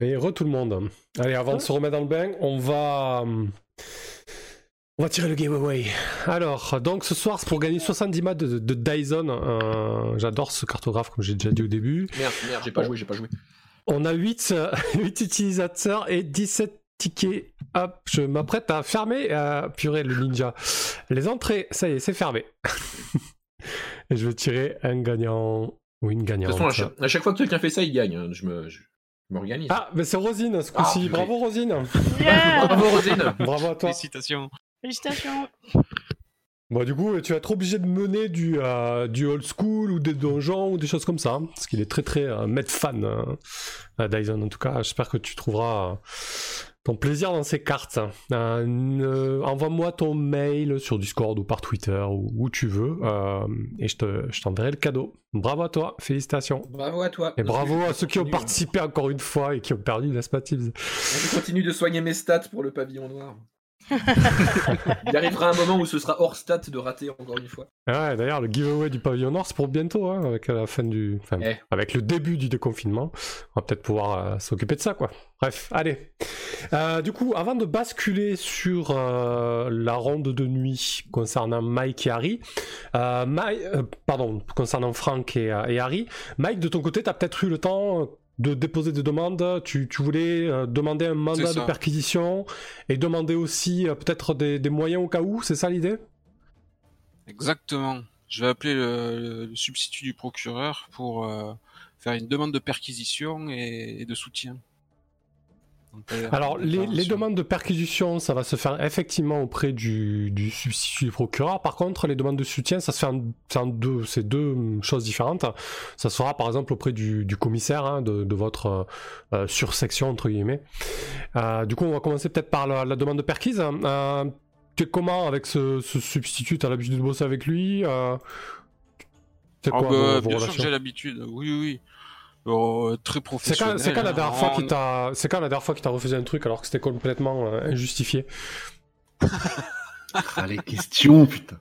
Et re tout le monde. Allez, avant de se remettre dans le bain, on va. On va tirer le giveaway. Alors, donc ce soir, c'est pour gagner 70 mats de, Dyson. Euh, j'adore ce cartographe, comme j'ai déjà dit au début. Merde, merde, j'ai pas joué, j'ai pas joué. On a 8, 8 utilisateurs et 17 tickets. Hop, je m'apprête à fermer, à purée le ninja. Les entrées, ça y est, c'est fermé. et je vais tirer un gagnant ou une gagnante. De toute façon, à chaque, fois que quelqu'un fait ça, il gagne. Hein. Je m'organise. Ah, mais c'est Rosine ce coup-ci. Ah, Bravo Rosine. Bravo Rosine. Bravo à toi. Félicitations. Félicitations. Bon, du coup, tu vas être obligé de mener du, euh, du old school ou des donjons ou des choses comme ça. Hein, parce qu'il est très très euh, met fan, euh, Dyson en tout cas. J'espère que tu trouveras ton plaisir dans ces cartes. Envoie-moi ton mail sur Discord ou par Twitter ou où tu veux. et je t'enverrai le cadeau. Bravo à toi, félicitations. Bravo à toi. Et bravo à ceux qui ont participé encore une fois et qui ont perdu la Je continue de soigner mes stats pour le pavillon noir. Il arrivera un moment où ce sera hors stat de rater encore une fois. Ah ouais, d'ailleurs, le giveaway du pavillon nord, c'est pour bientôt, hein, avec la fin du, eh. avec le début du déconfinement. On va peut-être pouvoir euh, s'occuper de ça, quoi. Bref, allez. Euh, du coup, avant de basculer sur euh, la ronde de nuit concernant Mike et Harry, pardon, concernant Frank et, et, Harry, Mike, de ton côté, t'as peut-être eu le temps de déposer des demandes. Tu, voulais euh, demander un mandat de perquisition et demander aussi euh, peut-être des, moyens au cas où, c'est ça l'idée? Exactement. Je vais appeler le, substitut du procureur pour euh, faire une demande de perquisition et de soutien. Alors, les, demandes de perquisition, ça va se faire effectivement auprès du, substitut du procureur. Par contre, les demandes de soutien, ça se fait en, deux, c'est deux choses différentes. Ça se fera par exemple auprès du, commissaire hein, de, votre euh, sursection, entre guillemets. Euh, du coup, on va commencer peut-être par la, demande de perquise. Euh, tu es comment avec ce, substitut? Tu as l'habitude de bosser avec lui ah bah, Bien sûr que j'ai l'habitude, oui, oui. Oh, très professionnel. C'est quand, la dernière fois qu'il t'a, c'est quand la dernière fois qu'il t'a refusé un truc alors que c'était complètement euh, injustifié. ah les questions, putain.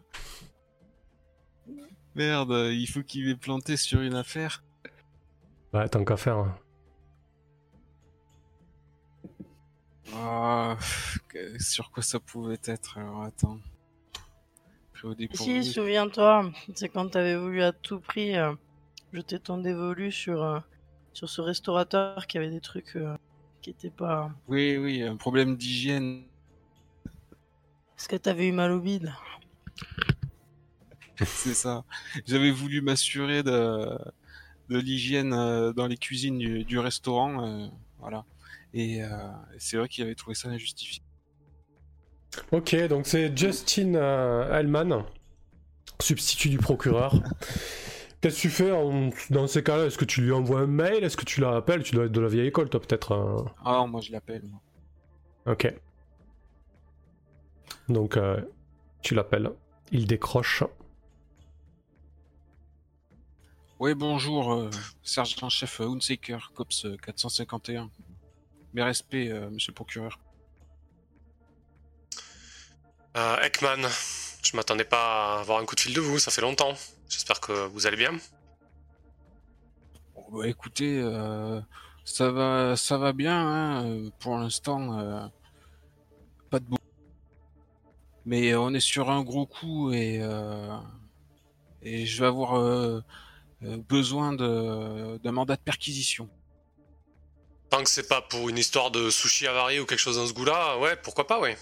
Merde, il faut qu'il ait planté sur une affaire. Ouais, tant qu'à faire. Hein. Ah, sur quoi ça pouvait être Alors attends. Si, souviens-toi, c'est quand t'avais voulu à tout prix euh, jeter ton dévolu sur euh, sur ce restaurateur qui avait des trucs euh, qui étaient pas. Oui, oui, un problème d'hygiène. Est-ce que t'avais eu mal au bide? C'est ça. J'avais voulu m'assurer de, de l'hygiène euh, dans les cuisines du, restaurant, euh, voilà. Et c'est vrai qu'il avait trouvé ça injustifié. Ok, donc c'est Justin Hellman, substitut du procureur. Qu'est-ce que tu fais dans ces cas-là? Est-ce que tu lui envoies un mail? Est-ce que tu l'appelles Tu dois être de la vieille école, toi, peut-être hein? Ah moi je l'appelle. Ok. Donc, euh, tu l'appelles. Il décroche. Oui, bonjour, euh, sergent-chef Hunsaker, COPS 451. Mes respects, euh, monsieur le procureur. Ekman, je m'attendais pas à avoir un coup de fil de vous, ça fait longtemps. J'espère que vous allez bien. bah, écoutez, euh, ça va, ça va bien. Hein, pour l'instant, euh, pas de beau. Mais on est sur un gros coup et euh, et je vais avoir besoin d'un mandat de perquisition. Tant que c'est pas pour une histoire de sushi avarié ou quelque chose dans ce goût-là, ouais, pourquoi pas, ouais.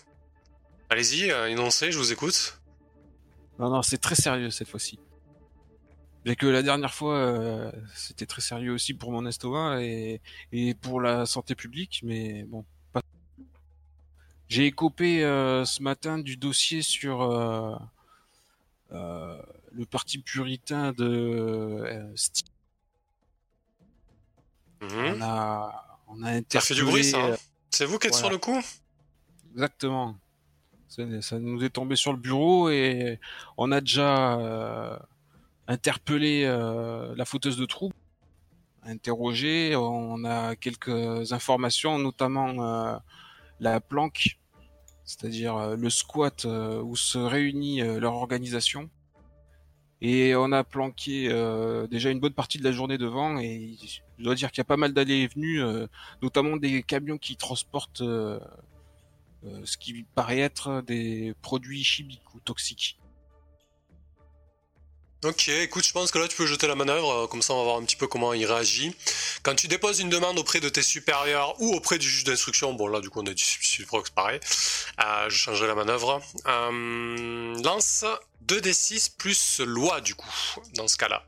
Allez-y, énoncez, je vous écoute. Non, non, c'est très sérieux cette fois-ci. Bien que la dernière fois, euh, c'était très sérieux aussi pour mon estomac et, et pour la santé publique, mais bon. Pas... J'ai écopé euh, ce matin du dossier sur euh, le parti puritain de Steve. Mhm. On a, on a interpellé. Ça fait du bruit, ça. C'est vous qui êtes sur le coup? Exactement. Ça, nous est tombé sur le bureau et on a déjà interpeller euh, la fauteuse de troubles, interroger. On a quelques informations, notamment euh, la planque, c'est-à-dire euh, le squat où se réunit leur organisation. Et on a planqué déjà une bonne partie de la journée devant et je dois dire qu'il y a pas mal d'allées et venues, notamment des camions qui transportent ce qui paraît être des produits chimiques ou toxiques. Ok, écoute, je pense que là tu peux jeter la manœuvre, comme ça on va voir un petit peu comment il réagit. Quand tu déposes une demande auprès de tes supérieurs ou auprès du juge d'instruction, bon là du coup on a du c'est pareil, euh, je changerai la manœuvre. Euh, lance 2d6 plus loi du coup, dans ce cas-là.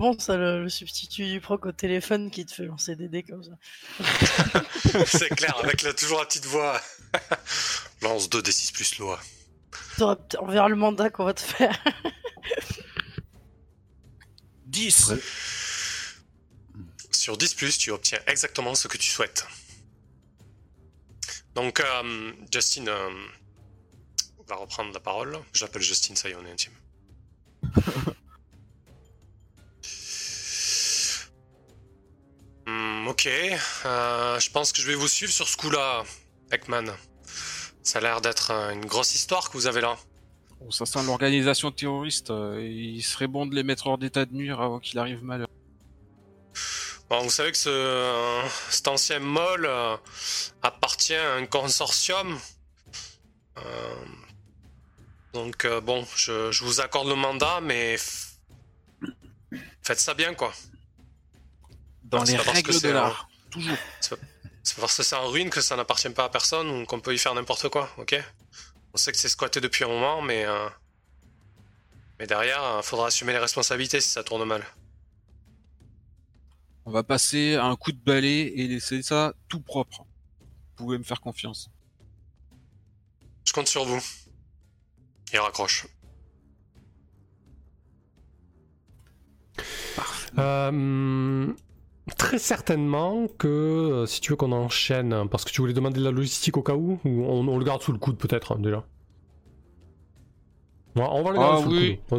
Bon, ça, le, substitut du proc au téléphone qui te fait lancer des dés comme ça. c'est clair, avec toujours la petite voix. Lance 2d6 plus loi. On verra le mandat qu'on va te faire. 10 Sur 10, tu obtiens exactement ce que tu souhaites. Donc, euh, Justin euh, va reprendre la parole. J'appelle Justin, ça y est, on est intime. Hmm, ok, euh, je pense que je vais vous suivre sur ce coup-là, Ekman. Ça a l'air d'être une grosse histoire que vous avez là. ça sent l'organisation terroriste. il serait bon de les mettre hors d'état de nuire avant qu'il arrive mal. Bon, vous savez que ce, cet ancien mall euh, appartient à un consortium. Euh, donc euh, bon, je, vous accorde le mandat, mais faites ça bien, quoi. Dans les règles de l'art, toujours. C'est parce que c'est en ruine que ça n'appartient pas à personne ou qu'on peut y faire n'importe quoi, ok? On sait que c'est squatté depuis un moment, mais... Mais derrière, il faudra assumer les responsabilités si ça tourne mal. On va passer un coup de balai et laisser ça tout propre. Vous pouvez me faire confiance. Je compte sur vous. Il raccroche. Euh, très certainement que euh, si tu veux qu'on enchaîne, parce que tu voulais demander de la logistique au cas où, ou on, le garde sous le coude peut-être déjà. on va le garder ah sous le coude. On,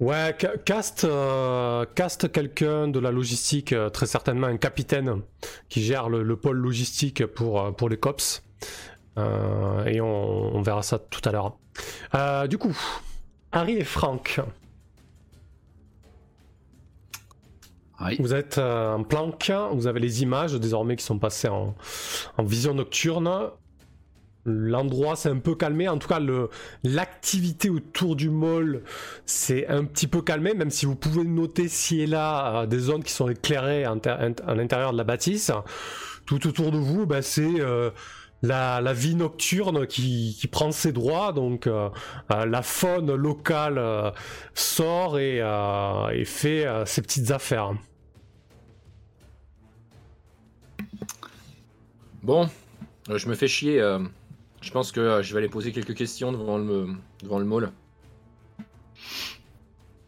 Ouais, cast, euh, cast quelqu'un de la logistique, euh, très certainement un capitaine qui gère le, pôle logistique pour, euh, pour les cops. et on, verra ça tout à l'heure. du coup, Harry et Franck. Vous êtes en planque, vous avez les images désormais qui sont passées en, vision nocturne. L'endroit s'est un peu calmé, en tout cas l'activité autour du mall s'est un petit peu calmé, même si vous pouvez noter ci et là euh, des zones qui sont éclairées à l'intérieur de la bâtisse. Tout autour de vous, bah, c'est euh, la, vie nocturne qui, prend ses droits, donc euh, la faune locale sort et fait ses petites affaires. Bon, je me fais chier. Je pense que euh, je vais aller poser quelques questions devant le, devant le mall.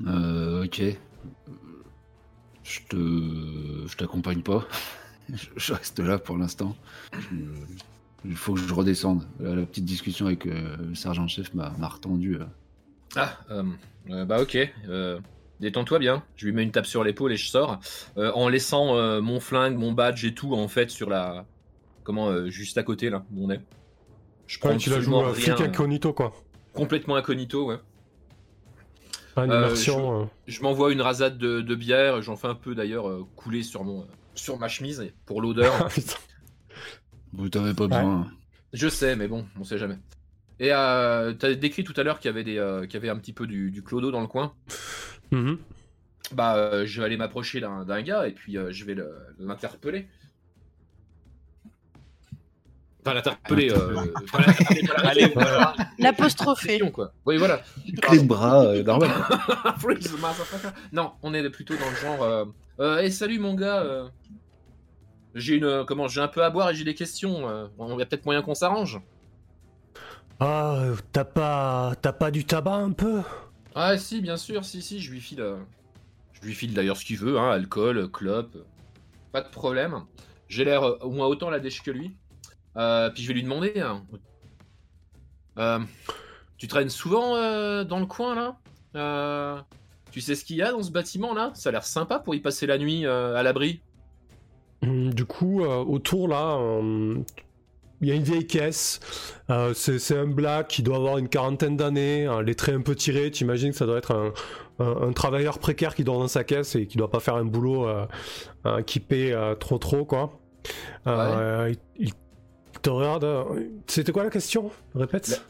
Euh, ok. Je te. Je t'accompagne pas. je reste là pour l'instant. Il faut que je redescende. La petite discussion avec euh, le sergent-chef m'a retendu. Euh. Ah, bah ok. Détends-toi bien. Je lui mets une tape sur l'épaule et je sors. en laissant mon flingue, mon badge et tout, en fait, sur la. Comment Juste à côté, là, où on est. Je prends tu la joues euh, flic incognito, quoi. Complètement incognito, ouais. Pas une euh, je, euh. je m'envoie une rasade de, bière, j'en fais un peu d'ailleurs couler sur, mon, sur ma chemise pour l'odeur. Vous t'avez pas besoin. Je sais, mais bon, on sait jamais. Et euh, t'as décrit tout à l'heure qu'il y avait des, qu'il y avait un petit peu du, du clodo dans le coin. Mm-hmm. Bah, je vais aller m'approcher d'un gars et puis je vais l'interpeller. Enfin, l'interpeller. Euh, L'apostrophé. quoi. Oui, voilà. Les bras, euh, normal. non, on est plutôt dans le genre. Euh, euh hey, salut mon gars. J'ai une, comment, j'ai un peu à boire et j'ai des questions. Il y a peut-être moyen qu'on s'arrange. Ah, t'as pas, t'as pas du tabac un peu? Ah si, bien sûr, si, si, je lui file. Je lui file d'ailleurs ce qu'il veut, hein, alcool, clope, pas de problème. J'ai l'air au moins autant la dèche que lui. Euh, puis je vais lui demander. Hein. Euh, tu traînes souvent euh, dans le coin là? Tu sais ce qu'il y a dans ce bâtiment là? Ça a l'air sympa pour y passer la nuit à l'abri. Hum, du coup, autour là, il y a une vieille caisse. c'est un black qui doit avoir une quarantaine d'années, hein, les traits un peu tirés. Tu imagines que ça doit être un, travailleur précaire qui dort dans sa caisse et qui doit pas faire un boulot qui paie trop trop quoi. il, te regarde. C'était quoi la question? Répète.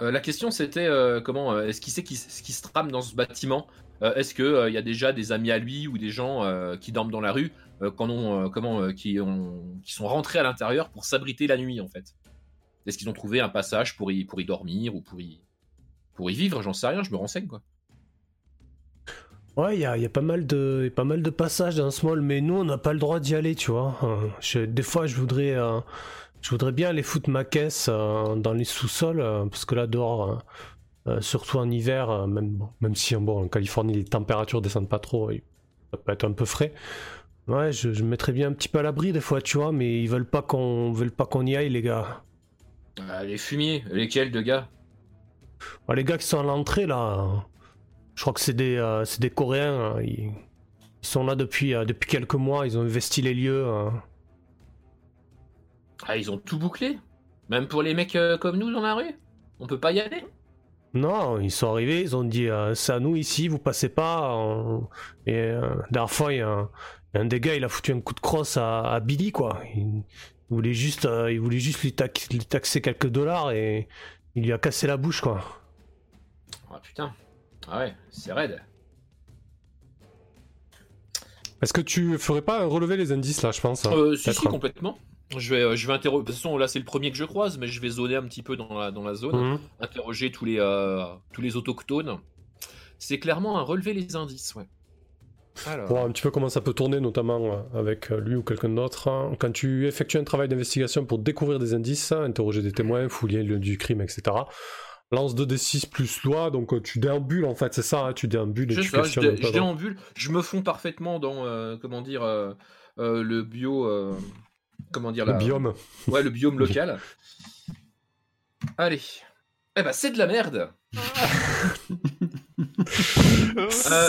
La, question c'était comment est-ce qu'il sait ce qui se trame dans ce bâtiment? Euh, est-ce qu'il il y a déjà des amis à lui ou des gens euh, qui dorment dans la rue? Euh, comment, qui, ont, qui sont rentrés à l'intérieur pour s'abriter la nuit en fait? Est-ce qu'ils ont trouvé un passage pour y, pour y dormir ou pour y, pour y vivre? J'en sais rien, je me renseigne quoi. Ouais, il y a, pas, mal de, pas mal de passages dans ce mall, mais nous, on n'a pas le droit d'y aller, tu vois. des fois, je voudrais, je voudrais bien aller foutre ma caisse dans les sous-sols, parce que là, dehors, euh, surtout en hiver, euh, même, même si bon, en Californie les températures descendent pas trop, ça peut être un peu frais. Ouais, je, me mettrais bien un petit peu à l'abri des fois, tu vois, mais ils veulent pas qu'on veulent pas qu'on y aille, les gars. Ah, les fumiers, lesquels de gars? Les gars qui sont à l'entrée là, je crois que c'est des, euh, des Coréens. Hein. Ils, sont là depuis, depuis quelques mois, ils ont investi les lieux. Hein. Ah, ils ont tout bouclé Même pour les mecs comme nous dans la rue On peut pas y aller non, ils sont arrivés, ils ont dit euh, c'est à nous ici, vous passez pas. Et euh, la dernière fois, il y, a un, des gars, il a foutu un coup de crosse à, Billy, quoi. Il, voulait juste, euh, il voulait juste lui, taxer quelques dollars et il lui a cassé la bouche, quoi. Ah putain. Ah ouais, c'est raide. Est-ce que tu ferais pas relever les indices là, je pense euh, Si, si, complètement. Je vais, euh, je vais interroger. De toute façon, là, c'est le premier que je croise, mais je vais zoner un petit peu dans la, dans la zone, mhm. interroger tous les, euh, tous les autochtones. C'est clairement un relever les indices, ouais. Alors... Voir un petit peu comment ça peut tourner, notamment euh, avec lui ou quelqu'un d'autre. Hein. Quand tu effectues un travail d'investigation pour découvrir des indices, interroger des témoins, fouiller le lieu du crime, etc. Lance 2d6 plus loi, donc tu déambules en fait, c'est ça, hein, tu déambules et tu ça, je, je déambule, je me fonds parfaitement dans, comment dire, le bio comment dire le biome. Ouais, le biome local. Allez. Eh ben, c'est de la merde. Euh,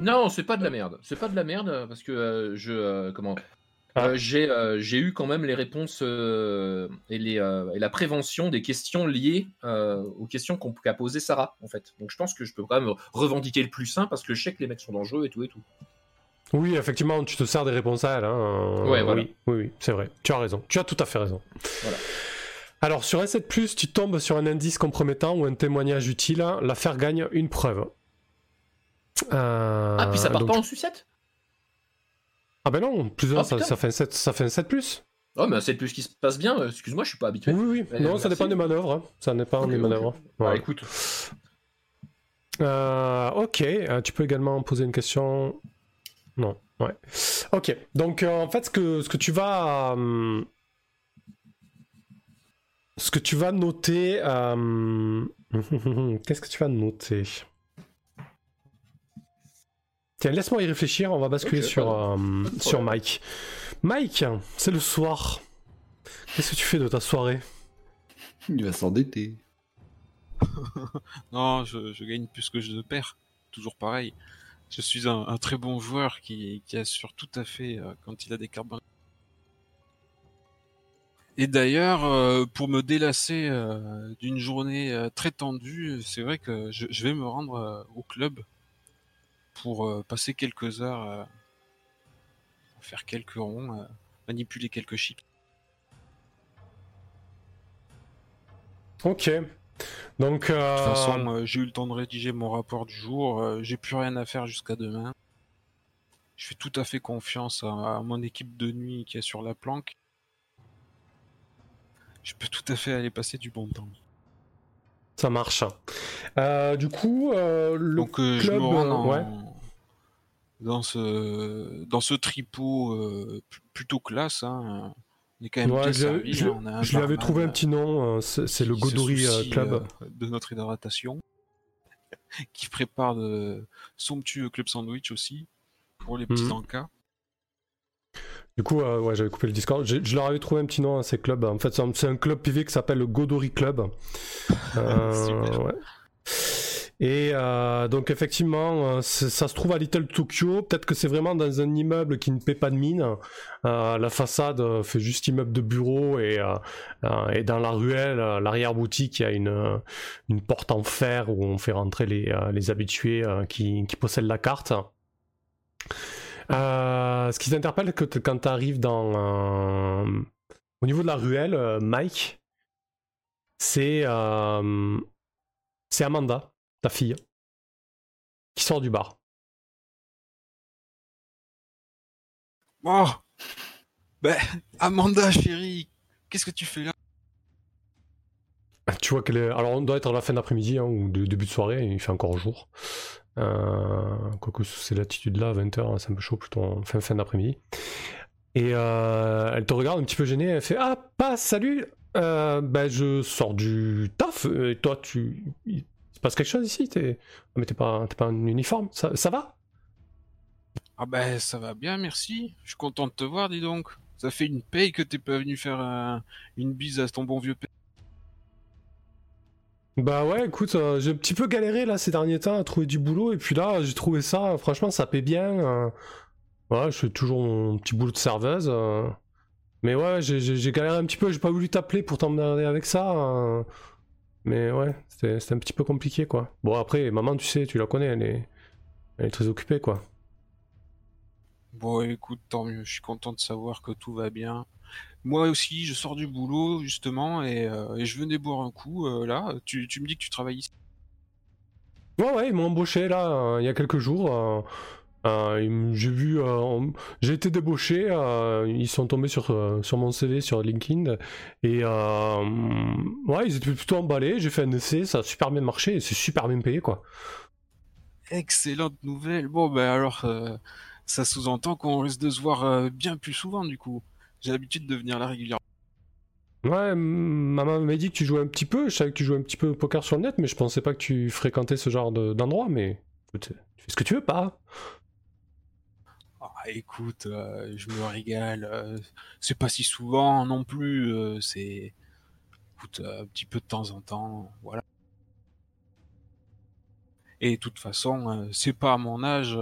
non, c'est pas de la merde. C'est pas de la merde parce que euh, je euh, comment ah. j'ai j'ai eu quand même les réponses et les et la prévention des questions liées aux questions qu'a posées Sarah en fait. Donc je pense que je peux quand même revendiquer le plus sain parce que je sais que les mecs sont dangereux et tout et tout. Oui, effectivement, tu te sers des réponses à elle. Hein. Ouais, Oui, oui, c'est vrai. Tu as raison. Tu as tout à fait raison. Alors, sur S7, tu tombes sur un indice compromettant ou un témoignage utile. L'affaire gagne une preuve. Euh, ah, puis ça part pas en sucette? Ah, ben non, plus oh, ça, fait un 7, ça fait un 7 plus. Oh, mais un 7 plus qui se passe bien, excuse-moi, je suis pas habitué. Oui, oui, non, ça dépend des manœuvres. Hein. Ça dépend des manœuvres. Bah, écoute. Euh, ok, euh, tu peux également poser une question non, ouais. Ok, donc euh, en fait, ce que, ce que tu vas. Euh, ce que tu vas noter. Euh, qu'est-ce que tu vas noter? Tiens, laisse-moi y réfléchir, on va basculer sur, sur Mike. Mike, c'est le soir. Qu'est-ce que tu fais de ta soirée? Il va s'endetter. non, je, je, gagne plus que je perds. Toujours pareil je suis un, très bon joueur qui, assure tout à fait euh, quand il a des cartes. Et d'ailleurs, euh, pour me délasser euh, d'une journée très tendue, c'est vrai que je, vais me rendre au club pour passer quelques heures, faire quelques ronds, manipuler quelques chips. Ok. Donc, euh... De toute façon, euh, j'ai eu le temps de rédiger mon rapport du jour. Euh, j'ai plus rien à faire jusqu'à demain. Je fais tout à fait confiance à, mon équipe de nuit qui est sur la planque. Je peux tout à fait aller passer du bon temps. Ça marche. Euh, du coup, le Donc, club, je me rends dans, ce dans ce tripot plutôt classe. Hein quand même je, hein, lui avais trouvé un petit nom, euh, c'est le Godori euh, Club. Euh, de notre hydratation. qui prépare de somptueux club sandwich aussi, pour les petits encas. Du coup, ouais, j'avais coupé le Discord. Je, leur avais trouvé un petit nom à ces clubs. En fait, c'est un, club privé qui s'appelle le Godori Club. Et euh, donc effectivement, ça se trouve à Little Tokyo. Peut-être que c'est vraiment dans un immeuble qui ne paie pas de mine. la façade fait juste immeuble de bureau et, et dans la ruelle, l'arrière-boutique, il y a une, une porte en fer où on fait rentrer les, les habitués qui, qui possèdent la carte. Euh, ce qui t'interpelle que quand tu arrives dans euh, au niveau de la ruelle, euh, Mike, c'est c'est Amanda, ta fille, qui sort du bar. Oh, ben Amanda, chérie, qu'est-ce que tu fais là? Tu vois qu'elle est. Alors on doit être à la fin d'après-midi hein, ou de début de soirée, il fait encore jour. Euh, quoique c'est l'attitude là, 20h, c'est un peu chaud plutôt en fin, fin d'après-midi. Et euh, elle te regarde un petit peu gênée, elle fait Ah, pas salut euh, Ben je sors du taf, et toi tu. Se passe quelque chose ici t'es... Mais t'es pas, t'es pas en uniforme, ça, ça va? Ah ben ça va bien, merci. Je suis content de te voir, dis donc. Ça fait une paye que t'es pas venu faire une bise à ton bon vieux père. Bah ouais, écoute, euh, j'ai un petit peu galéré là ces derniers temps à trouver du boulot et puis là j'ai trouvé ça, franchement ça paie bien. Euh. Ouais, je fais toujours mon petit boulot de serveuse. Euh. Mais ouais, j'ai galéré un petit peu, j'ai pas voulu t'appeler pour t'emmerder avec ça. Mais ouais, c'était un petit peu compliqué quoi. Bon après, maman tu sais, tu la connais, elle est, elle est très occupée quoi. Bon écoute, tant mieux, je suis content de savoir que tout va bien. Moi aussi, je sors du boulot justement et, euh, je venais boire un coup euh, là. Tu, me dis que tu travailles ici Ouais, ouais, ils m'ont embauché là euh, il y a quelques jours. J'ai vu, j'ai été débauché. ils sont tombés sur, sur mon CV sur LinkedIn et ouais, ils étaient plutôt emballés. J'ai fait un essai, ça a super bien marché et c'est super bien payé quoi. Excellente nouvelle. Bon, ben alors, ça sous-entend qu'on risque de se voir bien plus souvent du coup. J'ai l'habitude de venir là régulièrement. Ouais, maman m'a dit que tu jouais un petit peu. Je savais que tu jouais un petit peu au poker sur le net, mais je pensais pas que tu fréquentais ce genre d'endroit. mais écoute, tu fais ce que tu veux, pas écoute, euh, je me régale. Euh, c'est pas si souvent non plus. Euh, c'est, écoute, un petit peu de temps en temps, voilà. Et de toute façon, c'est pas à mon âge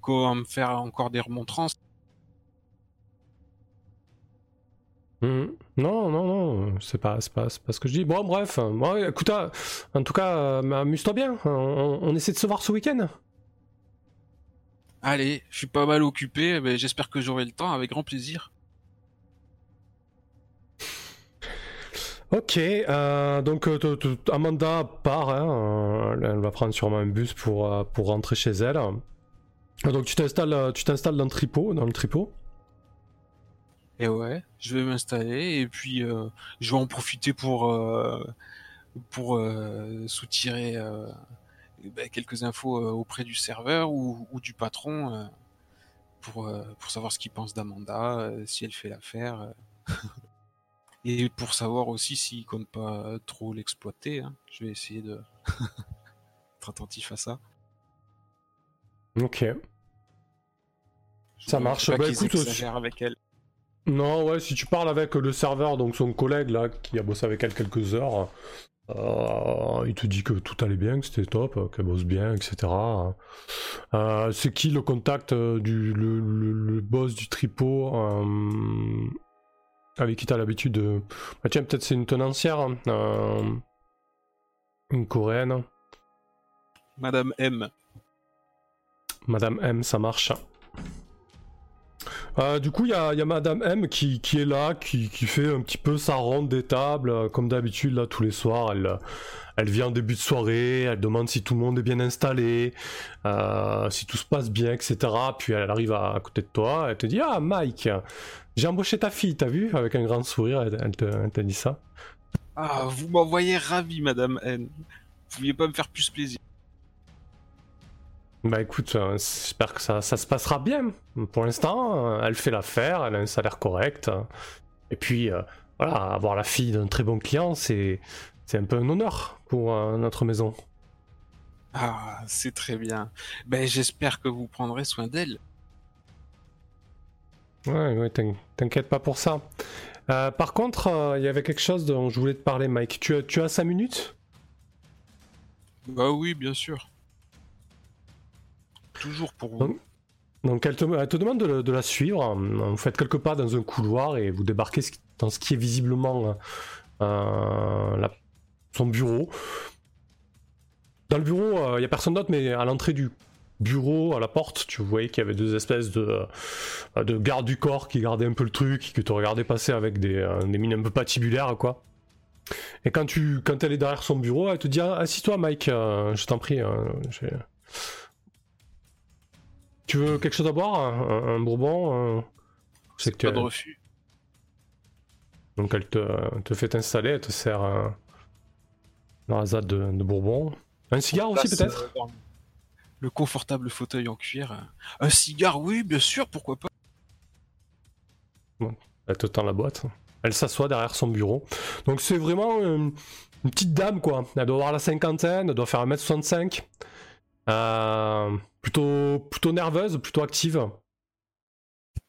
qu'on me faire encore des remontrances. Mm. Non, non, non, c'est pas, pas, pas, ce que je dis. Bon, bref, écoute, euh, en tout cas, amuse-toi bien. On, essaie de se voir ce week-end. Allez, je suis pas mal occupé, mais j'espère que j'aurai le temps avec grand plaisir. Ok, euh, donc Amanda part, hein, elle va prendre sûrement un bus pour, pour rentrer chez elle. Donc tu t'installes, tu t'installes dans le tripot, dans le tripot. Et ouais, je vais m'installer et puis euh, je vais en profiter pour euh, pour euh, soutirer euh, bah, quelques infos auprès du serveur ou, ou du patron pour pour savoir ce qu'il pense d'Amanda, si elle fait l'affaire. et pour savoir aussi s'il compte pas trop l'exploiter, hein. je vais essayer de être attentif à ça. Ok. ça marche. Bah, écoute, avec elle. Non, ouais, si tu parles avec le serveur, donc son collègue là, qui a bossé avec elle quelques heures, euh, il te dit que tout allait bien, que c'était top, qu'elle bosse bien, etc. Euh, c'est qui le contact euh, du le, boss du tripot avec qui t'as l'habitude de. Bah, tiens, peut-être c'est une tenancière, une coréenne. Madame M. Madame M, ça marche. Euh, du coup, il y a, Madame M qui, est là, qui, fait un petit peu sa ronde des tables, euh, comme d'habitude, là, tous les soirs. Elle, elle vient en début de soirée, elle demande si tout le monde est bien installé, euh, si tout se passe bien, etc. Puis elle arrive à, côté de toi, elle te dit Ah, Mike, j'ai embauché ta fille, t'as vu? Avec un grand sourire, elle, te, dit ça. Ah, vous m'envoyez ravi, Madame M. Vous pouviez pas me faire plus plaisir. Bah écoute, euh, j'espère que ça, se passera bien. Pour l'instant, euh, elle fait l'affaire, elle a un salaire correct. Et puis, euh, voilà, avoir la fille d'un très bon client, c'est, c'est un peu un honneur pour notre maison. Ah, c'est très bien. Ben, j'espère que vous prendrez soin d'elle. Ouais, ouais, t'inquiète pas pour ça. par contre, il y avait quelque chose dont je voulais te parler, Mike. Tu as, tu as 5 minutes? Bah oui, bien sûr. Pour. Donc, elle, te, demande de, la suivre. Vous faites quelques pas dans un couloir et vous débarquez dans ce qui est visiblement euh, son bureau. Dans le bureau, il euh, n'y a personne d'autre, mais à l'entrée du bureau, à la porte, tu voyais qu'il y avait deux espèces de, euh, de gardes du corps qui gardaient un peu le truc, qui te regardaient passer avec des, des mines un peu patibulaires, quoi. Et quand, tu, quand elle est derrière son bureau, elle te dit ah, Assis-toi, Mike, je t'en prie. Tu veux quelque chose à boire un, bourbon que tu Pas de refus. Donc elle te, fait installer, elle te sert un, rasade de, de Bourbon. Un cigare aussi peut-être euh, Le confortable fauteuil en cuir. Un cigare, oui, bien sûr, pourquoi pas. elle te tend la boîte. Elle s'assoit derrière son bureau. Donc c'est vraiment une, petite dame quoi. Elle doit avoir la cinquantaine, elle doit faire 1m65. Euh, plutôt, plutôt nerveuse, plutôt active.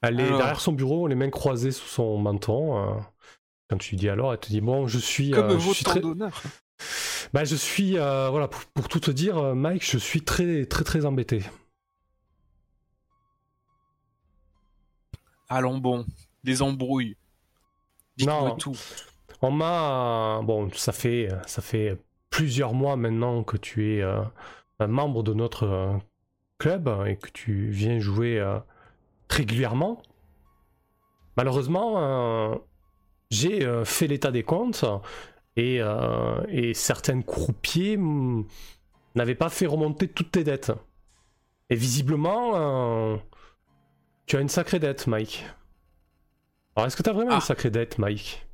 Elle est derrière son bureau, les mains croisées sous son menton. Euh. Quand tu lui dis alors, elle te dit bon, je suis. Comme euh, je suis très... d'honneur? Bah, je suis euh, voilà pour, tout te dire, Mike, je suis très très très embêté. Allons bon, des embrouilles. Dites-moi tout. On m'a bon, ça fait ça fait plusieurs mois maintenant que tu es un membre de notre club et que tu viens jouer régulièrement. Malheureusement, j'ai euh, fait l'état des comptes et, euh, et certains croupiers n'avaient pas fait remonter toutes tes dettes. Et visiblement, euh, tu as une sacrée dette, Mike. Alors, est-ce que tu as vraiment une ah. sacrée dette, Mike?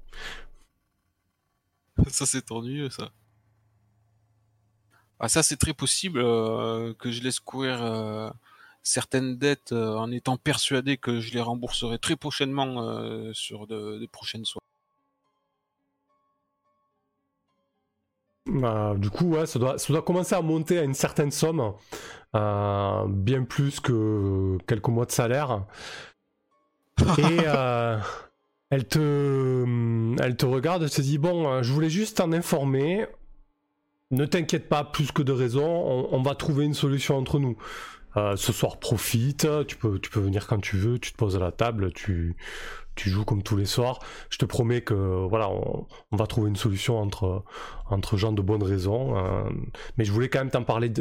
Ça, c'est ennuyeux, ça. Ah, ça, c'est très possible que je laisse courir certaines dettes en étant persuadé que je les rembourserai très prochainement sur de, des prochaines soirées. Bah, du coup, ouais, ça doit, ça doit commencer à monter à une certaine somme, euh, bien plus que quelques mois de salaire. Et euh, elle, te, elle te regarde et te dit Bon, euh, je voulais juste t'en informer. Ne t'inquiète pas, plus que de raison, on, va trouver une solution entre nous. ce soir, profite, tu peux, tu peux venir quand tu veux, tu te poses à la table, tu, tu joues comme tous les soirs. Je te promets que voilà, on, va trouver une solution entre, entre gens de bonnes raisons. Euh, mais je voulais quand même t'en parler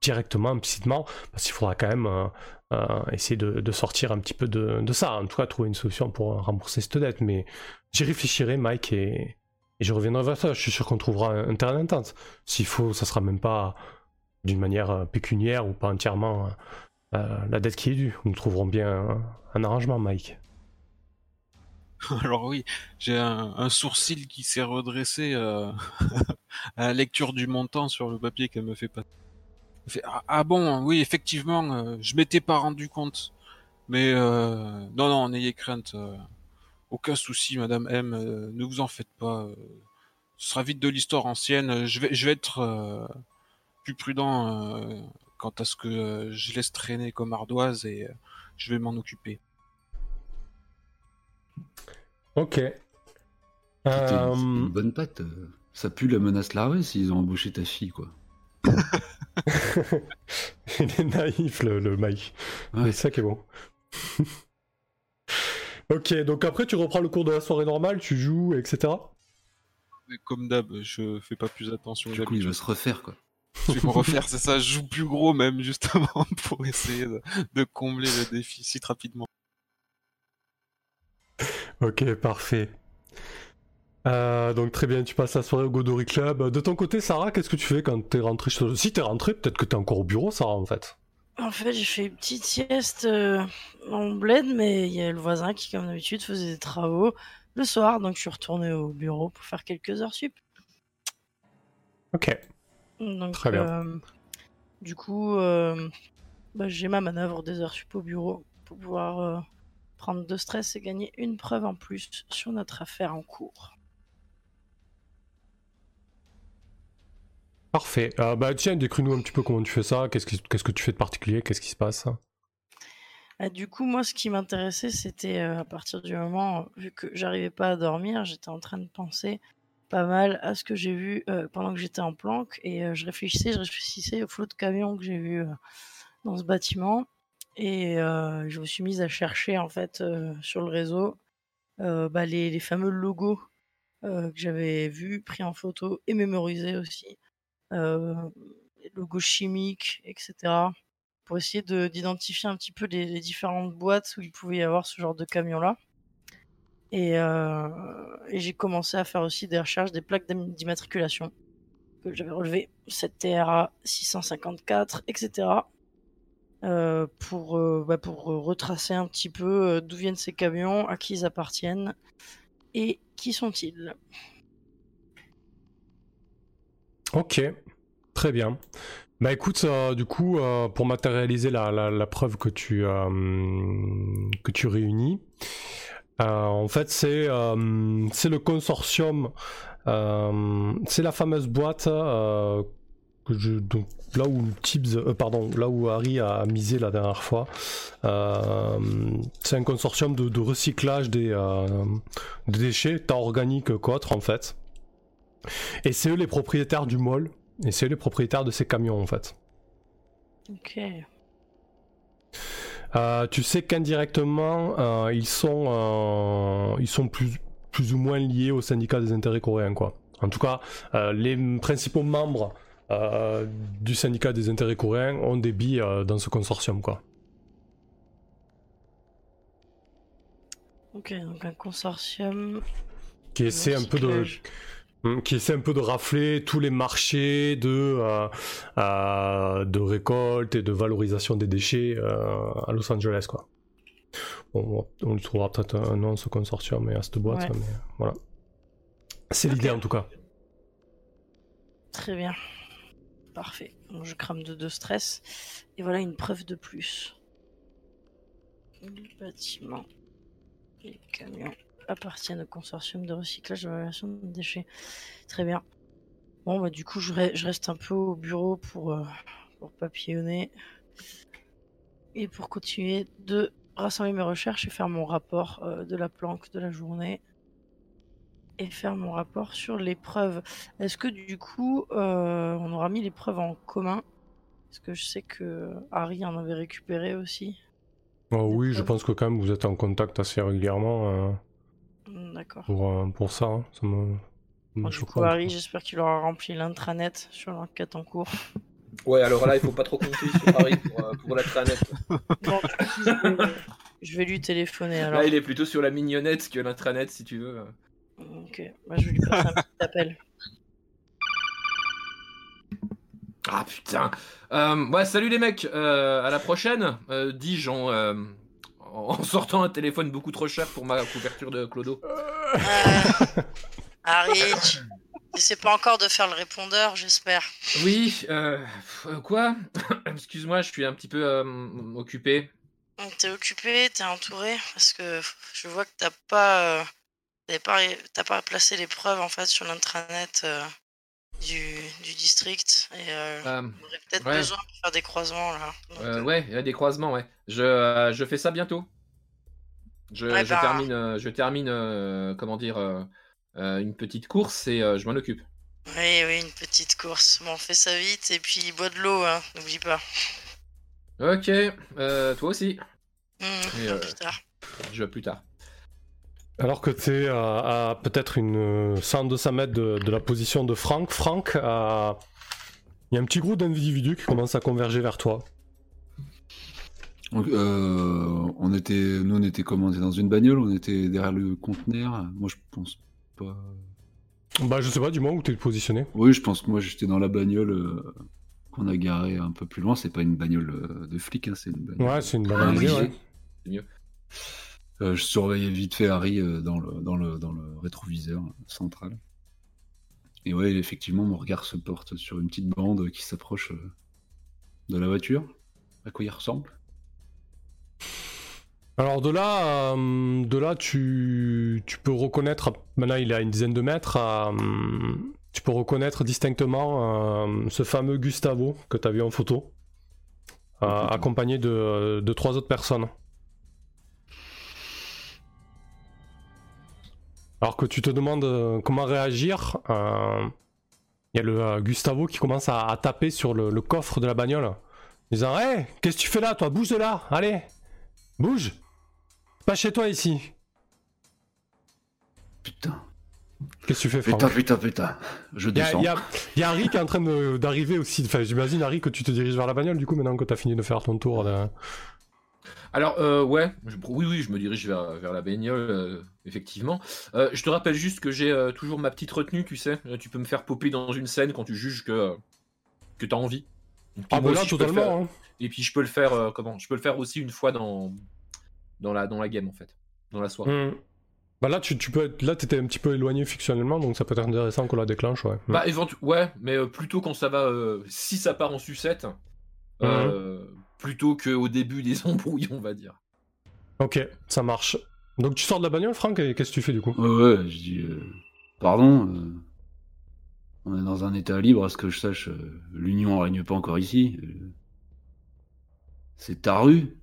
directement, implicitement, parce qu'il faudra quand même euh, euh, essayer de, sortir un petit peu de, ça. En tout cas, trouver une solution pour rembourser cette dette. Mais j'y réfléchirai, Mike, et, je reviendrai vers toi. Je suis sûr qu'on trouvera un, terrain d'entente. S'il faut, ça sera même pas d'une manière pécuniaire ou pas entièrement la dette qui est due. Nous trouverons bien un arrangement, Mike. Alors oui, j'ai un, sourcil qui s'est redressé euh, à la lecture du montant sur le papier qu'elle me fait pas. Ah, ah, bon, oui, effectivement, euh, je m'étais pas rendu compte. Mais euh, non, non, n'ayez crainte. Aucun souci, Madame M. ne vous en faites pas. ce sera vite de l'histoire ancienne. Je vais, je vais être plus prudent quant à ce que je laisse traîner comme ardoise et je vais m'en occuper. Ok. Euh... Une bonne patte. Ça pue la menace larvée s'ils ont embauché ta fille, quoi. Il est naïf, le, le Mike. C'est ça qui est bon. ok, donc après, tu reprends le cours de la soirée normale, tu joues, etc. Comme d'hab, je fais pas plus attention. Du coup, il va se refaire, quoi. Je vais me refaire, c'est ça, je joue plus gros même, justement, pour essayer de combler le déficit rapidement. Ok, parfait. Euh, donc très bien, tu passes la soirée au Godori Club. De ton côté, Sarah, qu'est-ce que tu fais quand t'es rentré chez toi? Si t'es rentré, peut-être que t'es encore au bureau, Sarah, en fait. En fait, j'ai fait une petite sieste euh, en bled, mais il y a le voisin qui, comme d'habitude, faisait des travaux le soir, donc je suis retourné au bureau pour faire quelques heures sup. Ok. Très bien. Euh, du coup, bah, j'ai ma manœuvre des heures sup au bureau pour pouvoir prendre de stress et gagner une preuve en plus sur notre affaire en cours. Parfait. Euh, bah tiens, décris-nous un petit peu comment tu fais ça. Qu'est-ce, que tu fais de particulier? Qu'est-ce qui se passe? Ah, Du coup, moi, ce qui m'intéressait, c'était euh, à partir du moment, vu que j'arrivais pas à dormir, j'étais en train de penser pas mal à ce que j'ai vu pendant que j'étais en planque et je réfléchissais, je réfléchissais au flot de camions que j'ai vu dans ce bâtiment et je me suis mise à chercher en fait sur le réseau bah, les, les, fameux logos que j'avais vus, pris en photo et mémorisés aussi, logos chimiques, etc. Pour essayer d'identifier un petit peu les, différentes boîtes où il pouvait y avoir ce genre de camion là. Et, et j'ai commencé à faire aussi des recherches des plaques d'immatriculation que j'avais relevées, cette TRA 654, etc. Euh, pour, euh, pour retracer un petit peu euh, d'où viennent ces camions, à qui ils appartiennent et qui sont-ils. Ok, très bien. Bah écoute, du coup, pour matérialiser la, la, preuve que tu, que tu réunis, en fait c'est le consortium, c'est la fameuse boîte donc là où Tibbs, euh, pardon, là où Harry a misé la dernière fois, euh, c'est un consortium de, recyclage des, euh, déchets, tant organiques qu'autres en fait. Et c'est eux les propriétaires du mall, et c'est eux les propriétaires de ces camions en fait. Ok. tu sais qu'indirectement, ils sont, ils sont plus, plus ou moins liés au syndicat des intérêts coréens quoi. En tout cas, les principaux membres euh, du syndicat des intérêts coréens ont des billes euh, dans ce consortium quoi. Ok, donc un consortium qui essaie un peu de qui essaie un peu de rafler tous les marchés de euh, de récolte et de valorisation des déchets à Los Angeles quoi. on lui trouvera peut-être un nom ce consortium et à cette boîte, mais voilà. C'est l'idée en tout cas. Très bien. Parfait. je crame de deux stress. Et voilà une preuve de plus. Les bâtiments les camions appartiennent au consortium de recyclage de valorisation de déchets. Très bien. Bon, bah du coup, je, reste un peu au bureau pour, euh, pour papillonner. Et pour continuer de rassembler mes recherches et faire mon rapport euh, de la planque de la journée et faire mon rapport sur les preuves. Est-ce que du coup, euh, on aura mis les preuves en commun? Parce que je sais que Harry en avait récupéré aussi. Oh, oui, je pense que quand même vous êtes en contact assez régulièrement. Mm, D'accord. Pour, euh, pour ça, hein. ça me. du coup, Harry, j'espère qu'il aura rempli l'intranet sur l'enquête en cours. Ouais, alors là, il faut pas trop compter sur Harry pour, pour l'intranet. je vais lui téléphoner alors. Là, il est plutôt sur la mignonnette que l'intranet, si tu veux. Ok, bah, je vais lui passer un petit appel. Ah putain. Euh, ouais, salut les mecs. Euh, à la prochaine. Euh, Dis-je en, en, sortant un téléphone beaucoup trop cher pour ma couverture de Clodo. Harry, tu pas encore de faire le répondeur, j'espère. Oui. quoi? Excuse-moi, je suis un petit peu occupé. T'es occupé, t'es entouré parce que je vois que t'as pas T'as pas, placé les preuves en fait sur l'intranet euh, du, du, district et euh, euh aurait peut-être besoin de faire des croisements là. Euh, ouais, il y a des croisements, ouais. Je, je fais ça bientôt. Je, je bah. termine, je termine comment dire, une petite course et je m'en occupe. Oui, oui, une petite course. Bon, fais ça vite et puis bois de l'eau, hein, n'oublie pas. Ok, toi aussi. Mmh, plus tard. Je plus tard. Alors que tu es à, peut-être une 100-200 mètres de, la position de Franck, Franck, il y a un petit groupe d'individus qui commence à converger vers toi. Euh, on était, nous on était comment? Dans une bagnole, on était derrière le conteneur. Moi je pense pas. Bah je sais pas, dis-moi où t'es positionné. Oui, je pense que moi j'étais dans la bagnole euh, qu'on a garée un peu plus loin. C'est pas une bagnole euh, de flic, hein, c'est une bagnole. Ouais, c'est une bagnole. C'est mieux. Euh, je surveillais vite fait Harry euh, dans, le, dans, le, dans le rétroviseur central. Et ouais, effectivement, mon regard se porte sur une petite bande qui s'approche euh, de la voiture. À quoi il ressemble? Alors de là, de là tu, tu, peux reconnaître, maintenant il est à une dizaine de mètres, tu peux reconnaître distinctement ce fameux Gustavo que tu as vu en photo, accompagné de, de, trois autres personnes. Alors que tu te demandes euh, comment réagir, il y a le Gustavo qui commence à, taper sur le, coffre de la bagnole. Disant Hé, qu'est-ce que tu fais là, toi? Bouge de là Allez Bouge Pas chez toi ici Putain. Qu'est-ce que tu fais, Franck? Putain, putain, putain. Je descends. Il y, a Harry qui est en train d'arriver aussi. Enfin, j'imagine, Harry, que tu te diriges vers la bagnole, du coup, maintenant que tu as fini de faire ton tour. Alors, euh, ouais, oui, oui, je me dirige vers, vers la bagnole, euh, effectivement. Euh, je te rappelle juste que j'ai toujours ma petite retenue, tu sais. Tu peux me faire popper dans une scène quand tu juges que, que tu as envie. ah, bah là, totalement. Hein. Et puis, je peux le faire, comment? Je peux le faire aussi une fois dans, dans, la, dans la game, en fait. Dans la soirée. Hmm. Bah là, tu, tu peux être... là, t'étais un petit peu éloigné fictionnellement, donc ça peut être intéressant qu'on la déclenche, ouais. Bah, ouais, mais plutôt quand ça va, si ça part en sucette, euh, mhm. Plutôt qu'au début des embrouilles, on va dire. Ok, ça marche. Donc tu sors de la bagnole, Franck, et qu'est-ce que tu fais du coup? Ouais, ouais, je dis, pardon, on est dans un état libre, à ce que je sache, l'Union règne pas encore ici. C'est ta rue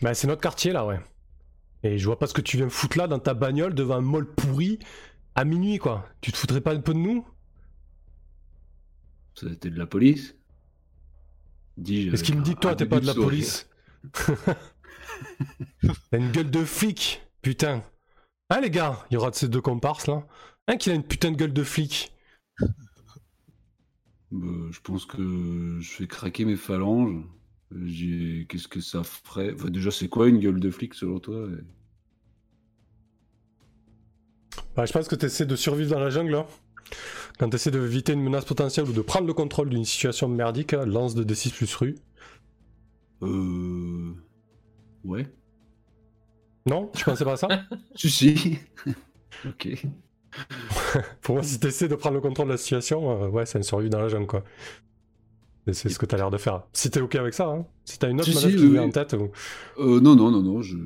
Bah, c'est notre quartier là, ouais. Et je vois pas ce que tu viens foutre là dans ta bagnole devant un mall pourri à minuit, quoi. Tu te foutrais pas un peu de nous? C'était de la police Est-ce qu'il me dit que toi, t'es pas de la police T'as une gueule de flic, putain. Hein, les gars Il y aura de ces deux comparses là. Un qui a une putain de gueule de flic. Bah, je pense que je fais craquer mes phalanges. Qu'est-ce que ça ferait? Enfin, Déjà, c'est quoi une gueule de flic selon toi? Bah, Je pense que tu essaies de survivre dans la jungle. Hein. Quand tu essaies d'éviter une menace potentielle ou de prendre le contrôle d'une situation merdique, lance de D6 plus rue. Euh. Ouais. Non Tu pensais pas à ça? Si, si. ok. Pour moi, si tu essaies de prendre le contrôle de la situation, euh, ouais, c'est une survie dans la jungle, quoi. C'est ce que tu as l'air de faire. Si t'es ok avec ça, hein. si t'as une autre manœuvre si, en tête. Ou... Euh, non, non, non, non, je.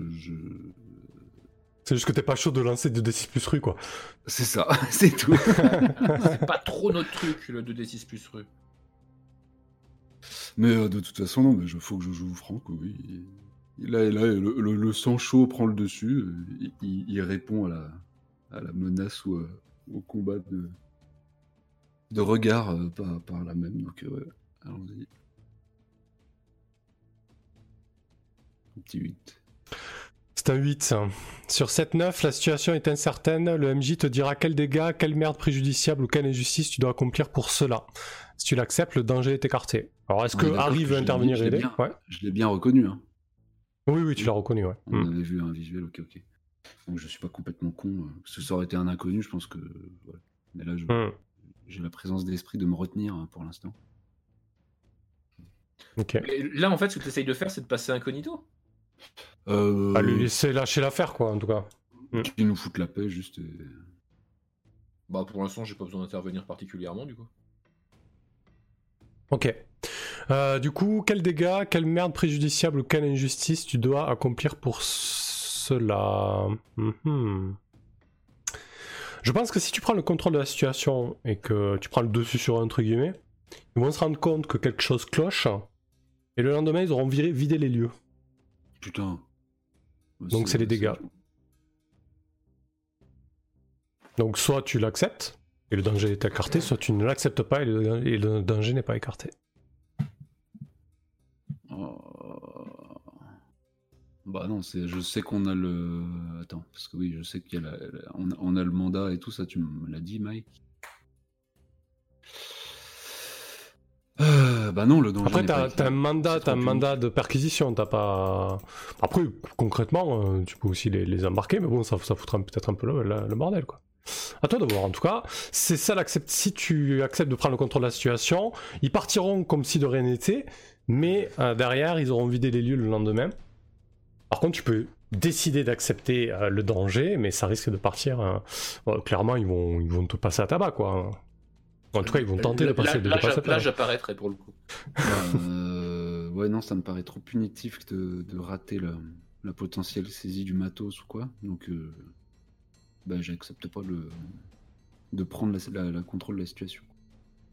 C'est juste que t'es pas chaud de lancer 2D6 plus rue, quoi. C'est ça, c'est tout. c'est pas trop notre truc, le 2D6 plus rue. Mais euh, de toute façon, non, mais il faut que je joue Franck, oui. Là, là le, le, sang chaud prend le dessus, euh, il, répond à la, à la menace ou au combat de, de regard par, par, la même. Donc, ouais. Allons-y. Un petit 8. C'est un 8. Sur 7-9, la situation est incertaine. Le MJ te dira quel dégât, quelle merde préjudiciable ou quelle injustice tu dois accomplir pour cela. Si tu l'acceptes, le danger est écarté. Alors, est-ce que Harry veut intervenir et aider Je l'ai bien reconnu. Hein. Oui, oui, tu l'as reconnu, ouais. On hmm. avait vu un visuel, ok, ok. Donc je suis pas complètement con. Si ça aurait été un inconnu, je pense que. Mais là, hmm. j'ai la présence d'esprit de me retenir hein, pour l'instant là, en fait, ce que tu essayes de faire, c'est de passer incognito? Euh... lui laisser lâcher l'affaire, quoi, en tout cas. Qui nous foutent la paix, juste. Bah, pour l'instant, j'ai pas besoin d'intervenir particulièrement, du coup. Ok. Euh, du coup, quel dégât, quelle merde préjudiciable ou quelle injustice tu dois accomplir pour cela? Mhm. Je pense que si tu prends le contrôle de la situation et que tu prends le dessus sur un, entre guillemets, ils vont se rendre compte que quelque chose cloche et le lendemain, ils auront vidé les lieux. Putain. Donc c'est les dégâts. Donc soit tu l'acceptes et le danger est écarté, soit tu ne l'acceptes pas et le, danger n'est pas écarté. Oh. Bah non, c'est, je sais qu'on a le. Attends, parce que oui, je sais qu'il y a on a le mandat et tout ça, tu me l'as dit, Mike. Euh, bah non, le danger. Après, t'as, un mandat, un mandat de perquisition. T'as pas. Après, concrètement, euh, tu peux aussi les, embarquer, mais bon, ça, ça foutra peut-être un peu le, bordel, quoi. À toi de voir. En tout cas, c'est ça l'accepte. Si tu acceptes de prendre le contrôle de la situation, ils partiront comme si de rien n'était, mais euh, derrière, ils auront vidé les lieux le lendemain. Par contre, tu peux décider d'accepter le danger, mais ça risque de partir. clairement, ils vont, ils vont te passer à tabac, quoi. En tout cas, ils vont tenter de passer. Là, là, là j'apparaîtrai pour le coup. Euh, ouais, non, ça me paraît trop punitif de, de rater la, la, potentielle saisie du matos ou quoi. Donc, euh, bah, j'accepte pas le, de prendre la, la, contrôle de la situation.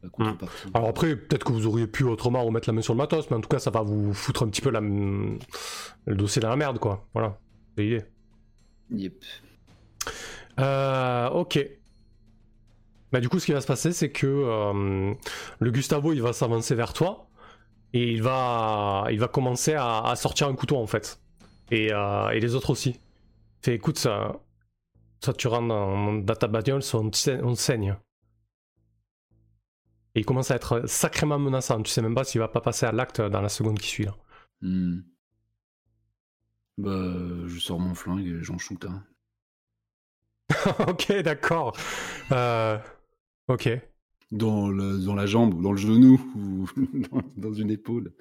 La hmm. Alors après, peut-être que vous auriez pu autrement remettre la main sur le matos, mais en tout cas, ça va vous foutre un petit peu la... le dossier dans la merde, quoi. Voilà, c'est l'idée. Yep. Euh, ok. Bah, du coup, ce qui va se passer, c'est que euh, le Gustavo, il va s'avancer vers toi et il va, il va commencer à, sortir un couteau en fait. Et, euh, et les autres aussi. Fait, écoute, ça, ça tu rentres dans, ta bagnole, on, on saigne. Et il commence à être sacrément menaçant. Tu sais même pas s'il va pas passer à l'acte dans la seconde qui suit là. Hmm. Bah, je sors mon flingue et j'en shoot un. ok, d'accord. Euh, ok. Dans, dans la jambe, ou dans le genou, ou dans, une épaule.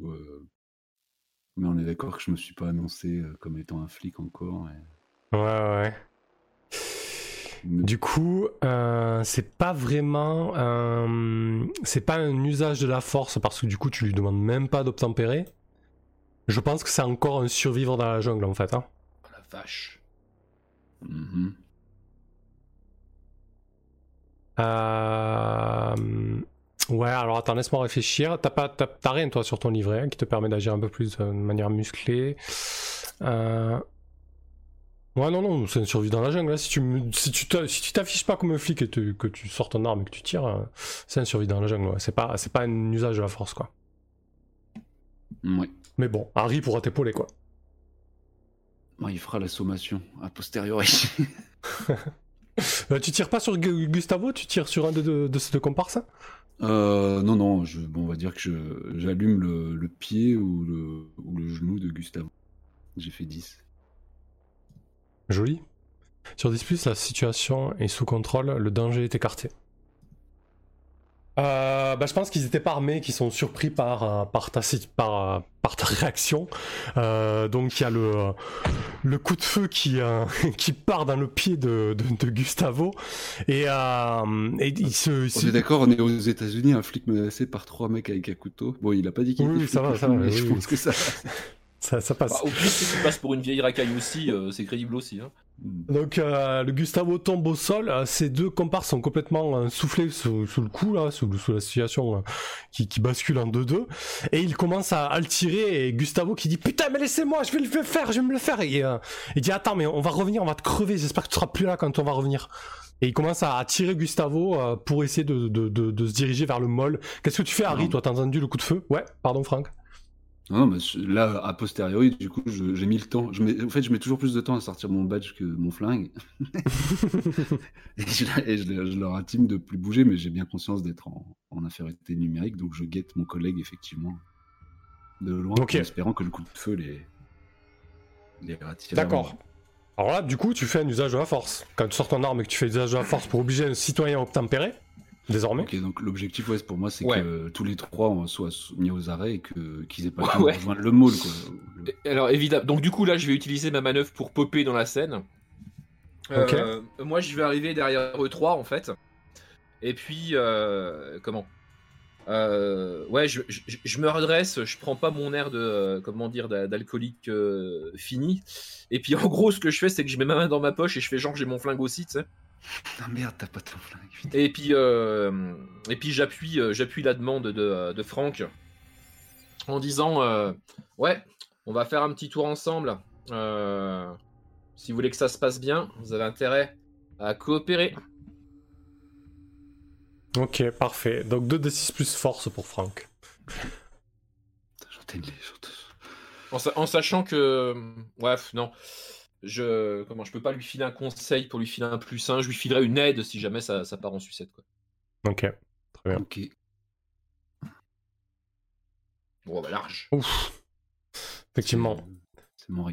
Euh, mais on est d'accord que je me suis pas annoncé euh, comme étant un flic encore. Ouais, ouais. Du coup, c'est pas vraiment, c'est pas un usage de la force parce que du coup, tu lui demandes même pas d'obtempérer. Je pense que c'est encore un survivre dans la jungle en fait. Hein. Oh la vache. Mm-hmm. Euh, ouais, alors attends, laisse-moi réfléchir. T'as pas, t'as, rien toi sur ton livret hein, qui te permet d'agir un peu plus euh, de manière musclée. Euh, ouais, non, non, c'est une survie dans la jungle. Hein. Si tu, si tu, si t'affiches pas comme un flic et que tu sors ton arme et que tu tires, c'est une survie dans la jungle. C'est pas, c'est pas un usage de la force, quoi. Ouais. Mais bon, Harry pourra t'épauler, quoi. il fera la sommation a posteriori. Euh, tu tires pas sur Gustavo, tu tires sur un de, de, ces deux comparses? Euh, Non, non, je, bon, on va dire que j'allume le, pied ou le, ou le genou de Gustavo. J'ai fait 10. Joli. Sur 10, la situation est sous contrôle, le danger est écarté. Euh, bah, je pense qu'ils étaient pas armés, qu'ils sont surpris par, euh, par, ta, par, euh, par ta réaction. donc il y a le, le coup de feu qui, qui part dans le pied de, de, Gustavo. Et, et il se. On est d'accord, on est aux États-Unis, un flic menacé par trois mecs avec un couteau. Bon, il a pas dit qu'il oui, ça va, ça va. je pense que ça. Ça, passe. Bah, au plus, si tu passes pour une vieille racaille aussi, c'est crédible aussi. Hein. Donc euh, le Gustavo tombe au sol, euh, ces deux comparses sont complètement euh, soufflés sous, le coup, là, sous, la situation qui, bascule en 2-2, et il commence à, le tirer, et Gustavo qui dit putain mais laissez-moi, je vais le faire, je vais me le faire, et il dit attends mais on va revenir, on va te crever, j'espère que tu seras plus là quand on va revenir. Et il commence à, tirer Gustavo pour essayer de, se diriger vers le mol. Qu'est-ce que tu fais Harry Toi? T'as entendu le coup de feu? Ouais, pardon Franck. Non, mais là, a posteriori, du coup, j'ai mis le temps. Je mets, en fait, je mets toujours plus de temps à sortir mon badge que mon flingue. et, je, leur intime de plus bouger, mais j'ai bien conscience d'être en, infériorité numérique, donc je guette mon collègue, effectivement, de loin, en espérant que le coup de feu les, les D'accord. Alors là, du coup, tu fais un usage de la force. Quand tu sors ton arme et que tu fais usage de la force pour obliger un citoyen à obtempérer, désormais. Ok, donc l'objectif ouais, pour moi, c'est que tous les trois soient mis aux arrêts et qu'ils aient pas le de rejoindre le môle. Alors évidemment, donc du coup là, je vais utiliser ma manœuvre pour popper dans la scène. Euh, moi, je vais arriver derrière E3 en fait. Et puis, euh, comment? Euh, Ouais, je, je, me redresse, je prends pas mon air de, comment dire, d'alcoolique fini. Et puis en gros, ce que je fais, c'est que je mets ma main dans ma poche et je fais genre j'ai mon flingue aussi, tu sais. Ah merde, t'as pas ton flingue. Et puis, euh, et puis j'appuie, euh, j'appuie la demande de, de Franck en disant euh, Ouais, on va faire un petit tour ensemble. si vous voulez que ça se passe bien, vous avez intérêt à coopérer. Ok, parfait. Donc 2d6 plus force pour Franck. En, en, sachant que. Bref, non je comment je peux pas lui filer un conseil pour lui filer un plus 1, je lui filerai une aide si jamais ça, part en sucette quoi. Ok, très bien. Ok. Bon bah large. Ouf. Effectivement. C'est mon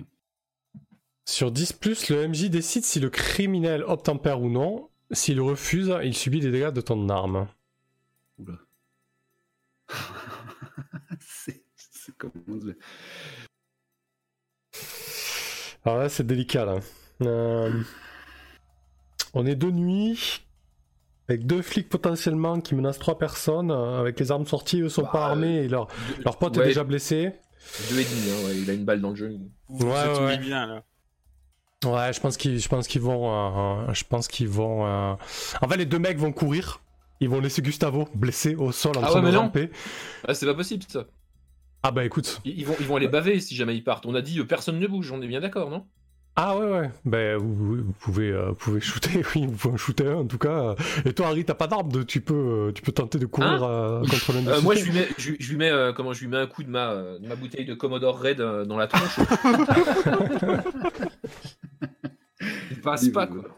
Sur 10 le MJ décide si le criminel obtempère ou non. S'il refuse, il subit des dégâts de ton arme. Oula. c'est comment alors là, c'est délicat là. Euh, on est de nuit, avec deux flics potentiellement qui menacent trois personnes, euh, avec les armes sorties, eux sont pas bah, armés et leur, leur pote est déjà blessé. Deux et demi, hein, il a une balle dans le jeu. Ouais, ouais. bien là. Ouais, je pense qu'ils, je pense qu'ils vont, euh, je pense qu'ils vont. En fait, les deux mecs vont courir. Ils vont laisser Gustavo blessé au sol en ah train de ramper. Ah, c'est pas possible ça. Ah bah écoute. Ils, vont, ils vont aller baver si jamais ils partent. On a dit euh, personne ne bouge, on est bien d'accord, non? Ah ouais, ouais. Ben, vous, vous pouvez, euh, vous pouvez shooter, oui, vous pouvez en shooter un en tout cas. Et toi, Harry, t'as pas d'arme, de- tu peux, euh, tu peux tenter de courir euh, contre l'un de Euh, moi, je lui mets, je, je lui mets, euh, comment, je lui mets un coup de ma, euh, de ma bouteille de Commodore Red euh, dans la tronche. Il passe Oui, pas, oui, quoi.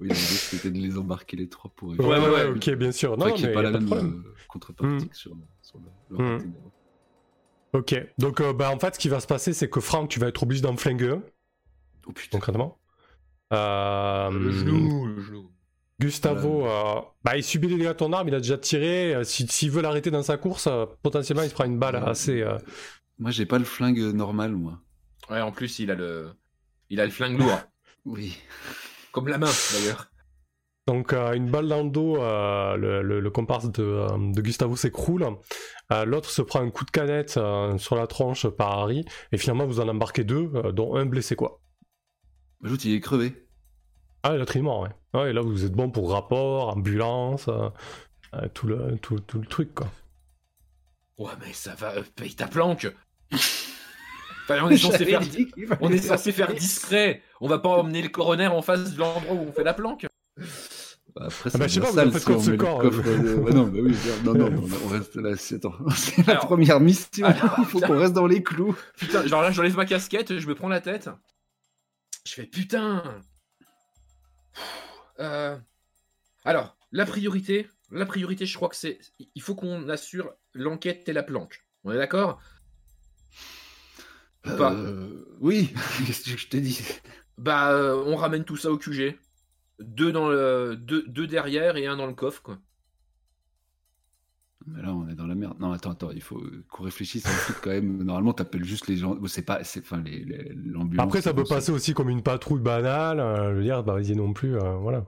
Oui, l'idée c'était de les embarquer les trois pour Ouais, ouais, ouais, ouais, ok, bien sûr. Non, mais pas y la pas de même euh, contrepartie Mm. que sur le, sur le, le Mm. Ok, donc euh, bah, en fait, ce qui va se passer, c'est que Franck, tu vas être obligé d'en flinguer un, Oh putain. concrètement. Euh, Le genou, le genou. Gustavo, euh, bah, il subit des dégâts à ton arme, il a déjà tiré. euh, si- S'il veut l'arrêter dans sa course, euh, potentiellement, il se prend une balle Ouais. assez. euh, Moi, j'ai pas le flingue normal, moi. Ouais, en plus, il a le, il a le flingue lourd, Oui. comme la main d'ailleurs. Donc euh, une balle dans le dos, euh, le, le- le comparse de, euh, de Gustavo s'écroule. Euh, L'autre se prend un coup de canette euh, sur la tronche par Harry. Et finalement, vous en embarquez deux, euh, dont un blessé quoi. Ajoute, il est crevé. Ah, l'autre il est mort, ouais. Ouais, et là, vous êtes bon pour rapport, ambulance, euh, euh, tout, le, tout, tout le truc quoi. Ouais, mais ça va, euh, paye ta planque. Enfin, on est censé faire, on est censé faire discret. On va pas emmener le coroner en face de l'endroit où on fait la planque. Bah, Après, Ah bah, je sais pas, sale si on le coffre euh. de- Ouais, non, bah oui, non, non, on, on reste là. C'est la Alors- première mission. Alors, Il faut qu'on reste dans les clous. Putain, genre là, j'enlève ma casquette, je me prends la tête. Je fais putain. Euh, Alors, la priorité, la priorité, je crois que c'est, il faut qu'on assure l'enquête et la planque. On est d'accord? Ou pas? Euh, oui, qu'est-ce que je t'ai dit? Bah, euh, on ramène tout ça au QG. Deux dans le, deux, deux derrière et un dans le coffre, quoi. Mais là, on est dans la merde. Non, attends, attends, il faut qu'on réfléchisse un peu quand même. Normalement, t'appelles juste les gens. Bon, C'est pas, c'est, enfin, les, les- l'ambulance. Après, ça peut passer aussi comme une patrouille banale. euh, je veux dire, bah, vas-y non plus, euh, voilà.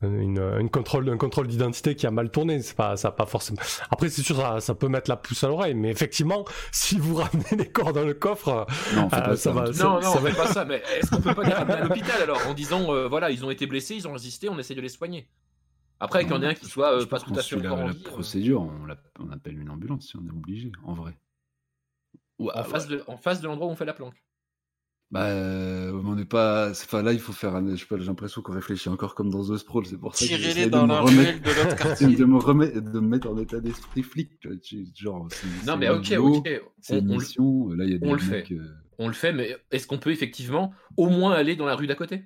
Une, une contrôle, un contrôle d'identité qui a mal tourné, c'est pas, ça pas forcément. Après, c'est sûr, ça, ça peut mettre la puce à l'oreille, mais effectivement, si vous ramenez les corps dans le coffre, Non, Ah, pas ça va. Ça- non, non, ça on va fait pas ça, mais est-ce qu'on peut pas les ramener à l'hôpital alors en disant, euh, voilà, ils ont été blessés, ils ont résisté, on essaie de les soigner. Après, qu'il y en ait un qui soit euh, pas tout à fait la, vie, euh, procédure, on, appelle une ambulance si on est obligé, en vrai. Ouais, en, face de, en face de l'endroit où on fait la planque. Bah, euh, on n'est pas. c'est- Enfin, là, il faut faire. un- Je sais pas, j'ai l'impression qu'on réfléchit encore comme dans The Sprawl. C'est pour ça que j'essaie de dans me la remettre- ruelle de l'autre de quartier. me remettre, de me mettre en état d'esprit flic. tu vois, tu- Genre, c'est- Non, c'est mais une ok, vidéo, ok. C'est On, mission. Là, il y a des on le fait. euh, on le fait, mais est-ce qu'on peut effectivement au moins aller dans la rue d'à côté?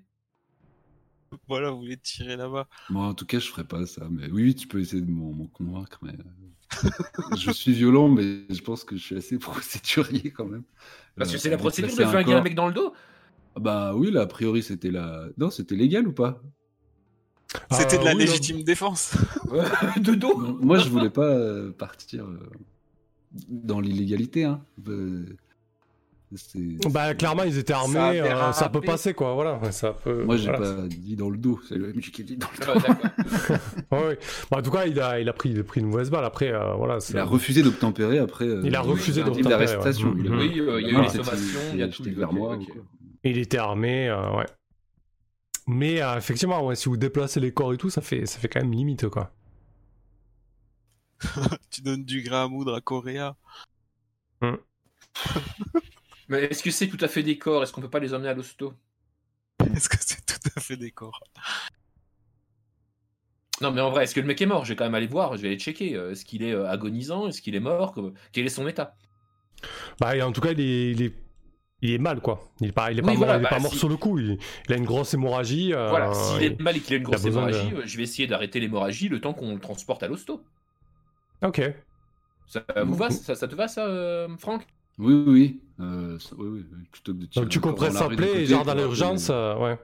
Voilà, vous voulez tirer là-bas. Moi, en tout cas, je ferais pas ça. Mais oui, tu peux essayer de m'en convaincre. Mais euh, je suis violent, mais je pense que je suis assez procédurier quand même. Parce que Euh, c'est la procédure de flinguer un corps- mec dans le dos Ah Bah oui, là, a priori, c'était la. Non, c'était légal ou pas? C'était de la Ah, oui, légitime défense. De dos Moi, je voulais pas euh, partir dans l'illégalité. Hein. Euh, bah, clairement, ils étaient Ça armés, euh, ça peut passer, quoi, voilà. Ça peut, Moi, j'ai voilà. pas dit dans le dos. C'est le MJ qui dit dans le dos. Ah, d'accord. Ouais, ouais. Bah, en tout cas, il a, il a pris, il a pris une mauvaise balle. Après, euh, voilà. Il a refusé d'obtempérer après. euh, Il a refusé d'obtempérer, d'arrestation. ouais. Il a- Mhm. Oui, euh, il y a eu Ah, les sommations, il y a tout vers moi. ok. ou quoi. Il était armé, euh, ouais. Mais euh, effectivement, ouais, si vous déplacez les corps et tout, ça fait, ça fait quand même limite, quoi. tu donnes du grain à moudre à Coréa. Mais est-ce que c'est tout à fait des corps Est-ce qu'on peut pas les emmener à l'hosto? Est-ce que c'est tout à fait décor? Non, mais en vrai, est-ce que le mec est mort? Je vais quand même aller voir, je vais aller checker. Euh, Est-ce qu'il est euh, agonisant? Est-ce qu'il est mort? Que- Quel est son état? Bah, en tout cas, il est, il est, il est mal, quoi. Il est pas, il est Oui, pas, mort, voilà, il est bah, pas mort si- sur le coup. Il, il a une grosse hémorragie. euh, Voilà, s'il est mal et qu'il a une grosse hémorragie, je vais essayer d'arrêter l'hémorragie le temps qu'on le transporte à l'hosto. Ok. Ça vous va? Ça, ça te va ça, euh, Franck? Oui, oui, oui. Euh, ça- oui, oui, oui. Plutôt que de tirer Donc tu compresses sa plaie et genre dans l'urgence, euh, ouais.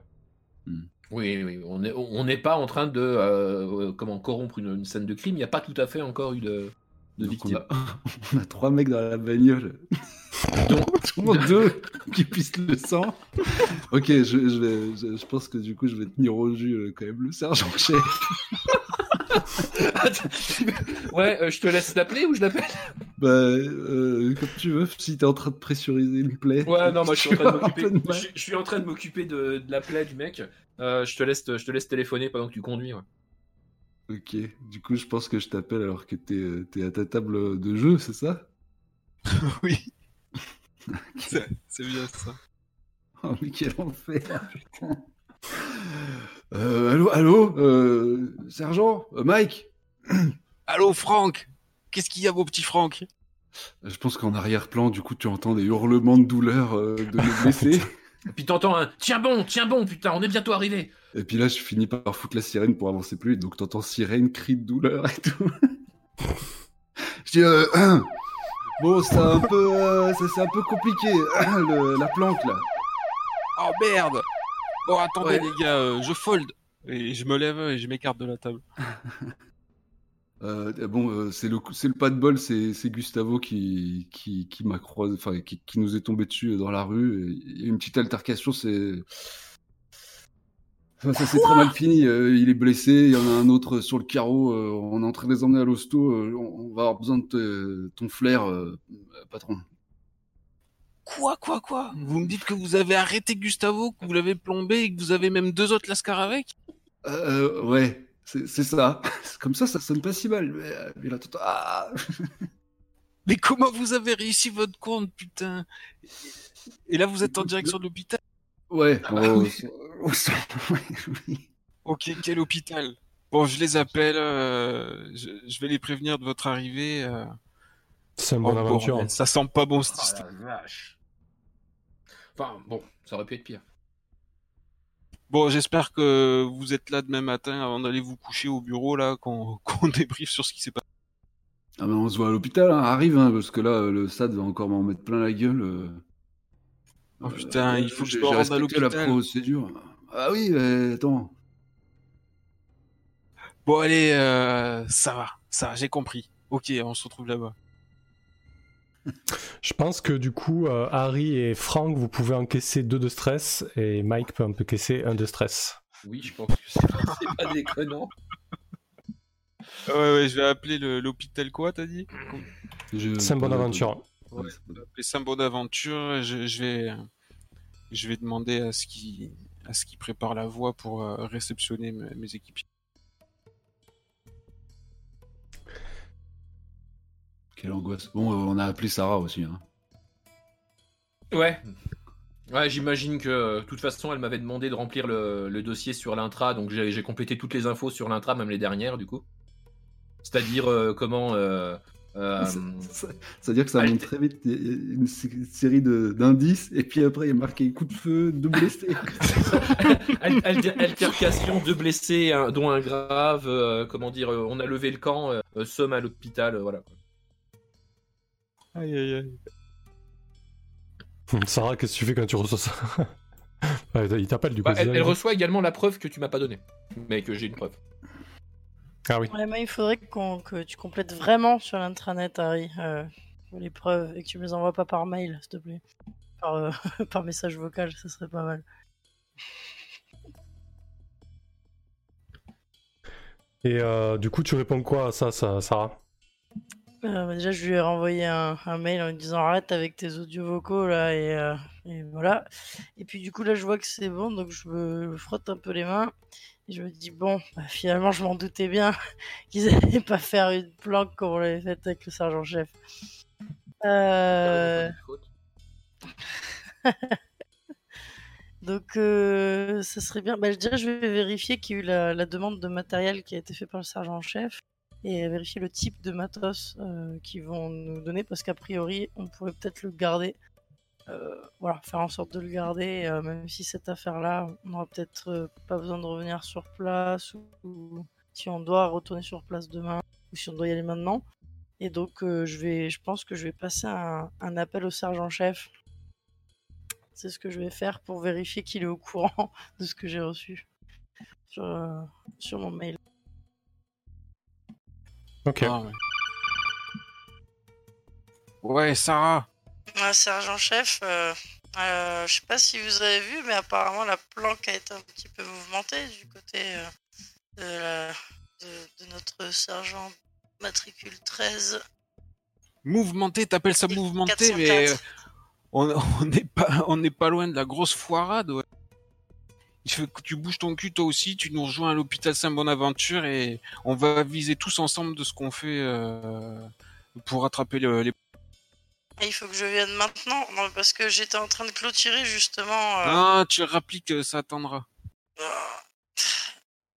Oui, oui, on n'est on n'est pas en train de euh, euh, comment corrompre une, une scène de crime. Il n'y a pas tout à fait encore eu de, de Donc, on, victime. a... on a trois mecs dans la bagnole. Donc, deux qui pissent le sang. ok, je, je, vais, je, je pense que du coup, je vais tenir au jus euh, quand même le sergent-chef. ouais, euh, je te laisse l'appeler ou je l'appelle? Bah, euh, comme tu veux, si t'es en train de pressuriser une plaie. Ouais, non, moi je suis en train de m'occuper. De mal. Je, je suis en train de m'occuper de, de la plaie du mec. Euh, je te laisse, je te laisse téléphoner pendant que tu conduis. ouais. Ok, du coup, je pense que je t'appelle alors que t'es euh, t'es à ta table de jeu, c'est ça? Oui. C'est c'est bien ça. Oh, mais quel enfer, putain. Euh, allô, allô, euh, sergent, euh, Mike Allô, Franck Qu'est-ce qu'il y a, mon petit Franck? Je pense qu'en arrière-plan, du coup, tu entends des hurlements de douleur euh, de mes blessés. Et puis t'entends un Tiens bon, tiens bon, putain, on est bientôt arrivé. Et puis là, je finis par foutre la sirène pour avancer plus vite. Donc t'entends sirène, cri de douleur et tout. je dis, euh, bon, c'est un peu, euh, ça, c'est un peu compliqué, le- la planque là. Oh merde Bon, attendez, Ouais. les gars, euh, je fold. Et je me lève et je m'écarte de la table. Euh, bon, euh, c'est le, c'est le pas de bol, c'est, c'est Gustavo qui, qui, qui m'a croisé, enfin, qui, qui nous est tombé dessus dans la rue. Et une petite altercation, c'est. Enfin, ça s'est très mal fini. euh, il est blessé, il y en a un autre sur le carreau. euh, on est en train de les emmener à l'hosto. euh, on, on va avoir besoin de te- ton flair, euh, patron. Quoi, quoi, quoi? Vous me dites que vous avez arrêté Gustavo, que vous l'avez plombé et que vous avez même deux autres lascars avec? Euh, ouais, c'est, ça. Comme ça, ça sonne pas si mal. Mais, euh, mais là, t'entends, ah Mais comment vous avez réussi votre compte, putain? Et là, vous êtes en direction de l'hôpital? Ouais, Ah bah on- oui. Ok, quel hôpital? Bon, je les appelle, euh, je, je vais les prévenir de votre arrivée. euh. C'est une Oh, bonne aventure. bordel, ça sent pas bon cette Oh histoire. la vache. Enfin, bon, ça aurait pu être pire. Bon, j'espère que vous êtes là demain matin avant d'aller vous coucher au bureau, là, qu'on débriefe sur ce qui s'est passé. Ah ben on se voit à l'hôpital, hein, arrive, hein, parce que là, le SAD va encore m'en mettre plein la gueule. euh. Oh putain, il faut que je me rende à respecté la l'hôpital. procédure. Ah oui, mais attends. Bon, allez, euh, ça va, ça va, j'ai compris. Ok, on se retrouve là-bas. Je pense que du coup, euh, Harry et Frank, vous pouvez encaisser deux de stress et Mike peut encaisser un de stress. Oui, je pense que c'est pas, déconnant. Ouais, ouais, je vais appeler le- l'hôpital quoi, t'as dit? Je- C'est une bonne aventure. Ouais, Ouais, c'est bon. appeler ça Bonaventure. Je, je vais, je vais demander à ce qui, à ce qui prépare la voie pour euh, réceptionner mes, mes équipiers. Quelle angoisse. Bon, euh, on a appelé Sarah aussi. Hein. Ouais. Ouais, j'imagine que, euh, de toute façon, elle m'avait demandé de remplir le, le dossier sur l'intra, donc j'ai complété toutes les infos sur l'intra, même les dernières, du coup. C'est-à-dire euh, comment. euh, euh, C'est-à-dire que ça monte très vite. Une, sé- série de- d'indices, et puis après, il y a marqué coup de feu, deux blessés. al- alter- altercation, deux blessés, un- dont un grave. euh, comment dire, on a levé le camp, somme à l'hôpital, euh, voilà. Aïe, aïe, aïe. Sarah, qu'est-ce que tu fais quand tu reçois ça Ouais, Il t'appelle du coup. Bah, elle, reçoit également la preuve que tu m'as pas donnée, mais que j'ai une preuve. Ah oui. Ouais, mais il faudrait qu'on- que tu complètes vraiment sur l'intranet, Harry, euh, les preuves, et que tu me les envoies pas par mail, s'il te plaît. Par, euh, par message vocal, ça serait pas mal. Et euh, du coup, tu réponds quoi à ça, ça Sarah? Euh, bah, déjà, je lui ai renvoyé un, mail en lui disant arrête avec tes audios vocaux là, et, euh, et voilà. Et puis, du coup, là, je vois que c'est bon, donc je me frotte un peu les mains. Et je me dis, bon, bah, finalement, je m'en doutais bien qu'ils allaient pas faire une planque comme on l'avait faite avec le sergent-chef. Euh. Donc, euh, ça serait bien. Bah, je dirais, je vais vérifier qu'il y a eu la, demande de matériel qui a été fait par le sergent-chef et vérifier le type de matos euh, qu'ils vont nous donner parce qu'a priori, on pourrait peut-être le garder. Euh, voilà, faire en sorte de le garder, euh, même si cette affaire-là, on n'aura peut-être euh, pas besoin de revenir sur place ou, si on doit retourner sur place demain ou si on doit y aller maintenant. Et donc, je vais, je pense que je vais passer un, un appel au sergent-chef c'est ce que je vais faire pour vérifier qu'il est au courant de ce que j'ai reçu sur, sur mon mail. Ok. Ah, ouais. Ouais, Sarah. Ouais, sergent-chef, euh, euh, je sais pas si vous avez vu, mais apparemment la planque a été un petit peu mouvementée du côté euh, de, la- de- de notre sergent matricule 13. Mouvementé, t'appelles ça mouvementé, 404. mais on on n'est pas, on n'est pas loin de la grosse foirade. Ouais. Il faut que tu bouges ton cul toi aussi, tu nous rejoins à l'hôpital Saint-Bonaventure et on va viser tous ensemble de ce qu'on fait euh, pour rattraper le- les. il faut que je vienne maintenant Non, parce que j'étais en train de clôturer justement. Non, tu rappliques, ça attendra.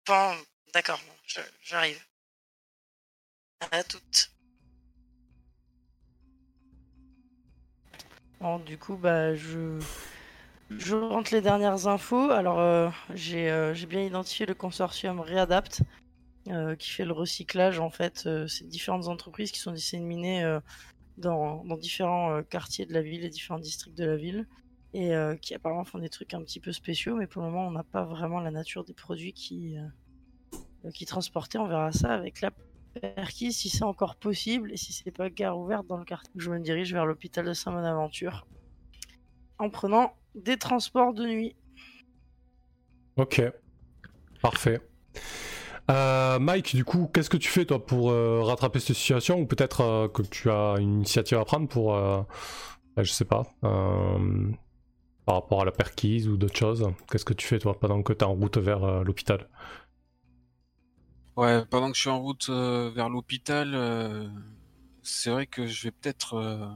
Bon, d'accord, j'arrive. À toutes. Bon, du coup, bah, je, je rentre les dernières infos. Alors, euh, euh, j'ai bien identifié le consortium Readapt, euh, qui fait le recyclage, en fait. ces différentes entreprises qui sont disséminées dans, différents quartiers de la ville et différents districts de la ville. Et qui apparemment font des trucs un petit peu spéciaux, mais pour le moment, on n'a pas vraiment la nature des produits qui, qui transportaient. On verra ça avec la qui si c'est encore possible et si c'est pas gare ouverte dans le quartier. Je me dirige vers l'hôpital de Saint-Bonaventure en prenant des transports de nuit. Ok, parfait. Euh, Mike, du coup, qu'est-ce que tu fais toi pour euh, rattraper cette situation ou peut-être euh, que tu as une initiative à prendre pour, je sais pas, par rapport à la perquise ou d'autres choses? Qu'est-ce que tu fais toi pendant que tu es en route vers l'hôpital? Ouais, pendant que je suis en route euh, vers l'hôpital, euh, c'est vrai que je vais peut-être, euh,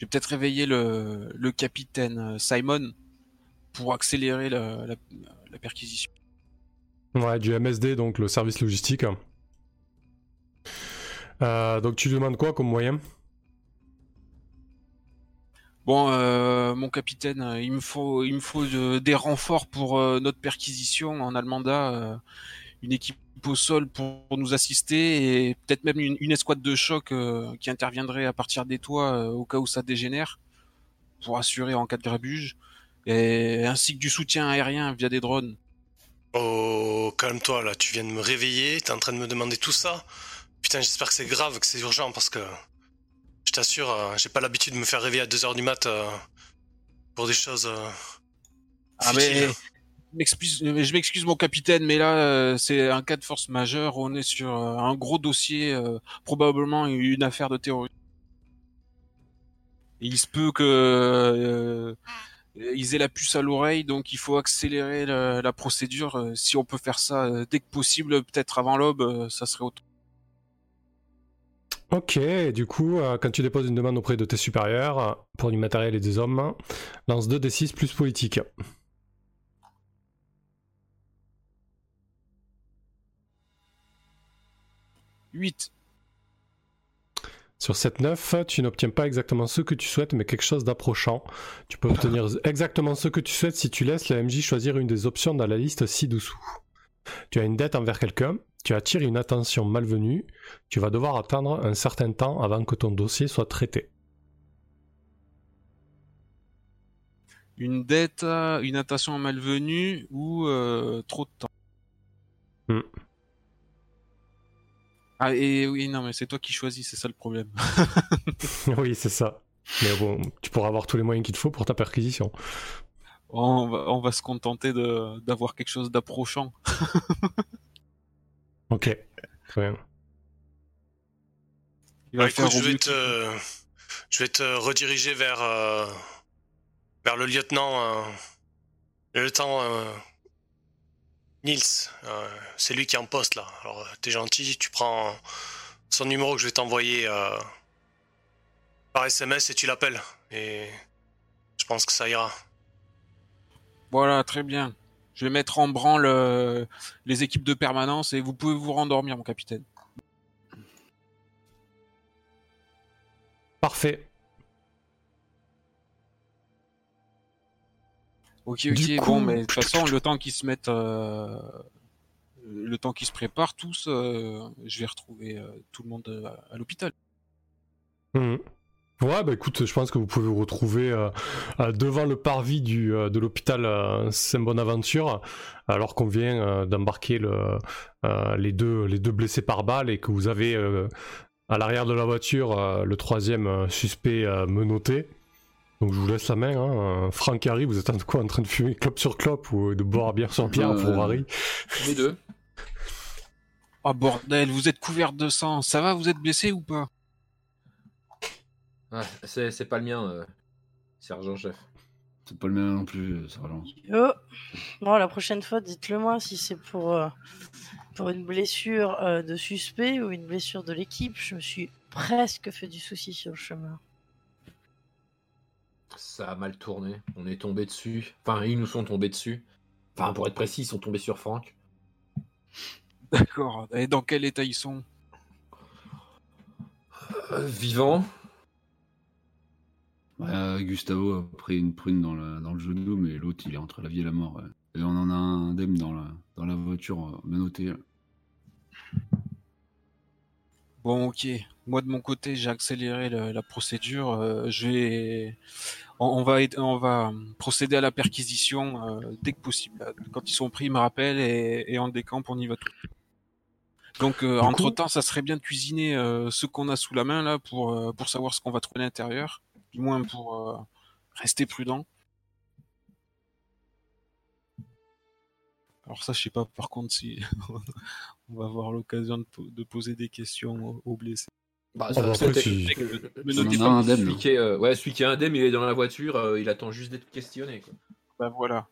je vais peut-être réveiller le, le, capitaine Simon pour accélérer la, la, perquisition. Ouais, du MSD, donc le service logistique. donc tu demandes quoi comme moyen? Bon, mon capitaine, il me faut, il me faut des renforts pour notre perquisition. On a demandé une équipe au sol pour, nous assister et peut-être même une, escouade de choc euh, qui interviendrait à partir des toits euh, au cas où ça dégénère pour assurer en cas de grabuge et ainsi que du soutien aérien via des drones. Oh, calme-toi là, tu viens de me réveiller, t'es en train de me demander tout ça. Putain, j'espère que c'est grave, que c'est urgent parce que je t'assure, euh, j'ai pas l'habitude de me faire réveiller à 2h du mat pour des choses. ah mais je m'excuse mon capitaine, mais là euh, c'est un cas de force majeure. On est sur euh, un gros dossier, euh, probablement une affaire de terrorisme. il se peut que ils aient la puce à l'oreille, donc il faut accélérer la, procédure. Si on peut faire ça dès que possible, peut-être avant l'aube, ça serait autant. Ok, du coup, quand tu déposes une demande auprès de tes supérieurs pour du matériel et des hommes, lance 2 d 6 plus politique. 8. Sur cette 9, tu n'obtiens pas exactement ce que tu souhaites, mais quelque chose d'approchant. Tu peux obtenir exactement ce que tu souhaites si tu laisses la MJ choisir une des options dans la liste ci-dessous. Tu as une dette envers quelqu'un, tu attires une attention malvenue, tu vas devoir attendre un certain temps avant que ton dossier soit traité. Une dette, une attention malvenue ou euh, trop de temps? Hmm. Ah, et oui, non, mais c'est toi qui choisis, c'est ça le problème. oui, c'est ça. Mais bon, tu pourras avoir tous les moyens qu'il te faut pour ta perquisition. On va, on va se contenter d'avoir quelque chose d'approchant. ok, très bien. Bah, je, vais te, je vais te rediriger vers, euh, vers le lieutenant, euh, le lieutenant euh, Nils, euh, c'est lui qui est en poste là. Alors t'es gentil, tu prends son numéro que je vais t'envoyer euh, par SMS et tu l'appelles. Et je pense que ça ira. Voilà, très bien. Je vais mettre en branle euh, les équipes de permanence et vous pouvez vous rendormir, mon capitaine. Parfait. Ok, ok, bon, mais de toute façon, le temps qu'ils se mettent, euh, le temps qu'ils se préparent tous, euh, je vais retrouver euh, tout le monde à, l'hôpital. Mmh. Ouais, bah écoute, je pense que vous pouvez vous retrouver devant le parvis du, de l'hôpital Saint-Bonaventure, alors qu'on vient d'embarquer le, les, deux, les deux blessés par balle et que vous avez à l'arrière de la voiture le troisième suspect menotté. Donc je vous laisse la main. Hein. Franck Harry, vous êtes en, quoi, en train de fumer clope sur clope ou de boire bière sur bière pour euh, Harry Les deux. Oh bordel, vous êtes couvert de sang. Ça va, vous êtes blessé ou pas? Ah, c'est, pas le mien, euh, sergent-chef. C'est pas le mien non plus, euh, sergent. Oh Bon, la prochaine fois, dites-le moi si c'est pour, pour une blessure de suspect ou une blessure de l'équipe. Je me suis presque fait du souci sur le chemin. Ça a mal tourné. On est tombé dessus. Enfin, ils nous sont tombés dessus. Enfin, pour être précis, ils sont tombés sur Franck. D'accord. Et dans quel état ils sont? Euh, Vivants. Gustavo a pris une prune dans, dans le genou, mais l'autre, il est entre la vie et la mort. Et on en a un indemne dans la, dans la voiture, menotté. Bon, ok. Moi, de mon côté, j'ai accéléré la procédure. Euh, je vais, on, va, on va procéder à la perquisition euh, dès que possible. Quand ils sont pris, ils me rappellent et, en décamp, on y va tout. Donc, euh, entre temps, ça serait bien de cuisiner ce qu'on a sous la main là pour pour savoir ce qu'on va trouver à l'intérieur, du moins pour rester prudent. Alors ça, je sais pas par contre si on va avoir l'occasion de, poser des questions aux, blessés. Bah, oh, bah, celui, qui est, euh, ouais, celui qui est indemne, il est dans la voiture, euh, il attend juste d'être questionné. Quoi. Bah voilà.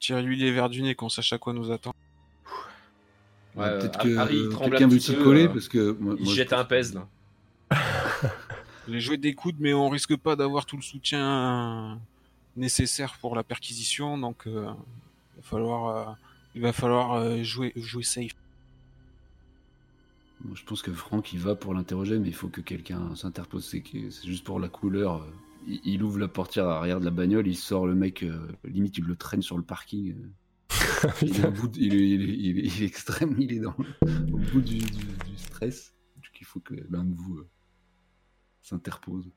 Tire-lui les verres du nez qu'on sache à quoi nous attend. Ouais, peut-être que quelqu'un veut s'y coller euh, parce que il jette un pèse là. Les jouer des coudes, mais on risque pas d'avoir tout le soutien nécessaire pour la perquisition, donc il va falloir il va falloir euh, jouer, jouer safe. Je pense que Franck il va pour l'interroger, mais il faut que quelqu'un s'interpose. C'est juste pour la couleur. Il, ouvre la portière arrière de la bagnole, il sort le mec, euh, limite il le traîne sur le parking. il, est extrême, il est dans, au bout du, stress. Donc il faut que l'un de vous euh, s'interpose.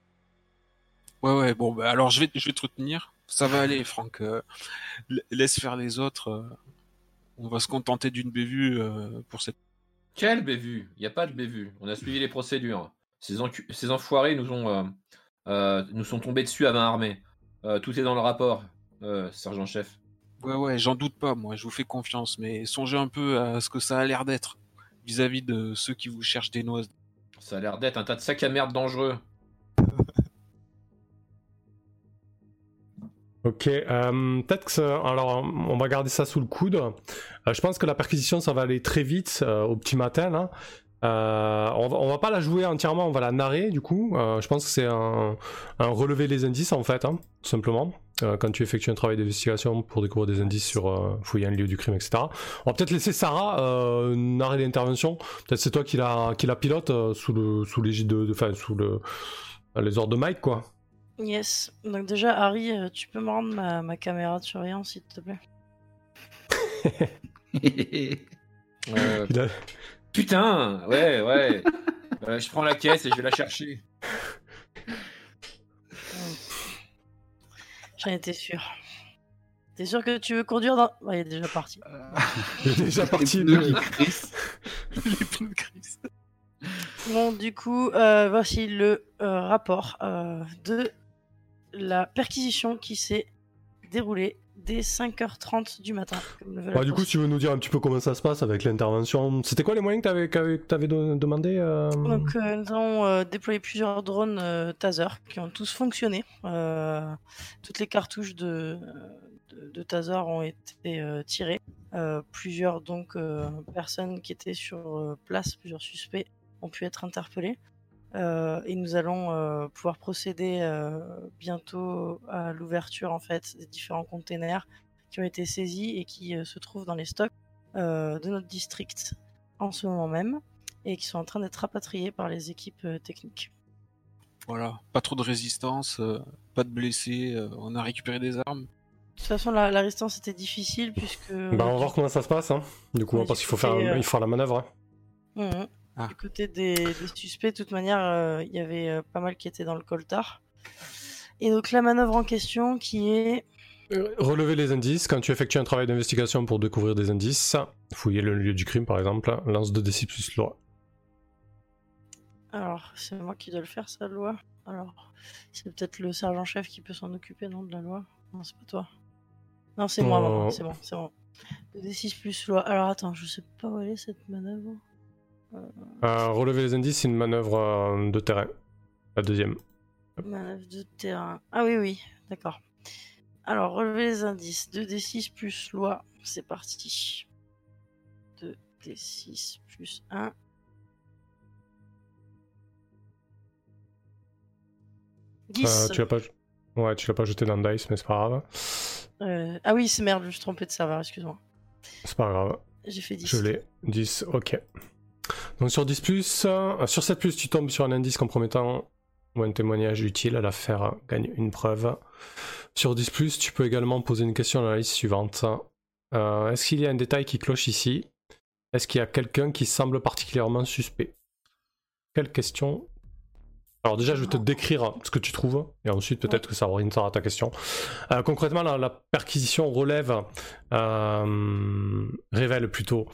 Ouais, ouais, bon, bah, alors je vais, je vais te retenir. Ça va aller, Franck. laisse faire les autres on va se contenter d'une bévue euh, pour cette. Quelle bévue Il n'y a pas de bévue. On a suivi les procédures. Ces, Ces enfoirés nous ont euh, euh, nous sont tombés dessus à main armée. tout est dans le rapport, sergent-chef. Ouais, ouais, j'en doute pas, moi, je vous fais confiance, mais songez un peu à ce que ça a l'air d'être vis-à-vis de ceux qui vous cherchent des noises. Ça a l'air d'être un tas de sacs à merde dangereux. Ok, euh, peut-être que alors on va garder ça sous le coude. Euh, je pense que la perquisition ça va aller très vite euh, au petit matin. On, va, va pas la jouer entièrement, on va la narrer du coup. je pense que c'est un, relever les indices en fait, hein, simplement. quand tu effectues un travail d'investigation pour découvrir des indices sur fouiller un lieu du crime, etc. On va peut-être laisser Sarah narrer l'intervention. Peut-être c'est toi qui la, pilote sous sous l'égide de, enfin sous le les ordres de Mike quoi. Yes. Donc déjà, Harry, euh, tu peux me rendre ma, caméra de surveillance, s'il te plaît euh, Putain Ouais, ouais. Euh, je prends la caisse et je vais la chercher. J'en étais sûr. T'es sûr que tu veux conduire dans... il est déjà parti. il est déjà parti. Les Bon, du coup, voici le rapport de la perquisition qui s'est déroulée dès 5h30 du matin. Bah, du coup, si tu veux nous dire un petit peu comment ça se passe avec l'intervention, c'était quoi les moyens que tu avais, demandé euh Donc, euh, nous avons euh, déployé plusieurs drones Taser qui ont tous fonctionné. toutes les cartouches de, de, Taser ont été tirées. plusieurs donc personnes qui étaient sur place, plusieurs suspects, ont pu être interpellés. Euh, et nous allons euh, pouvoir procéder euh, bientôt à l'ouverture en fait des différents containers qui ont été saisis et qui se trouvent dans les stocks de notre district en ce moment même et qui sont en train d'être rapatriés par les équipes techniques. Voilà, pas trop de résistance, pas de blessés, on a récupéré des armes. De toute façon, la, résistance était difficile puisque. Bah, on va voir comment ça se passe, hein. du coup, parce qu'il faut faire, il faut la manœuvre. Hein. Mmh. Ah. Du côté des, suspects, de toute manière, euh, il y avait euh, pas mal qui étaient dans le coltard. Et donc la manœuvre en question qui est... Euh, relever les indices. Quand tu effectues un travail d'investigation pour découvrir des indices, fouiller le lieu du crime par exemple, lance 2d6 plus loi. Alors, c'est moi qui dois le faire, ça, loi. Alors, c'est peut-être le sergent-chef qui peut s'en occuper, non, de la loi? Non, c'est pas toi. Non, c'est moi, c'est bon, c'est bon. 2d6 plus loi. Alors, attends, je sais pas où elle est cette manœuvre. Euh, relever les indices, c'est une manœuvre euh, de terrain. La deuxième. Manœuvre de terrain. Ah oui, oui, d'accord. Alors, relever les indices. 2d6 plus loi. C'est parti. 2d6 plus 1. 10. Euh, tu as pas. Ouais, tu l'as pas jeté dans Dice, mais c'est pas grave. Euh, ah oui, c'est merde, je me suis trompé de serveur, excuse-moi. C'est pas grave. J'ai fait 10. Je l'ai. 10, ok. Donc sur 10, plus, euh, sur 7, plus, tu tombes sur un indice compromettant ou un témoignage utile. À l'affaire gagne une preuve. Sur 10, plus, tu peux également poser une question dans la liste suivante. Euh, Est-ce qu'il y a un détail qui cloche ici? Est-ce qu'il y a quelqu'un qui semble particulièrement suspect? Quelle question? Alors déjà, je vais te décrire ce que tu trouves, et ensuite peut-être que ça orientera ta question. Euh, concrètement, la, perquisition relève, révèle plutôt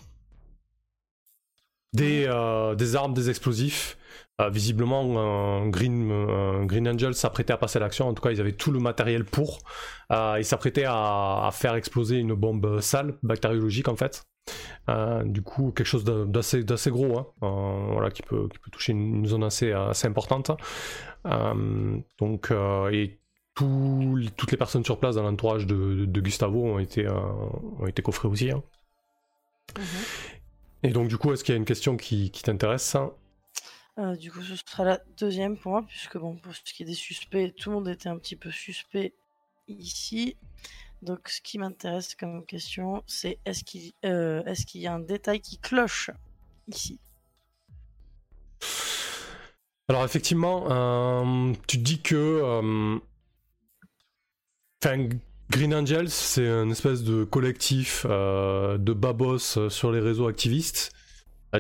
des, euh, des, armes, des explosifs. visiblement, Green, Angel s'apprêtait à passer à l'action. En tout cas, ils avaient tout le matériel pour. ils s'apprêtaient à, faire exploser une bombe sale, bactériologique en fait. Euh, du coup, quelque chose d'assez, gros, hein. euh, qui peut, toucher une, zone assez, importante. Euh, donc, et toutes les personnes sur place dans l'entourage de, Gustavo ont été, coffrées aussi. Hein. Mhm. Et donc, du coup, est-ce qu'il y a une question qui, qui t'intéresse Du coup, ce sera la deuxième pour moi, puisque bon, pour ce qui est des suspects, tout le monde était un petit peu suspect ici. Donc, ce qui m'intéresse comme question, c'est est-ce qu'il euh, est y a un détail qui cloche ici? Alors, effectivement, euh, tu dis que. Euh, Green Angels, c'est une espèce de collectif de babos sur les réseaux activistes.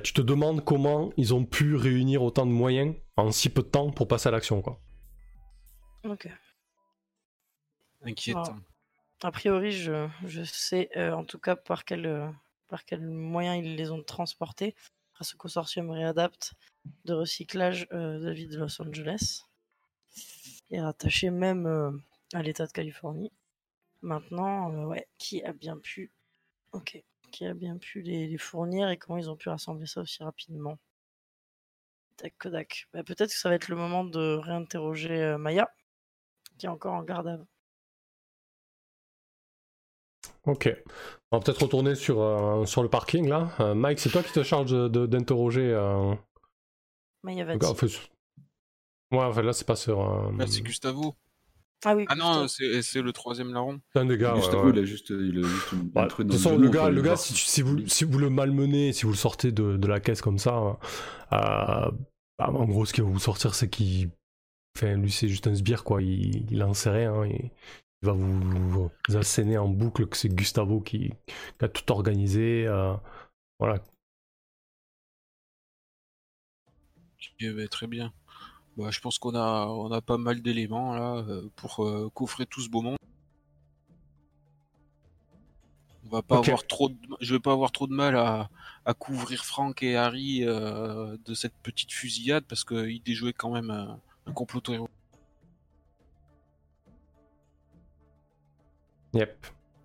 tu te demandes comment ils ont pu réunir autant de moyens en si peu de temps pour passer à l'action, quoi. Ok. Inquiétant. A priori, je, je sais euh, en tout cas par quel, euh, par quel moyen ils les ont transportés grâce au consortium réadapte de recyclage euh, de la ville de Los Angeles et rattaché même à l'État de Californie. Maintenant, ouais, qui a bien pu, ok, qui a bien pu les, fournir et comment ils ont pu rassembler ça aussi rapidement. Tac, Kodak. Bah, peut-être que ça va être le moment de réinterroger Maya, qui est encore en garde à Ok. On va peut-être retourner sur, euh, sur le parking là. Euh, Mike, c'est toi qui te charge d'interroger. Euh... Mais va Ouais, en fait là c'est pas sur. Là c'est Gustavo. Ah oui. Ah non, c'est le troisième larron. C'est un des gars. Gustavo, il a juste, il a juste une, De toute façon, le gars, le gars si, si, vous, si vous le malmenez, si vous le sortez de, de la caisse comme ça, euh, bah, en gros, ce qui va vous sortir, c'est qu'il. Enfin, lui, c'est juste un sbire, quoi. Il, il en sait rien. Hein, il va vous, asséner en boucle que c'est Gustavo qui, a tout organisé. Euh, voilà. Bah, très bien. Bah, je pense qu'on a, on a pas mal d'éléments là euh, pour euh, coffrer tout ce beau monde. On va pas avoir trop je vais pas avoir trop de mal à, couvrir Frank et Harry de cette petite fusillade parce qu'ils déjouaient quand même un complot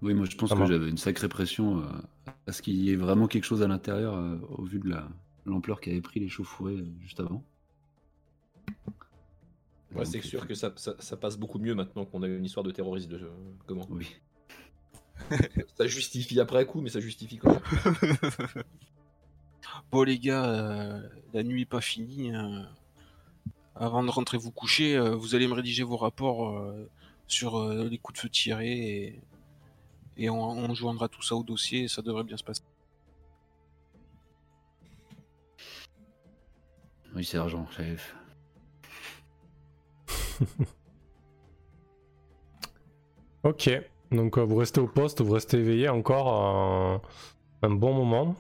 Oui, moi je pense que j'avais une sacrée pression euh, à ce qu'il y ait vraiment quelque chose à l'intérieur euh, au vu de l'ampleur qu'avaient pris les chauffourées euh, juste avant. Ouais, c'est sûr que ça, passe beaucoup mieux maintenant qu'on a une histoire de terroriste. De, comment Oui. ça justifie après coup, mais ça justifie quand même. bon les gars, la nuit est pas finie. Avant de rentrer vous coucher, vous allez me rédiger vos rapports sur euh, les coups de feu tirés et, on, joindra tout ça au dossier et ça devrait bien se passer. Oui, c'est argent, chef. ok, donc euh, vous restez au poste, vous restez éveillé encore un bon moment.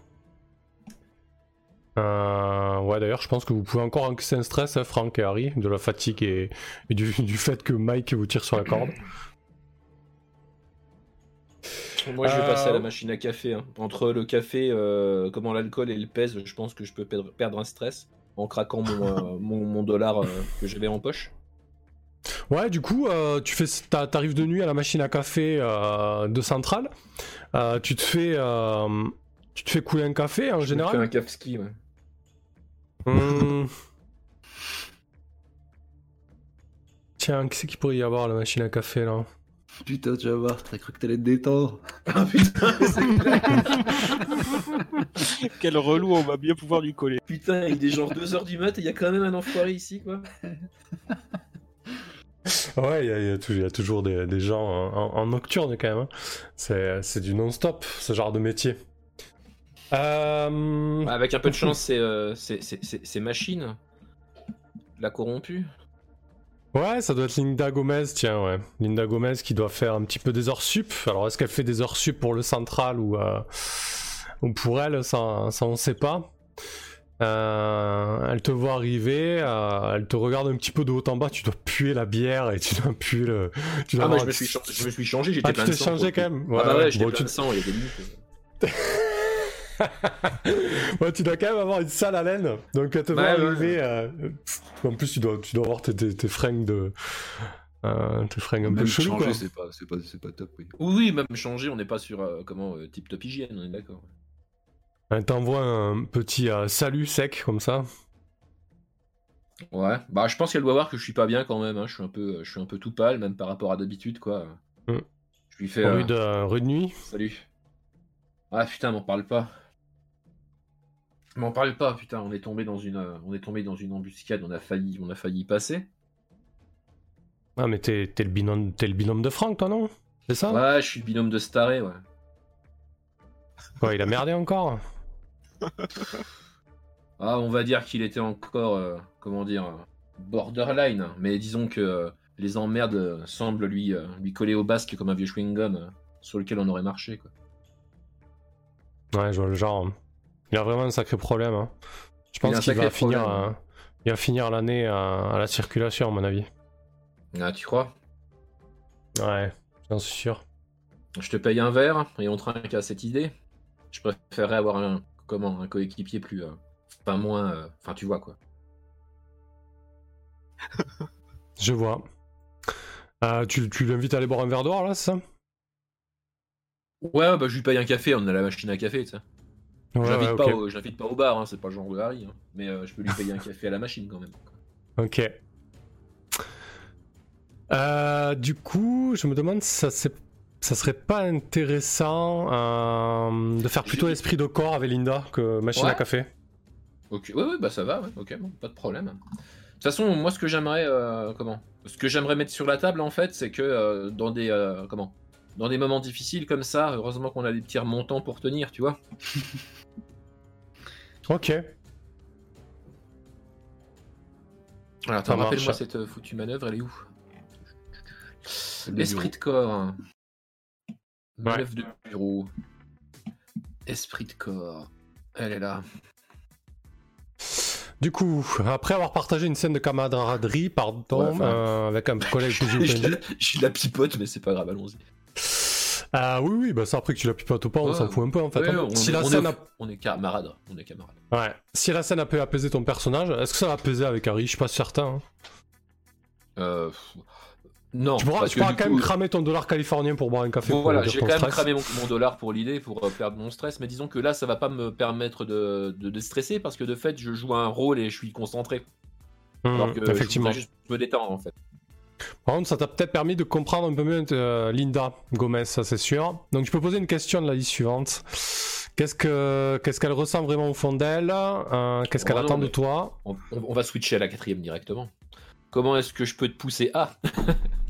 Euh, ouais, d'ailleurs, je pense que vous pouvez encore encaisser un stress, hein, Franck et Harry, de la fatigue et, du, fait que Mike vous tire sur la corde. Moi, je vais passer à la euh, machine à café. Hein. Entre le café, euh, comment l'alcool et le pèse, je pense que je peux perdre un stress en craquant mon, mon, dollar que j'avais en poche. Ouais, du coup, tu fais, t'arrives de nuit à la machine à café de Centrale. tu te fais, tu te fais couler un café en je général. Me fais un ski, ouais. Hmm. Tiens, qui c'est qu'il pourrait y avoir la machine à café là Putain, tu vas voir, t'as cru que t'allais te détendre. Ah putain, Quel relou, on va bien pouvoir lui coller. Putain, il est genre 2h du mat et il y a quand même un enfoiré ici, quoi. Ouais, il y, a toujours des, gens en, nocturne quand même. Hein. C'est du non-stop, ce genre de métier. Euh, avec un peu de chance, c'est euh, Machine, la corrompue. Ouais, ça doit être Linda Gomez, tiens, ouais. Linda Gomez qui doit faire un petit peu des heures sup. Alors, est-ce qu'elle fait des heures sup pour le central ou, euh, ou pour elle Ça, ça on sait pas. Euh, elle te voit arriver, euh, elle te regarde un petit peu de haut en bas, tu dois puer la bière et tu dois puer le. Tu dois ah, moi je me, suis je me suis changé, j'étais ah, plein de sang. changé quand même Ah bah ouais, j'étais bon, plein tu... de sang, il y a des limites. ouais, tu dois quand même avoir une sale haleine. Donc, elle te voit arriver. Euh... En plus, tu dois, tu dois avoir tes, tes, tes fringues de. Euh, tes fringues un même peu chelou, changer, c'est pas, pas, pas, top. Oui. oui, même changer, on n'est pas sur euh, comment euh, type top hygiène, on est d'accord. Elle t'envoie un petit euh, salut sec comme ça. Ouais, bah je pense qu'elle doit voir que je suis pas bien quand même. Hein. Je suis un peu, je suis un peu tout pâle, même par rapport à d'habitude, quoi. Mm. Je lui fais. Rue, de, rue de nuit. Salut. Ah putain, m'en parle pas. M'en parle pas, putain. On est tombé dans une, on est tombé dans une embuscade. On a failli, on a failli passer. Ah mais t'es, le binôme, t'es le binôme de Franck, toi non? C'est ça? Ouais, je suis le binôme de Staré, ouais. Ouais, il a merdé encore? Ah, on va dire qu'il était encore, euh, comment dire, borderline. Mais disons que euh, les emmerdes semblent lui, euh, lui coller au basque comme un vieux chewing-gum sur lequel on aurait marché. Quoi. Ouais, je vois le genre. Il a vraiment un sacré problème. Hein. Je pense qu'il va, finir, il va finir l'année à, la circulation, à mon avis. Ah, tu crois? Ouais, j'en suis sûr. Je te paye un verre et on trinque à cette idée. Je préférerais avoir un, comment un coéquipier plus, pas euh, moins, euh, enfin tu vois quoi. je vois. Euh, tu, tu l'invites à aller boire un verre dehors là, c'est ça? Ouais, bah je lui paye un café, on a la machine à café, tu sais. Ouais, j'invite pas, au, pas au bar, hein, c'est pas le genre de Harry, hein. mais je peux lui payer un café à la machine quand même. Ok. du coup, je me demande si ça c'est ça serait pas intéressant euh, de faire plutôt esprit de corps avec Linda que machine à café Ok, ouais, ouais, bah ça va, ouais, ok, bon, pas de problème. De toute façon, moi, ce que j'aimerais, euh, comment? Ce que j'aimerais mettre sur la table, en fait, c'est que euh, dans des, comment? Dans des moments difficiles comme ça, heureusement qu'on a des petits remontants pour tenir, tu vois. ok. Alors, rappelle-moi cette foutue manœuvre, elle est où? L'esprit de corps. Bref de bureau. Esprit de corps. Elle est là. Du coup, après avoir partagé une scène de camaraderie, pardon, euh, avec un collègue que j'ai Je la pipote, mais c'est pas grave, allons-y. Ah oui, oui, bah ça après que tu la pipotes ou pas, on s'en fout un peu en fait. Hein. on, si est, la scène on, est, camarades, on est camarades. Ouais. Si la scène a pu apaiser ton personnage, est-ce que ça va apaiser avec Harry? Je suis pas certain. Hein. Euh, non. Tu pourras, quand même cramer ton dollar californien pour boire un café. voilà, j'ai quand même cramé mon, dollar pour l'idée, pour euh, perdre mon stress, mais disons que là, ça va pas me permettre de, de, stresser parce que de fait, je joue un rôle et je suis concentré. Mmh, Alors que effectivement. Je juste me détendre en fait. Par contre, ça t'a peut-être permis de comprendre un peu mieux euh, Linda Gomez, ça c'est sûr. Donc, je peux poser une question de la liste suivante. Qu'est-ce que qu'est-ce qu'elle ressent vraiment au fond d'elle euh, Qu'est-ce qu'elle attend de toi? on, on, va switcher à la quatrième directement. Comment est-ce que je peux te pousser à?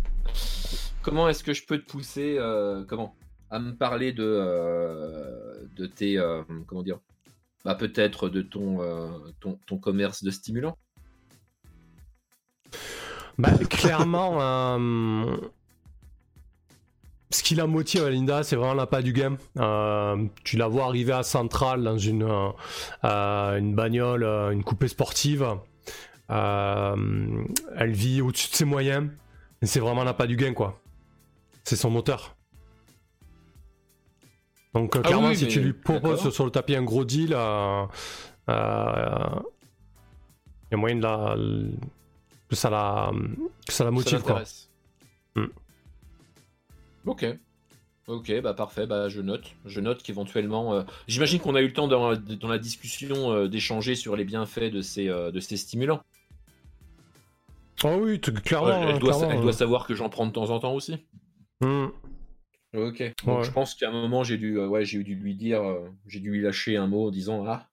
comment est-ce que je peux te pousser euh, comment à me parler de euh, tes euh, comment dire bah peut-être de ton, commerce de stimulant? Bah, clairement ce qui la motive Linda c'est vraiment la pas du game. Tu la vois arriver à Central dans une bagnole une coupée sportive. Elle vit au-dessus de ses moyens. C'est vraiment la pas du gain quoi c'est son moteur. Donc euh, ah clairement, si tu lui proposes sur le tapis un gros deal, euh, euh, il y a moyen de la, que ça la, que ça la motive quoi. Hmm. Ok. Ok, bah parfait, bah je note. Je note qu'éventuellement, j'imagine qu'on a eu le temps dans, la discussion d'échanger sur les bienfaits de ces, de ces stimulants. Oh oui, clairement. elle, doit, elle doit savoir que j'en prends de temps en temps aussi. Hmm. Ok. je pense qu'à un moment j'ai dû, euh, ouais, j'ai dû lui dire, euh, j'ai dû lui lâcher un mot en disant ah,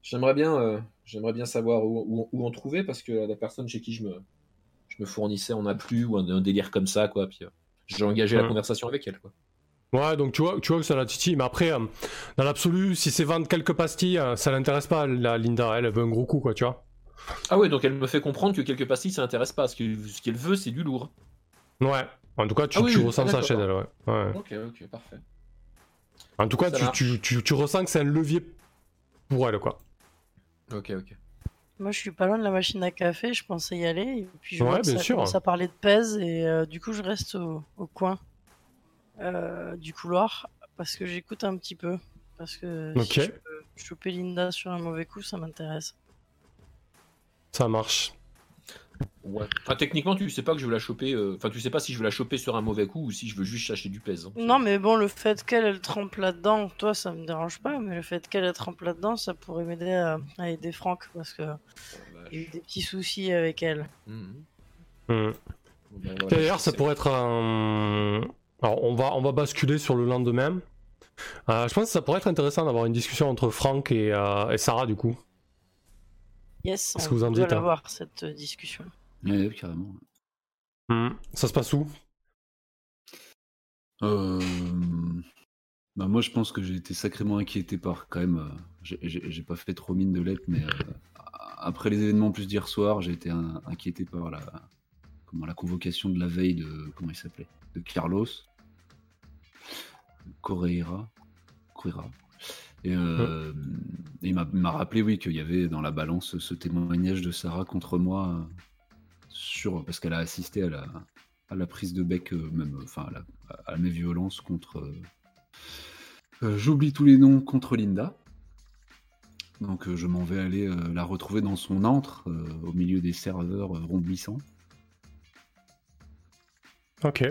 j'aimerais bien, euh, j'aimerais bien savoir où, où, en trouver parce que la personne chez qui je me, je me fournissais en a plus ou un, délire comme ça, quoi. Puis j'ai engagé la conversation avec elle, quoi. Ouais, donc tu vois, tu vois que ça la titille, mais après, dans l'absolu, si c'est vendre quelques pastilles, ça l'intéresse pas, la Linda, elle, veut un gros coup, quoi, tu vois. Ah ouais, donc elle me fait comprendre que quelques pastilles, ça l'intéresse pas, ce qu'elle veut, c'est du lourd. Ouais, en tout cas, tu, ah ressens ça chez elle, ouais. ouais. Ok, ok, parfait. En tout cas, tu, tu, ressens que c'est un levier pour elle, quoi. Ok, ok. Moi, je suis pas loin de la machine à café, je pensais y aller. Et puis, je vois bien ça sûr. commence à parler de pèse, et euh, du coup, je reste au, coin euh, du couloir parce que j'écoute un petit peu. Parce que si je peux choper Linda sur un mauvais coup, ça m'intéresse. Ça marche. Ouais. Enfin, techniquement, tu sais pas que je veux la choper. Euh, enfin, tu sais pas si je veux la choper sur un mauvais coup ou si je veux juste chercher du pèse. Hein. Non, mais bon, le fait qu'elle elle trempe là-dedans, toi, ça me dérange pas. Mais le fait qu'elle elle trempe là-dedans, ça pourrait m'aider à, aider Franck parce que oh, a eu des petits soucis avec elle. Mmh. Mmh. Ben, D'ailleurs, ça pourrait être un. Alors, on va, on va basculer sur le lendemain. Euh, je pense que ça pourrait être intéressant d'avoir une discussion entre Franck et, euh, et Sarah, du coup. Yes, on que vous en dites, avoir hein cette discussion. Oui, carrément. Hmm. Ça se passe où? Euh... bah moi, je pense que j'ai été sacrément inquiété par quand même. Euh, j'ai pas fait trop mine de lettres, mais euh, après les événements plus d'hier soir, j'ai été inquiété par la comment la convocation de la veille de comment il s'appelait? De Carlos Correira. Correira. Et, euh, il m'a rappelé, oui, qu'il y avait dans la balance ce témoignage de Sarah contre moi parce qu'elle a assisté à la, à la prise de bec, euh, même, enfin, à, mes violences contre. Euh, j'oublie tous les noms contre Linda. Donc je m'en vais aller la retrouver dans son antre, au milieu des serveurs ronblissants. Ok.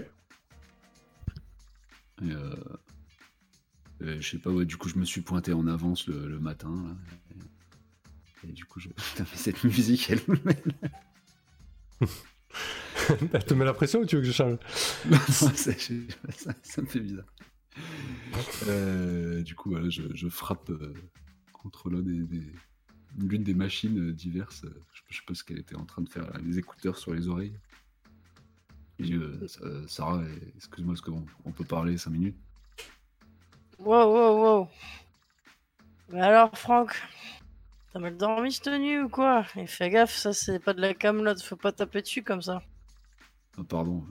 Je sais pas, ouais, du coup je me suis pointé en avance le, matin. et, du coup je... cette musique, elle Elle te met la pression ou tu veux que je change ça, me fait bizarre. Euh, du coup, je, frappe euh, contre l'une des, des, machines euh, diverses. Je, sais pas ce qu'elle était en train de faire, les écouteurs sur les oreilles. Sarah, excuse-moi, est-ce qu'on on peut parler 5 minutes Wow, wow, wow. Mais alors, Franck, T'as mal dormi cette nuit ou quoi? Et fais gaffe, ça c'est pas de la camelote, faut pas taper dessus comme ça. Ah, pardon,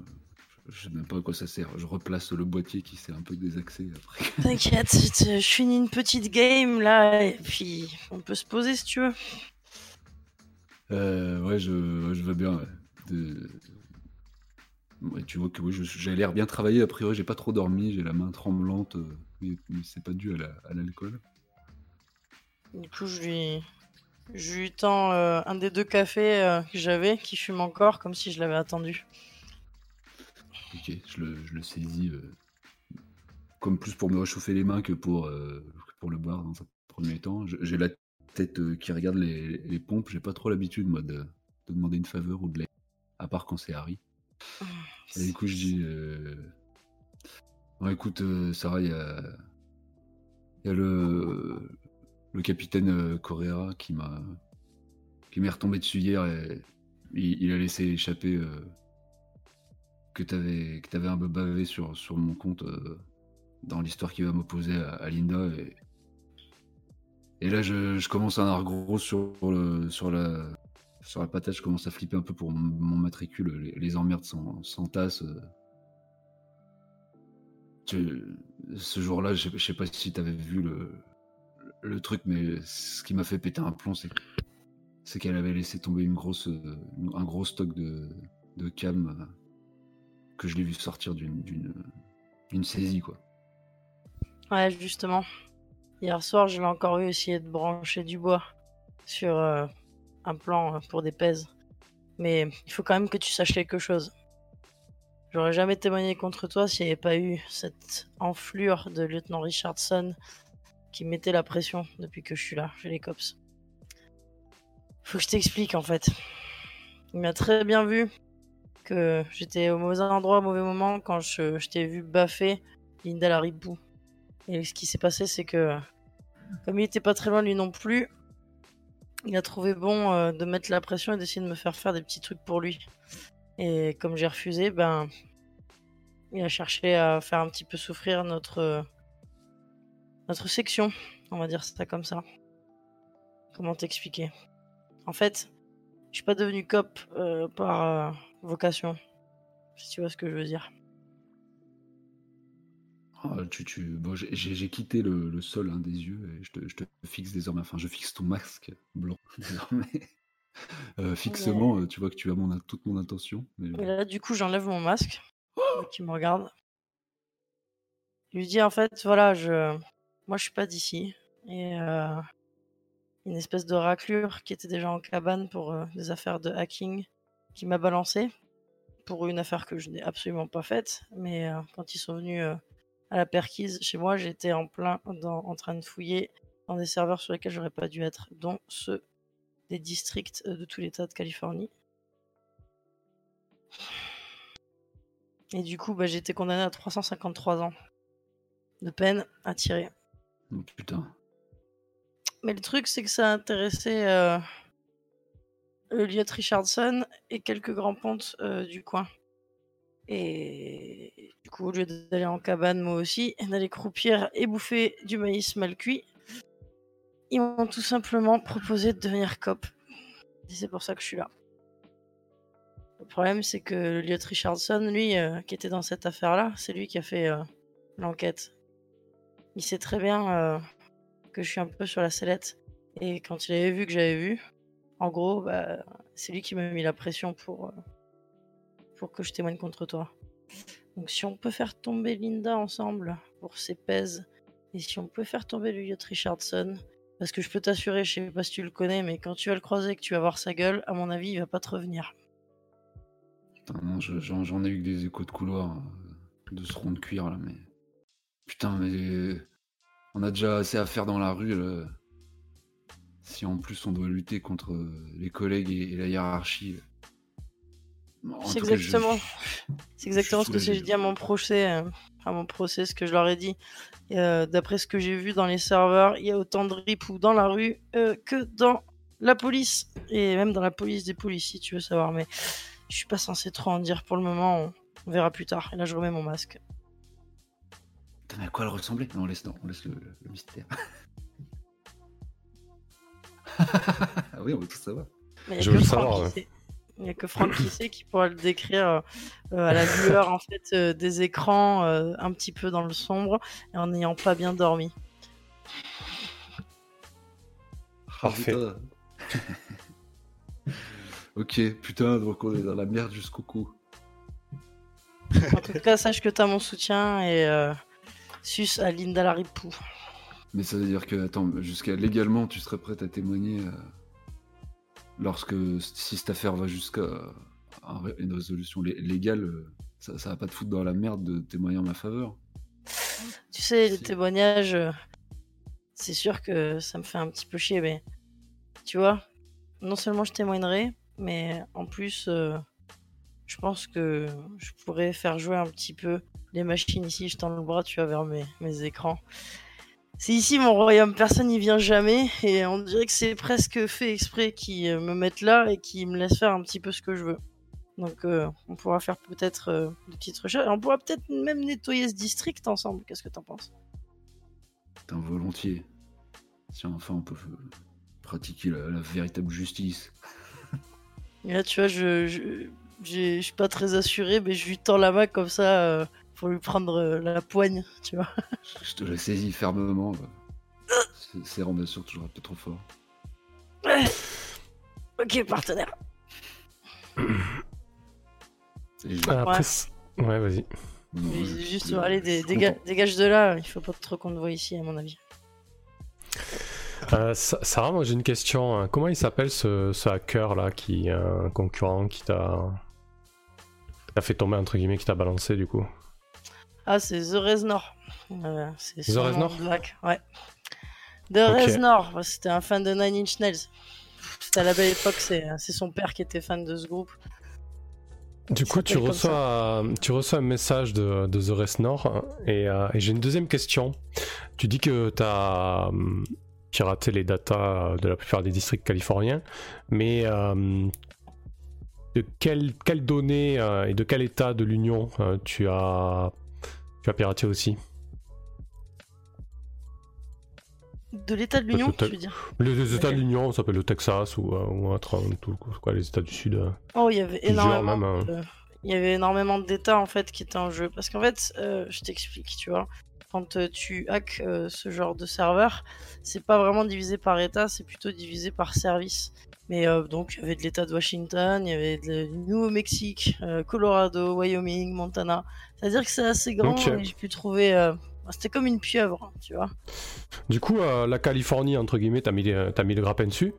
je sais même pas à quoi ça sert. Je replace le boîtier qui s'est un peu désaxé après. T'inquiète, je finis une petite game là et puis on peut se poser si tu veux. Euh, ouais, je, je veux bien. tu vois que oui, j'ai l'air bien travaillé. A priori, j'ai pas trop dormi, j'ai la main tremblante, euh, mais, c'est pas dû à l'alcool. Du coup, je lui, je lui tends euh, un des deux cafés euh, que j'avais, qui fume encore, comme si je l'avais attendu. Ok, je le, saisis, euh, comme plus pour me réchauffer les mains que pour, pour le boire dans un premier temps. J'ai la tête qui regarde les, pompes, j'ai pas trop l'habitude, moi, de, demander une faveur ou de l'aide, à part quand c'est Harry. Oh, Et du coup, je dis... Bon, écoute, Sarah, il y a... y le, capitaine euh, Correa qui m'a qui m'est retombé dessus hier et il, a laissé échapper euh, que que avais un peu bavé sur, mon compte euh, dans l'histoire qui va m'opposer à, Linda et, là je, commence à avoir gros sur le sur la sur la patate. Je commence à flipper un peu pour mon, matricule. Les, emmerdes ce jour-là je sais pas si t'avais vu le le truc, mais ce qui m'a fait péter un plomb, c'est qu'elle avait laissé tomber une grosse, un gros stock de, de euh, que je l'ai vu sortir d'une saisie, quoi. Ouais, justement. Hier soir, je l'ai encore eu essayer de brancher du bois sur euh, un plan pour des pèses. Mais il faut quand même que tu saches quelque chose. J'aurais jamais témoigné contre toi s'il n'y avait pas eu cette enflure de lieutenant Richardson qui mettait la pression depuis que je suis là, chez les cops. Faut que je t'explique en fait. Il m'a très bien vu que j'étais au mauvais endroit au mauvais moment quand je, t'ai vu baffer Linda Laribou. Et ce qui s'est passé, c'est que comme il était pas très loin lui non plus, il a trouvé bon euh, de mettre la pression et d'essayer de me faire faire des petits trucs pour lui. Et comme j'ai refusé, ben, il a cherché à faire un petit peu souffrir notre, notre section, on va dire ça comme ça. Comment t'expliquer? En fait, je suis pas devenu cop euh, par euh, vocation, si tu vois ce que je veux dire. Ah, tu, tu... Bon, j'ai quitté le, sol hein, des yeux et je te, je te, fixe désormais. Enfin, je fixe ton masque blanc désormais. Euh, fixement, tu vois que tu as mon, toute mon intention. Mais... là, du coup, j'enlève mon masque. qui me regarde. Je lui dis en fait, voilà, je, moi, je suis pas d'ici et une espèce de raclure qui était déjà en cabane pour des affaires de hacking qui m'a balancé pour une affaire que je n'ai absolument pas faite. Mais quand ils sont venus à la perquise chez moi, j'étais en plein en train de fouiller dans des serveurs sur lesquels j'aurais pas dû être, dont ceux des districts de tout l'État de Californie. Et du coup, bah, j'ai été condamné à 353 ans de peine à tirer. Oh, putain. Mais le truc, c'est que ça a intéressé euh, Elliot Richardson et quelques grands pontes euh, du coin. Et du coup, au lieu d'aller en cabane, moi aussi, d'aller croupir et bouffer du maïs mal cuit, ils m'ont tout simplement proposé de devenir cop. Et c'est pour ça que je suis là. Le problème, c'est que Elliot Richardson, lui, euh, qui était dans cette affaire-là, c'est lui qui a fait euh, l'enquête. Il sait très bien que je suis un peu sur la sellette. Et quand il avait vu que j'avais vu, en gros, bah, c'est lui qui m'a mis la pression pour, euh, pour que je témoigne contre toi. Donc si on peut faire tomber Linda ensemble pour ses pèses, et si on peut faire tomber Elliot Richardson, parce que je peux t'assurer, je sais pas si tu le connais, mais quand tu vas le croiser, que tu vas voir sa gueule, à mon avis, il va pas te revenir. Putain, j'en ai eu que des échos de couloir euh, de ce rond de cuir là, mais. Putain, mais on a déjà assez à faire dans la rue. Si en plus on doit lutter contre les collègues et, la hiérarchie. C'est exactement, c'est exactement ce que j'ai dit à mon procès, euh, à mon procès, ce que je leur ai dit. Euh, d'après ce que j'ai vu dans les serveurs, il y a autant de ripoux dans la rue euh, que dans la police et même dans la police des policiers, si tu veux savoir. Mais je suis pas censé trop en dire pour le moment. on verra plus tard. Et là, je remets mon masque à quoi elle ressemblait Non, on laisse, on laisse le, mystère. oui, on veut tout savoir. Je veux savoir. Il n'y a que Franck qui sait qui pourra le décrire euh, à la lueur en fait euh, des écrans, euh, un petit peu dans le sombre et en n'ayant pas bien dormi. Parfait. ok, putain, donc on est dans la merde jusqu'au cou. En tout cas, sache que tu as mon soutien et sus à Linda Laripou. Mais ça veut dire que, attends, jusqu'à légalement, tu serais prête à témoigner euh, lorsque, si cette affaire va jusqu'à une résolution légale, euh, ça, ça va pas te foutre dans la merde de témoigner en ma faveur. Tu sais, les témoignages, euh, c'est sûr que ça me fait un petit peu chier, mais tu vois, non seulement je témoignerai, mais en plus, je pense que je pourrais faire jouer un petit peu les machines ici, je tends le bras, tu vas vers mes, mes écrans. C'est ici mon royaume, personne n'y vient jamais, et on dirait que c'est presque fait exprès qu'ils euh, me mettent là et qu'ils me laissent faire un petit peu ce que je veux. Donc euh, on pourra faire peut-être euh, des petites recherches, et on pourra peut-être même nettoyer ce district ensemble, qu'est-ce que t'en penses? T'es volontiers. Si enfin on peut pratiquer la, véritable justice. Et là tu vois, je, je, je, suis pas très assuré, mais je lui tends la main comme ça pour lui prendre euh, la poigne, tu vois. Je te la saisis fermement. C'est bien sûr toujours un peu trop fort. Ok, partenaire. Après, ouais, vas-y. Juste, allez, dégage de là, il faut pas trop qu'on te voit ici, à mon avis. Euh, Sarah, moi j'ai une question. Hein. Comment il s'appelle ce, ce, hacker là, qui un concurrent qui t'a fait tomber entre guillemets, qui t'a balancé du coup? Ah, c'est The Reznor. Euh, c'est The Reznor Ouais. The Reznor, c'était un fan de Nine Inch Nails. C'était à la belle époque, c'est son père qui était fan de ce groupe. Du coup, tu reçois, tu reçois un message de, de The Reznor euh, et, j'ai une deuxième question. Tu dis que tu as hum, piraté les datas de la plupart des districts californiens, mais euh, de quelles données et de quel état de l'Union tu as tu as piraté aussi De l'état de l'Union, tu veux dire Les, États de l'Union, ça s'appelle le Texas ou, ou autre, tout, quoi, les États du Sud. Oh, il y avait énormément. Hein. il y avait énormément d'États en fait qui étaient en jeu. Parce qu'en fait, je t'explique, tu vois quand euh, tu hacks euh, ce genre de serveur, c'est pas vraiment divisé par État, c'est plutôt divisé par service. Mais euh, donc, il y avait de l'État de Washington, il y avait de Nouveau-Mexique, Colorado, Wyoming, Montana. C'est-à-dire que c'est assez grand et j'ai pu trouver. C'était comme une pieuvre, tu vois. Du coup, la Californie, entre guillemets, t'as mis, as mis le grappin dessus.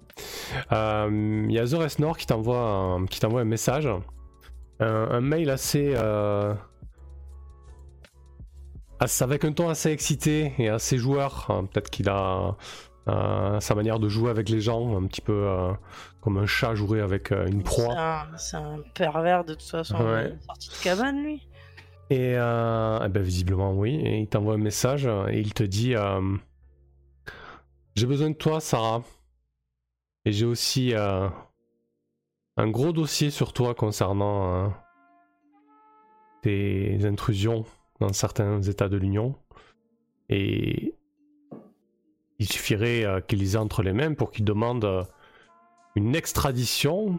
Il y a The Rest Nord qui t'envoie un, un message. un mail assez avec un ton assez excité et assez joueur. Hein, peut-être qu'il a euh, sa manière de jouer avec les gens, un petit peu euh, comme un chat jouer avec euh, une proie. C'est un, pervers de toute façon, sorti de cabane lui. Et, eh ben, visiblement oui, et il t'envoie un message et il te dit J'ai besoin de toi Sarah. Et j'ai aussi un gros dossier sur toi concernant tes intrusions dans certains États de l'Union. Et il suffirait euh, qu'ils aient entre les mains pour qu'ils demandent euh, une extradition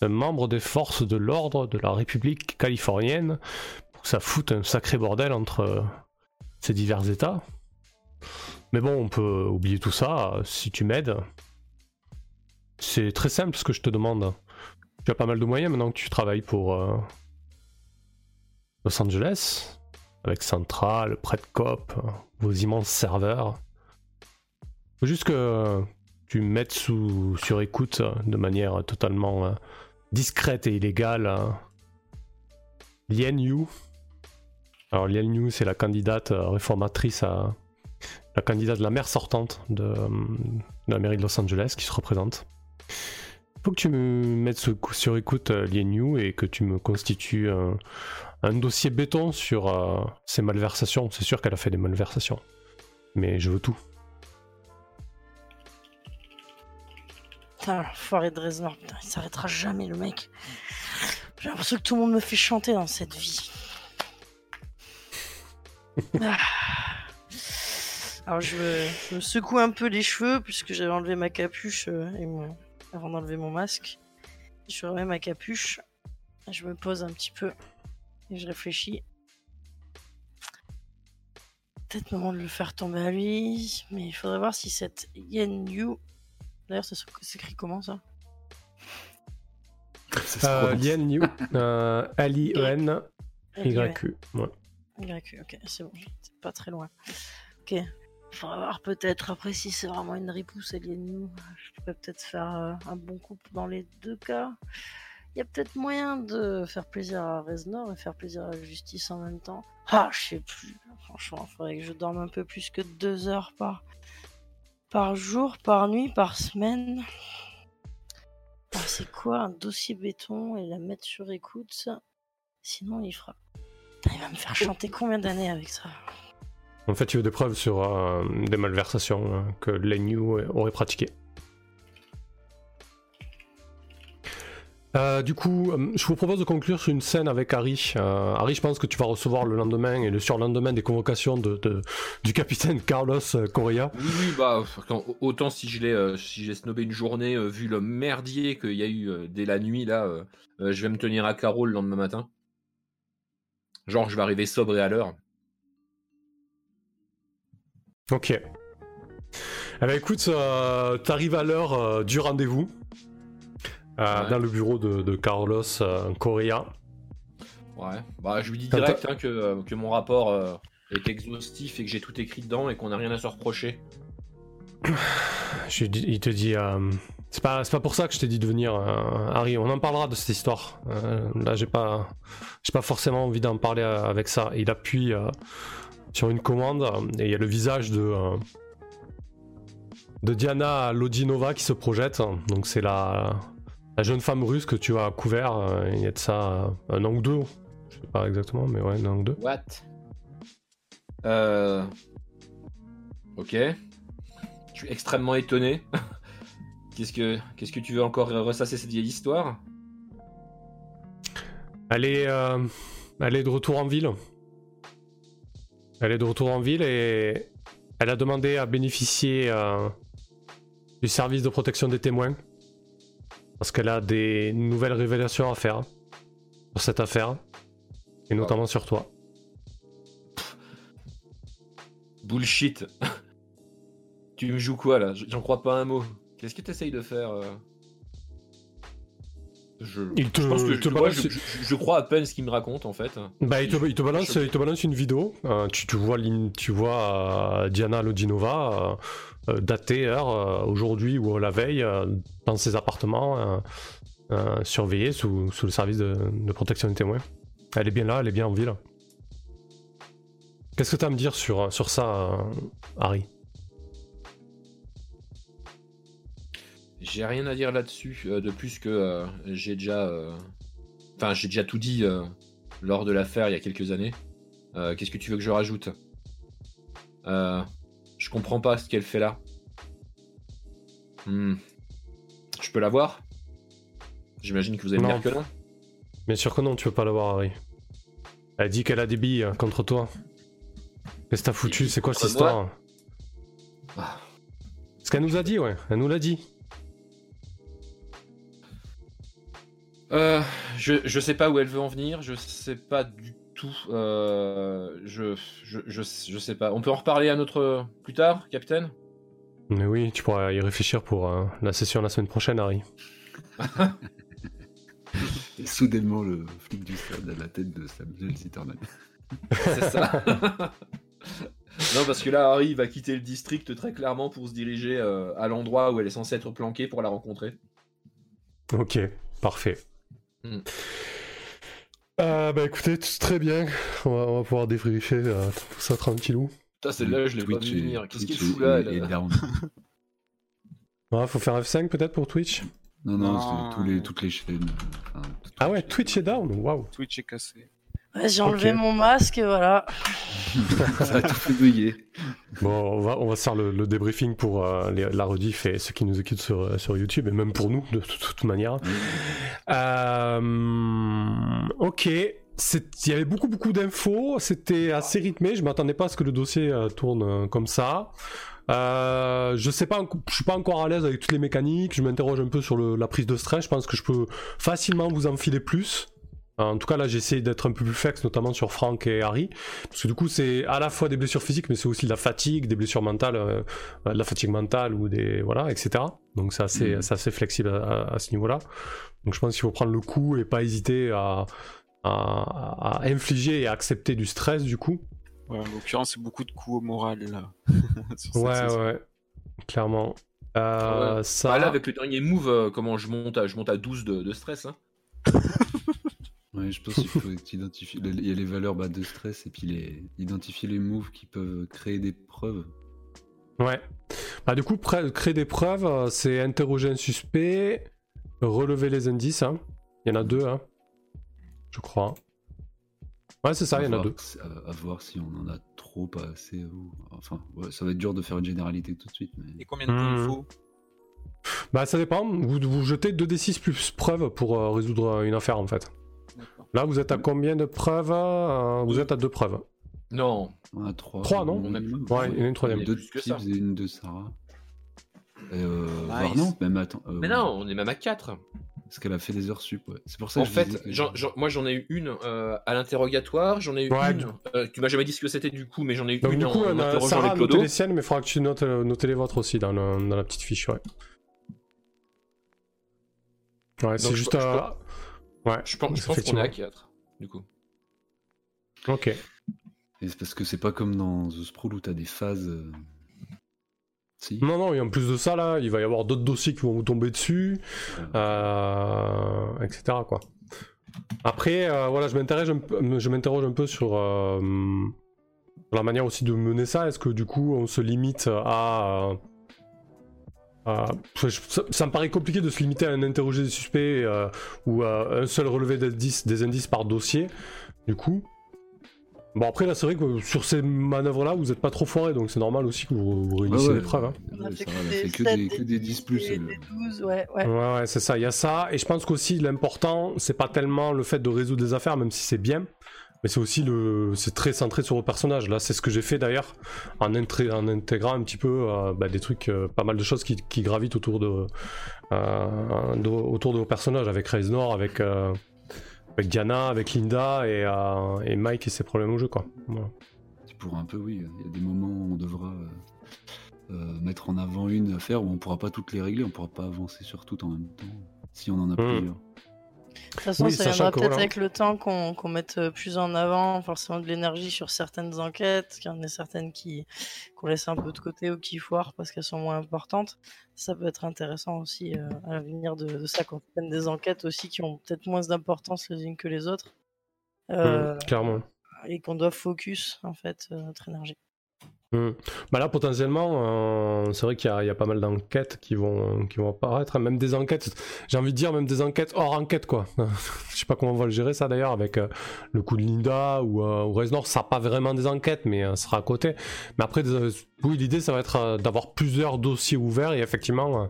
d'un membre des forces de l'ordre de la République californienne pour que ça foute un sacré bordel entre euh, ces divers États. Mais bon, on peut oublier tout ça si tu m'aides. C'est très simple ce que je te demande. Tu as pas mal de moyens maintenant que tu travailles pour Los Angeles avec Central, Predcop, vos immenses serveurs. Faut juste que tu mettes sous, sur écoute de manière totalement euh, discrète et illégale. Lien Yu. Alors Lien Yu, c'est la candidate euh, réformatrice la candidate de la maire sortante de, euh, la mairie de Los Angeles qui se représente. Faut que tu me mettes sur écoute Lien Yu et que tu me constitues un, dossier béton sur euh, ses malversations. C'est sûr qu'elle a fait des malversations. Mais je veux tout. Putain, foiré de Reznor, putain, il s'arrêtera jamais le mec. J'ai l'impression que tout le monde me fait chanter dans cette vie. Ah. Alors je me, secoue un peu les cheveux puisque j'avais enlevé ma capuche euh, avant d'enlever mon masque. Je remets ma capuche. Je me pose un petit peu je réfléchis. Peut-être moment de le faire tomber à lui, mais il faudrait voir si cette Yen Yu. D'ailleurs, ça s'écrit comment ça? Euh, Yen Yu, euh, L-I-E-N, Y-U. Y-U, ok, c'est bon, c'est pas très loin. Ok, il faudra voir peut-être après si c'est vraiment une ripousse Alien Yu. Je peux peut-être faire euh, un bon couple dans les deux cas. Il y a peut-être moyen de faire plaisir à Reznor et faire plaisir à la justice en même temps. Ah, je sais plus. Franchement, il faudrait que je dorme un peu plus que deux heures par, par jour, par nuit, par semaine. Ah, c'est quoi un dossier béton et la mettre sur écoute? Sinon, il fera. il va me faire chanter combien d'années avec ça? En fait, tu veux des preuves sur euh, des malversations euh, que Lenyu aurait pratiquées. Euh, du coup, euh, je vous propose de conclure sur une scène avec Harry. Euh, Harry, je pense que tu vas recevoir le lendemain et le surlendemain des convocations de, du capitaine Carlos Correa. Oui, oui, bah, autant si je l'ai si snobé une journée, vu le merdier qu'il y a eu dès la nuit, là, je vais me tenir à carreau le lendemain matin. Genre, je vais arriver sobre et à l'heure. Ok. Eh ben écoute, t'arrives à l'heure du rendez-vous. Euh, dans le bureau de, Carlos euh, Correa. Ouais, bah je lui dis direct hein, que, euh, que, mon rapport est exhaustif et que j'ai tout écrit dedans et qu'on n'a rien à se reprocher. il te dit. c'est pas, pas pour ça que je t'ai dit de venir, Harry. On en parlera de cette histoire. là, j'ai pas, j'ai pas forcément envie d'en parler avec ça. Il appuie sur une commande et il y a le visage de de Diana Lodinova qui se projette. Donc c'est la la jeune femme russe que tu as couvert, euh, il y a de ça un an ou deux. Je sais pas exactement, mais ouais, un an ou deux. What? Euh. Ok. Je suis extrêmement étonné. qu'est-ce que qu'est-ce que tu veux encore ressasser cette vieille histoire? Elle est, elle est de retour en ville. Elle est de retour en ville et elle a demandé à bénéficier du service de protection des témoins. Parce qu'elle a des nouvelles révélations à faire sur cette affaire. Et notamment sur toi. Bullshit. tu me joues quoi là? J'en crois pas un mot. Qu'est-ce que tu essayes de faire euh je, te, pense que je, crois à peine ce qu'il me raconte en fait. Bah, il, te, il te balance, il te balance une vidéo. Euh, tu, tu, vois, tu vois euh, Diana Lodinova datée heure aujourd'hui ou la veille dans ses appartements surveillés sous, sous, le service de, de protection des témoins. Elle est bien là, elle est bien en ville. Qu'est-ce que tu as à me dire sur, sur ça, Harry? J'ai rien à dire là-dessus, euh, de plus que euh, j'ai déjà. Euh, enfin, j'ai déjà tout dit lors de l'affaire il y a quelques années. Qu'est-ce que tu veux que je rajoute? Je comprends pas ce qu'elle fait là. Hmm. Je peux la voir? J'imagine que vous avez dire que non. Bien sûr que non, tu peux pas la voir, Harry. Elle dit qu'elle a des billes contre toi. Qu'est-ce que t'as foutu? C'est quoi cette histoire? Ah. Ce qu'elle nous a dit, ouais. Elle nous l'a dit. Euh, je, je sais pas où elle veut en venir, je sais pas du tout. Euh, je, je, je, je, sais pas. On peut en reparler à notre plus tard, capitaine? Mais oui, tu pourras y réfléchir pour euh, la session la semaine prochaine, Harry. soudainement, le flic du stade à la tête de Samuel Zitterman. C'est ça. non, parce que là, Harry va quitter le district très clairement pour se diriger à l'endroit où elle est censée être planquée pour la rencontrer. Ok, parfait. Hmm. Euh, bah écoutez, très bien. On va, pouvoir débriefer euh, tout ça tranquillou. Putain, celle-là, je l'ai pas vu venir. Qu'est-ce qu'il fout là, ouais, Faut faire F5 peut-être pour Twitch? Non, non, c'est tous les, toutes les chaînes. ah ouais, Twitch est down, waouh. Twitch est cassé. Ouais, j'ai enlevé mon masque, voilà. ça a tout fait Bon, on va, on va faire le, débriefing pour euh, la rediff et ceux qui nous écoutent sur, sur YouTube, et même pour nous, de, toute manière. Euh, ok. Il y avait beaucoup, beaucoup d'infos. C'était assez rythmé. Je m'attendais pas à ce que le dossier euh, tourne comme ça. je sais pas, je suis pas encore à l'aise avec toutes les mécaniques. Je m'interroge un peu sur la prise de stress. Je pense que je peux facilement vous enfiler plus. En tout cas, là, j'essaie d'être un peu plus flex, notamment sur Frank et Harry. Parce que du coup, c'est à la fois des blessures physiques, mais c'est aussi de la fatigue, des blessures mentales, euh, de la fatigue mentale ou des. Voilà, etc. Donc, c'est assez, mm. assez, flexible à, ce niveau-là. Donc, je pense qu'il faut prendre le coup et pas hésiter à, à, infliger et à accepter du stress, du coup. Ouais, en l'occurrence, c'est beaucoup de coups au moral, là. ouais, ouais. Clairement. Euh, ça... Ah, là, avec le dernier move, euh, comment je monte à, je monte à 12 de, de stress. Hein. Ouais, je pense qu'il faut identifier. Il y a les valeurs bas de stress et puis les... identifier les moves qui peuvent créer des preuves. Ouais. Bah, du coup, créer des preuves, euh, c'est interroger un suspect, relever les indices. Hein. Il y en a deux, hein. je crois. Ouais, c'est ça, il y en a deux. À, voir si on en a trop, pas assez. Enfin, ça va être dur de faire une généralité tout de suite. Et combien de temps il hmm. faut? Bah, ça dépend. Vous, vous jetez 2d6 plus preuves pour euh, résoudre une affaire en fait. Là, vous êtes à combien de preuves euh, Vous êtes à deux preuves. Non. On trois. Trois, non Ouais, il y en a une troisième. Deux de Tibbs et une de Sarah. Euh, non, même attends. Euh, Mais non, on est même à quatre. Parce qu'elle a fait des heures sup, ouais. C'est pour ça En fait, moi j'en ai eu une euh, à l'interrogatoire, j'en ai eu une. Euh, tu m'as jamais dit ce que c'était du coup, mais j'en ai eu Donc, une du coup, en, en Sarah a noté les siennes, mais il faudra que tu notes, notes les vôtres aussi dans, dans, la petite fiche, ouais. Ouais, c'est juste. à... Ouais, je pense, qu'on est à 4, du coup. Ok. Et c'est parce que c'est pas comme dans The Sprawl où t'as des phases. Euh, si. Non, non, et en plus de ça, là, il va y avoir d'autres dossiers qui vont vous tomber dessus, euh, etc. Quoi. Après, euh, voilà, je m'interroge un, peu, je m'interroge un peu sur la manière aussi de mener ça. Est-ce que du coup, on se limite à euh, ça, me paraît compliqué de se limiter à un interroger des suspects euh, ou à un seul relevé des indices par dossier. Du coup, Bon après là c'est vrai que sur ces manœuvres là vous n'êtes pas trop foiré donc c'est normal aussi que vous, vous réunissez l'épreuve. Hein. On a fait, que, des, que, des, 10 plus. Des 12, ouais, ouais. ouais, ouais c'est ça, il y a ça. Et je pense qu'aussi l'important c'est pas tellement le fait de résoudre des affaires même si c'est bien, mais c'est aussi le, c'est très centré sur le personnage. Là, c'est ce que j'ai fait d'ailleurs en, en, intégrant un petit peu euh, bah, des trucs, euh, pas mal de choses qui, qui gravitent autour de, euh, de, autour de vos personnages, avec Reznor, avec avec Diana, avec Linda et, et, Mike et ses problèmes au jeu, quoi. Voilà. Pour un peu, oui. Il y a des moments où on devra mettre en avant une affaire où on pourra pas toutes les régler, on pourra pas avancer sur toutes en même temps si on en a hmm. plusieurs. De toute façon, ça viendra peut-être avec le temps qu'on mette euh, plus en avant forcément de l'énergie sur certaines enquêtes, qu'il y en ait certaines qui qu'on laisse un peu de côté ou qui foirent parce qu'elles sont moins importantes. Ça peut être intéressant aussi euh, à l'avenir de, ça, qu'on prenne des enquêtes aussi qui ont peut-être moins d'importance les unes que les autres. Euh, clairement. Et qu'on doit focus en fait notre énergie. Hmm. Bah là potentiellement, euh, c'est vrai qu'il y, y, a pas mal d'enquêtes qui vont qui vont apparaître, même des enquêtes. J'ai envie de dire même des enquêtes hors enquête quoi. Je sais pas comment on va le gérer ça d'ailleurs avec euh, le coup de Linda ou, euh, ou Reznor. Ça pas vraiment des enquêtes, mais ça sera à côté. Mais après, oui, l'idée ça va être d'avoir plusieurs dossiers ouverts et effectivement,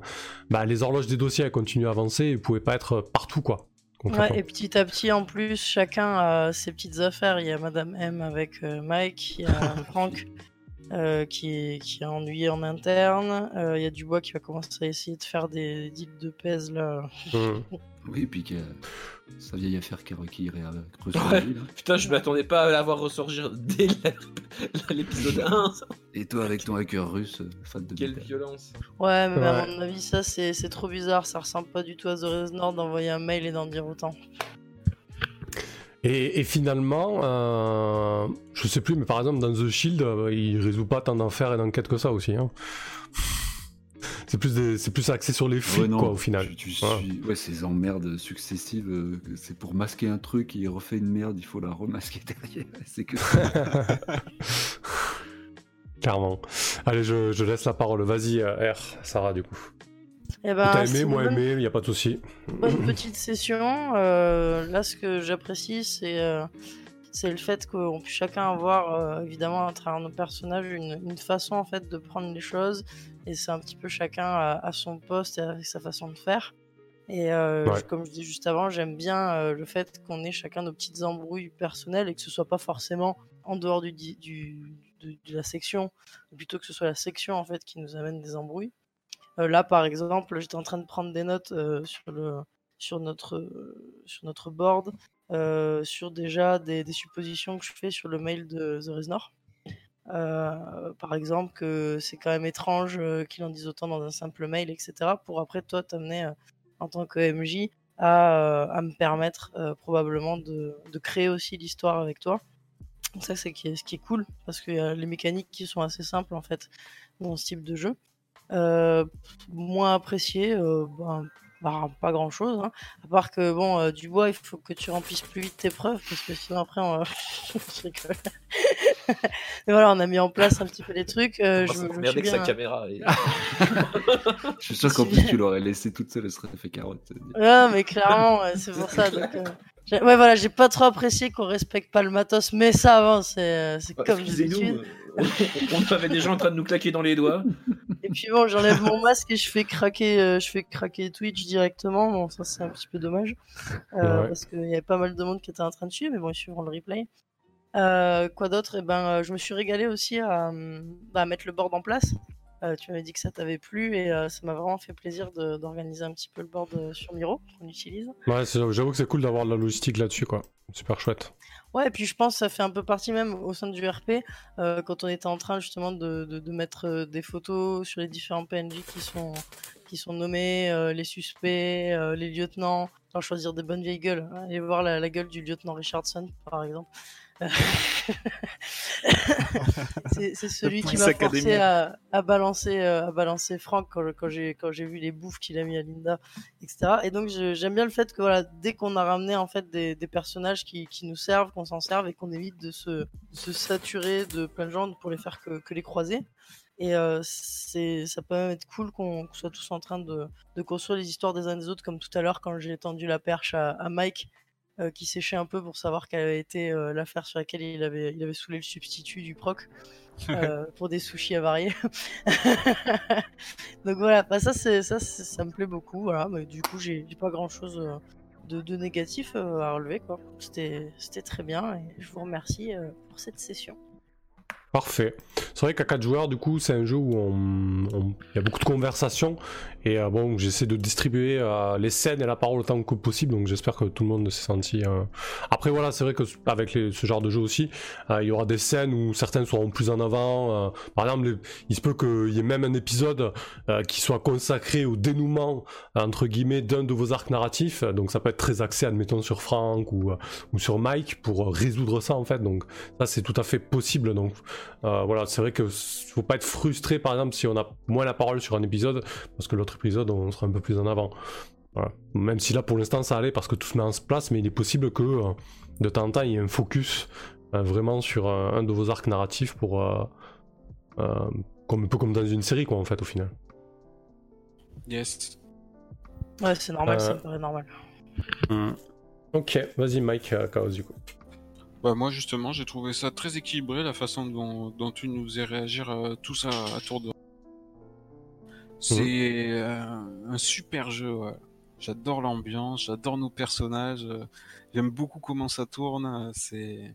bah, les horloges des dossiers elles continuent à avancer. Ils pouvaient pas être partout quoi. Ouais, et petit à petit, en plus, chacun a ses petites affaires. Il y a Madame M avec Mike, il y a Franck euh, qui, est, qui est ennuyé en interne. Euh, il y a Dubois qui va commencer à essayer de faire des deals de pèse là. Mmh. oui, puis que sa vieille affaire qui, qui irait ouais. Putain, je m'attendais pas à la voir ressurgir dès l'épisode 1. Et toi avec ton hacker russe, euh, fan de Quelle violence. Ouais, mais à mon avis, ça c'est trop bizarre. Ça ressemble pas du tout à The Nord d'envoyer un mail et d'en dire autant. Et, finalement, euh, je sais plus, mais par exemple dans The Shield, euh, il résout pas tant d'enfer et d'enquêtes que ça aussi. Hein. C'est plus, c'est plus axé sur les flics, quoi, au final. Ouais, ces emmerdes successives, euh, c'est pour masquer un truc, il refait une merde, il faut la remasquer derrière. C'est que Clairement. Allez, je, je, laisse la parole. Vas-y, R, Sarah, du coup. Eh ben, T'as aimé, moi aimé, il n'y a pas de souci. Bonne petite session. Euh, là, ce que j'apprécie, c'est euh, le fait qu'on puisse chacun avoir, euh, évidemment, à travers nos personnages, une, une, façon en fait de prendre les choses. Et c'est un petit peu chacun à, son poste et avec sa façon de faire. Et comme je disais juste avant, j'aime bien le fait qu'on ait chacun nos petites embrouilles personnelles et que ce soit pas forcément en dehors du, du, de, de la section, plutôt que ce soit la section en fait qui nous amène des embrouilles. Euh, là, par exemple, j'étais en train de prendre des notes euh, sur, le, sur, notre, euh, sur notre board, sur déjà des, suppositions que je fais sur le mail de The Reznor. par exemple, que c'est quand même étrange qu'il en dise autant dans un simple mail, etc. Pour après, toi, t'amener en tant que MJ à, à me permettre probablement de, de, créer aussi l'histoire avec toi. Donc ça, c'est ce qui est cool, parce qu'il y a les mécaniques qui sont assez simples en fait dans ce type de jeu. Euh, moins apprécié, euh, ben, bah, pas grand chose. Hein. À part que, bon, euh, du bois, il faut que tu remplisses plus vite tes preuves, parce que sinon après, on Mais voilà, on a mis en place un petit peu les trucs. je, je avec sa caméra. je suis sûr qu'en plus, tu l'aurais laissé toute seule, elle serait fait carotte. Ouais, mais clairement, c'est pour ça. Donc, Ouais, voilà, j'ai pas trop apprécié qu'on respecte pas le matos, mais ça avance, c'est bah, comme d'habitude. on, avait des gens en train de nous claquer dans les doigts. Et puis bon, j'enlève mon masque et je fais craquer, euh, je fais craquer Twitch directement. Bon, ça c'est un petit peu dommage euh, parce qu'il y avait pas mal de monde qui était en train de suivre, mais bon, ils suivront le replay. Euh, quoi d'autre? Eh ben, je me suis régalé aussi à, bah, mettre le board en place. tu m'avais dit que ça t'avait plu et ça m'a vraiment fait plaisir d'organiser un petit peu le board sur Miro qu'on utilise. Ouais, j'avoue que c'est cool d'avoir de la logistique là-dessus, quoi. Super chouette. Ouais, et puis je pense que ça fait un peu partie même au sein du RP, euh, quand on était en train justement de, de, mettre euh, des photos sur les différents PNJ qui sont, qui sont nommés, euh, les suspects, les lieutenants, sans choisir des bonnes vieilles gueules. Allez voir la, la gueule du lieutenant Richardson, par exemple. c'est celui qui m'a forcé à, à, balancer euh, à balancer Franck quand, j'ai quand j'ai vu les bouffes qu'il a mis à Linda etc et donc j'aime bien le fait que voilà dès qu'on a ramené en fait des, des personnages qui, qui, nous servent qu'on s'en serve et qu'on évite de se, se saturer de plein de gens pour les faire que, que les croiser. Et euh, c'est ça peut même être cool qu'on soit tous en train de, de construire les histoires des uns des autres comme tout à l'heure quand j'ai tendu la perche à, à Mike qui séchait un peu pour savoir quelle avait été l'affaire sur laquelle il avait, il avait saoulé le substitut du proc. pour des sushis avariés. Donc voilà, bah ça, ça, ça me plaît beaucoup. Voilà, mais du coup, j'ai pas grand chose de, de négatif à relever. C'était très bien et je vous remercie pour cette session. Parfait. C'est vrai qu'à 4 joueurs, du coup, c'est un jeu où il y a beaucoup de conversations et euh, bon, j'essaie de distribuer euh, les scènes et la parole autant que possible, donc j'espère que tout le monde s'est senti. Euh, après, voilà, c'est vrai que avec ce genre de jeu aussi, il y aura des scènes où certaines seront plus en avant. par exemple, il se peut qu'il y ait même un épisode qui soit consacré au dénouement entre guillemets d'un de vos arcs narratifs. Donc ça peut être très axé, admettons, sur Frank ou, ou sur Mike pour résoudre ça en fait. Donc ça, c'est tout à fait possible. Donc voilà, c'est vrai que faut pas être frustré par exemple si on a moins la parole sur un épisode parce que l'autre épisode, on sera un peu plus en avant. Même si là, pour l'instant, ça allait parce que tout se met en place, mais il est possible que euh, de temps en temps, il y ait un focus euh, vraiment sur euh, un de vos arcs narratifs pour. comme, un peu comme dans une série, quoi, en fait, au final. Yes. Ouais, c'est normal, c'est normal. Hmm. Ok, vas-y, Mike, Chaos, du coup. Bah moi justement j'ai trouvé ça très équilibré la façon dont, dont tu nous faisais réagir tous à, à tour de c'est un super jeu. J'adore l'ambiance, j'adore nos personnages. J'aime beaucoup comment ça tourne. C'est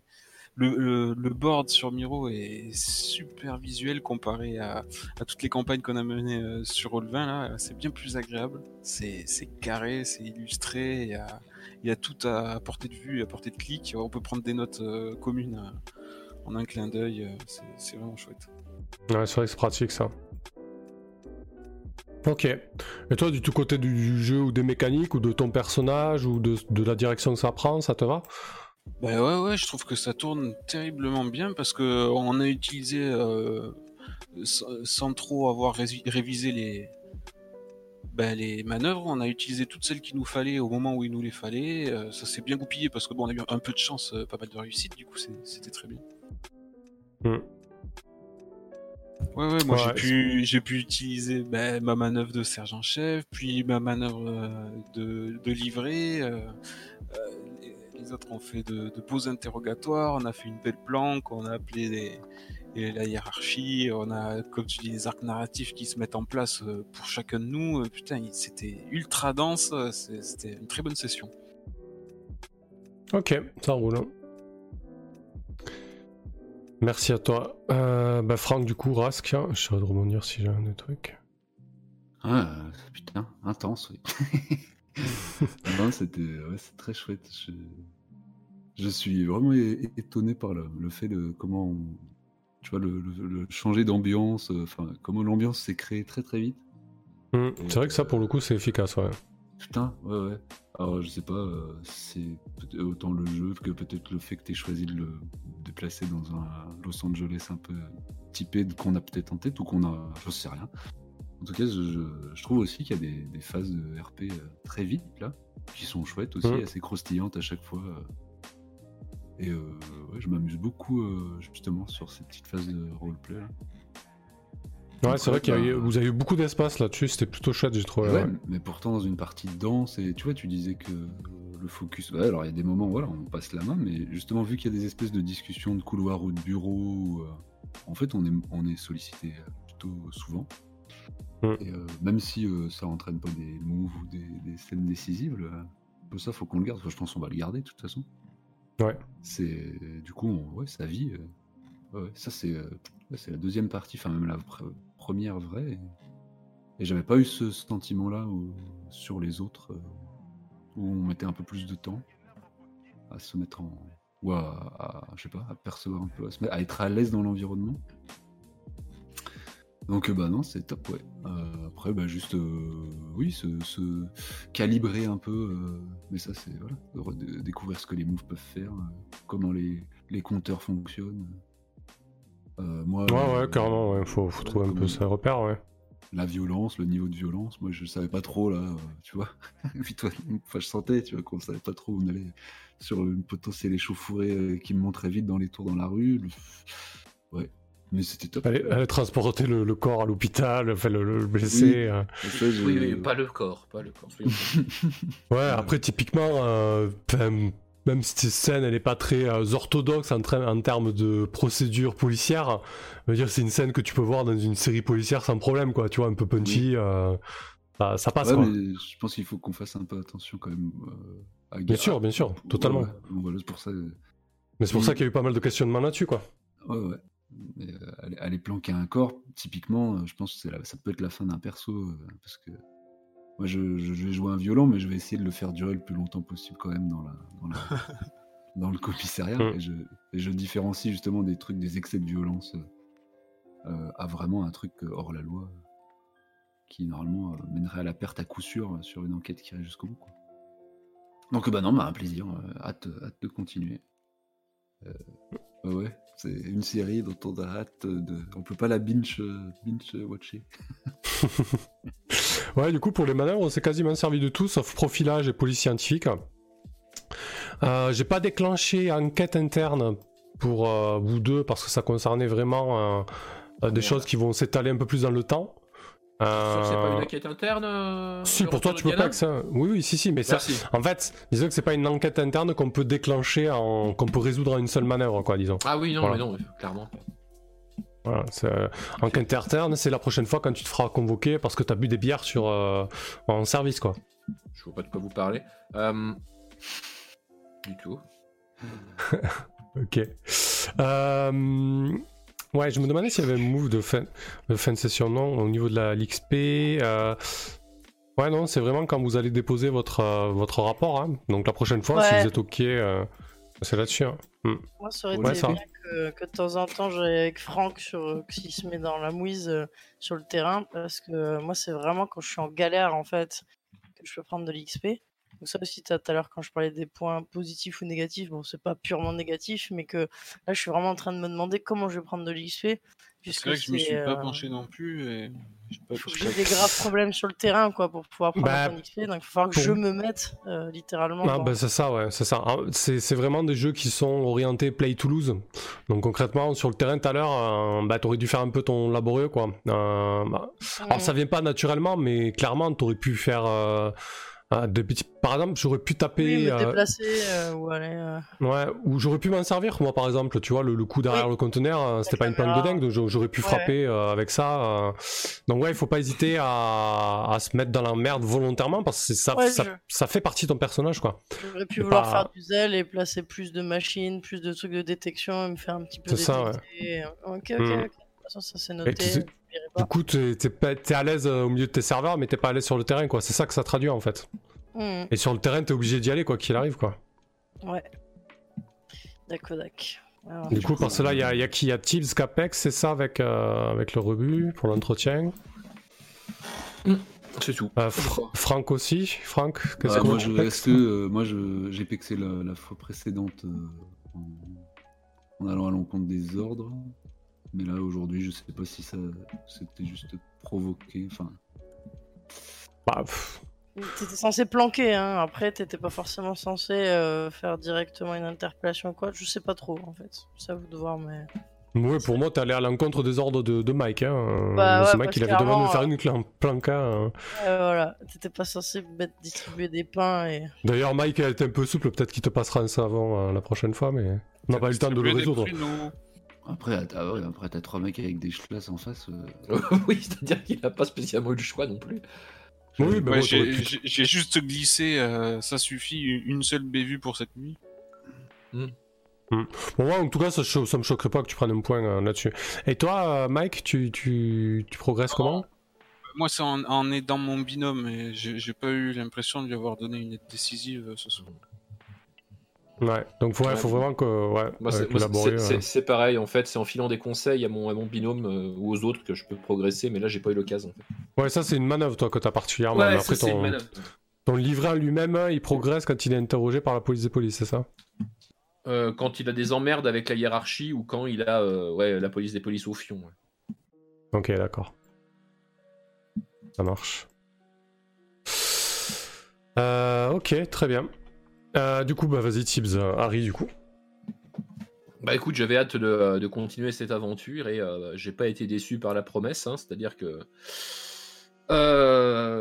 le, le, board sur Miro est super visuel comparé à, à toutes les campagnes qu'on a menées euh, sur Roll20 là. C'est bien plus agréable. C'est carré, c'est illustré. Il y a, il y a tout à, portée de vue, à portée de clic. On peut prendre des notes euh, communes euh, en un clin d'œil. C'est vraiment chouette. Ouais, c'est vrai que c'est pratique ça. Ok. Et toi, du tout côté du jeu ou des mécaniques ou de ton personnage ou de, la direction que ça prend, ça te va? Bah ouais, ouais, je trouve que ça tourne terriblement bien parce que on a utilisé euh, sans trop avoir révisé les, bah, les manœuvres, on a utilisé toutes celles qu'il nous fallait au moment où il nous les fallait. Euh, ça s'est bien goupillé parce que bon, on a eu un peu de chance, euh, pas mal de réussite, du coup c'était très bien. Hmm. Ouais, ouais, moi j'ai pu, j'ai pu utiliser ben, ma manœuvre de sergent-chef, puis ma manœuvre euh, de, de livret. Les, autres ont fait de, de, beaux interrogatoires, on a fait une belle planque, on a appelé les, la hiérarchie, on a, comme tu dis, des arcs narratifs qui se mettent en place pour chacun de nous. Putain, c'était ultra dense, c'était une très bonne session. Ok, ça roule. Merci à toi. Euh, bah Franck, du coup, Rask, hein, je serais de rebondir si j'ai un autre truc. Ah, putain, intense, oui. non, c'était ouais, très chouette. Je... suis vraiment étonné par le, le fait de comment, tu vois, le, changer d'ambiance, euh, enfin, comment l'ambiance s'est créée très très vite. Mmh, c'est vrai que ça, pour le coup, c'est efficace, ouais. Putain, ouais, ouais. Alors, je sais pas, euh, c'est autant le jeu que peut-être le fait que tu aies choisi de le déplacer dans un Los Angeles un peu typé qu'on a peut-être en tête ou qu'on a. Je sais rien. En tout cas, je, trouve aussi qu'il y a des, phases de RP euh, très vite, là, qui sont chouettes aussi, assez croustillantes à chaque fois. Euh. Et ouais, je m'amuse beaucoup, justement, sur ces petites phases de roleplay, là. Ouais, c'est vrai que bah, vous avez eu beaucoup d'espace là-dessus, c'était plutôt chouette, j'ai trouvé. Ouais, mais pourtant dans une partie dense, et tu vois, tu disais que le focus. Ouais, alors il y a des moments, voilà, on passe la main, mais justement, vu qu'il y a des espèces de discussions de couloir ou de bureau, euh, en fait, on est, on est sollicité euh, plutôt souvent. Mm. Et euh, même si ça entraîne pas des moves ou des, scènes décisives, ça, faut qu'on le garde. je pense qu'on va le garder de toute façon. Ouais. C'est du coup, sa vie. ouais, ça c'est c'est la deuxième partie, enfin même la première vraie. Et, j'avais pas eu ce sentiment-là sur les autres, euh, où on mettait un peu plus de temps à se mettre en. ou à, je sais pas, à percevoir un peu, à, être à l'aise dans l'environnement. Donc bah non, c'est top, ouais. Euh, après, bah juste, euh, oui, se, calibrer un peu, mais ça c'est voilà, découvrir ce que les moves peuvent faire, comment les, les compteurs fonctionnent. Euh, moi, ouais, ouais, carrément, ouais. Faut, faut trouver un peu ses repères, ouais. La violence, le niveau de violence, moi je savais pas trop là, euh, tu vois. puis toi, enfin, je sentais, tu vois, qu'on savait pas trop où on allait sur une potentielle échauffourée euh, qui me montrait vite dans les tours dans la rue. Ouais, mais c'était top. Aller, transporter le, corps à l'hôpital, enfin, le, blessé. Oui. oui, pas le corps, pas le corps. ouais, après typiquement, même si cette scène elle est pas très orthodoxe en, en, termes de procédure policière, dire c'est une scène que tu peux voir dans une série policière sans problème quoi, tu vois, un peu punchy, ça, passe. quoi. Mais je pense qu'il faut qu'on fasse un peu attention quand même. À bien sûr, bien sûr, totalement. Voilà, pour ça. Mais c'est pour ça qu'il y a eu pas mal de questionnements là-dessus quoi. Ouais ouais. Mais, aller, planquer un corps, typiquement, je pense que ça peut être la fin d'un perso parce que moi, je, vais jouer un violon, mais je vais essayer de le faire durer le plus longtemps possible quand même dans, la, dans, le commissariat. Mm. Et, je, différencie justement des trucs, des excès de violence euh, à vraiment un truc hors la loi qui normalement euh, mènerait à la perte à coup sûr sur une enquête qui irait jusqu'au bout. Donc bah non, bah, un plaisir, euh, hâte, hâte, de continuer. Ouais, c'est une série dont on a hâte de. On peut pas la binge, binge watcher. Ouais, du coup, pour les manœuvres, on s'est quasiment servi de tout, sauf profilage et police scientifique. Euh, j'ai pas déclenché enquête interne pour euh, vous deux parce que ça concernait vraiment euh, des choses qui vont s'étaler un peu plus dans le temps. C'est pas une enquête interne Si, pour toi, tu peux pas que ça. Oui, oui, si, si, mais ça. En fait, disons que c'est pas une enquête interne qu'on peut déclencher, en... qu'on peut résoudre en une seule manœuvre, quoi, disons. Ah oui, non, mais non, clairement. Voilà, euh, en interne, c'est la prochaine fois quand tu te feras convoquer parce que tu as bu des bières sur, euh, en service, quoi. Je vois pas de quoi vous parler. Euh, du tout. ok. Ouais, je me demandais s'il y avait un move de fin de, fin de session, non, au niveau de la l'XP. Ouais, non, c'est vraiment quand vous allez déposer votre, votre rapport. Hein. Donc la prochaine fois, si vous êtes ok, c'est là-dessus. Hein. Hmm. Moi, ça aurait été bien que, de temps en temps, j'aille avec Franck sur, qui se met dans la mouise euh, sur le terrain, parce que euh, moi, c'est vraiment quand je suis en galère, en fait, que je peux prendre de l'XP. Donc ça aussi, tout à l'heure, quand je parlais des points positifs ou négatifs, bon, c'est pas purement négatif, mais que là, je suis vraiment en train de me demander comment je vais prendre de l'XP. C'est vrai que je me suis pas euh, penché non plus. Et... Il faut que j'ai des graves problèmes sur le terrain quoi, pour pouvoir prendre bah, un XP. Donc il va falloir que je me mette euh, littéralement. Ah, bah, c'est ça, ouais. C'est ça. Ah, c'est vraiment des jeux qui sont orientés play to lose. Donc concrètement, sur le terrain tout à l'heure, euh, bah, tu aurais dû faire un peu ton laborieux. quoi. Bah, alors ça vient pas naturellement, mais clairement, tu aurais pu faire ah, par exemple, j'aurais pu taper. Oui, me euh, déplacer euh, ou aller. Euh. Ouais, ou j'aurais pu m'en servir, moi par exemple, tu vois, le, coup derrière le conteneur, c'était pas une planque de dingue, donc j'aurais pu frapper avec ça. Donc ouais, il faut pas hésiter à, se mettre dans la merde volontairement parce que ça, ça, fait partie de ton personnage, quoi. J'aurais pu vouloir faire du zèle et placer plus de machines, plus de trucs de détection et me faire un petit peu C'est ça, ouais. Ok, ok, hmm. ok. De toute façon, ça c'est noté. Du coup, t'es es, à l'aise euh, au milieu de tes serveurs, mais t'es pas à l'aise sur le terrain, quoi. C'est ça que ça traduit en fait. Hmm. Et sur le terrain, t'es obligé d'y aller, quoi qu'il arrive, quoi. Ouais. D'accord, d'accord. Du coup, parce que là, il y, a, qui? Il y a Tibbs, Capex, c'est ça avec, euh, avec le rebut pour l'entretien? Hmm. C'est tout. Euh, Franck aussi? Franck, qu'est-ce que moi, je, que, moi, j'ai pexé la, fois précédente en, allant à l'encontre des ordres? Mais là, aujourd'hui, je sais pas si ça c'était juste provoqué. Enfin. Bah, T'étais censé planquer, hein. Après, t'étais pas forcément censé euh, faire directement une interpellation ou quoi. Je sais pas trop, en fait. C'est à vous de voir, mais. Oui, pour moi, t'es allé à l'encontre des ordres de, Mike. Hein. Bah, c'est Mike il avait demandé de faire une planca. Hein. voilà, t'étais pas censé distribuer des pains. Et... D'ailleurs, Mike a été un peu souple, peut-être qu'il te passera un savon euh, la prochaine fois, mais on n'a pas eu le temps de le résoudre. Après t'as trois mecs avec des chlasses en face. Euh. oui, c'est-à-dire qu'il a pas spécialement eu le choix non plus. Oui, bah j'ai juste glissé, euh, ça suffit, une seule bévue pour cette nuit. Hmm. Hmm. Bon, moi, en tout cas, ça, ça me choquerait pas que tu prennes un point euh, là-dessus. Et toi, Mike, tu, tu, tu progresses comment? Moi, c'est en, en, aidant mon binôme, et j'ai pas eu l'impression de lui avoir donné une aide décisive ce soir. Ouais, donc il faut vraiment que, ouais, euh. c'est pareil en fait, c'est en filant des conseils à mon, à mon binôme euh, ou aux autres que je peux progresser, mais là j'ai pas eu l'occasion. En fait. Ouais, ça c'est une manœuvre toi que t'as particulièrement. Ouais, après, ton, ton livret lui-même, il progresse quand il est interrogé par la police des polices, c'est ça? Euh, Quand il a des emmerdes avec la hiérarchie ou quand il a ouais, la police des polices au fion. Ok, d'accord. Ça marche. ok, très bien. Euh, du coup, bah vas-y, Tibbs, euh, Harry, du coup. Bah écoute, j'avais hâte de, euh, continuer cette aventure et j'ai pas été déçu par la promesse, hein, c'est-à-dire que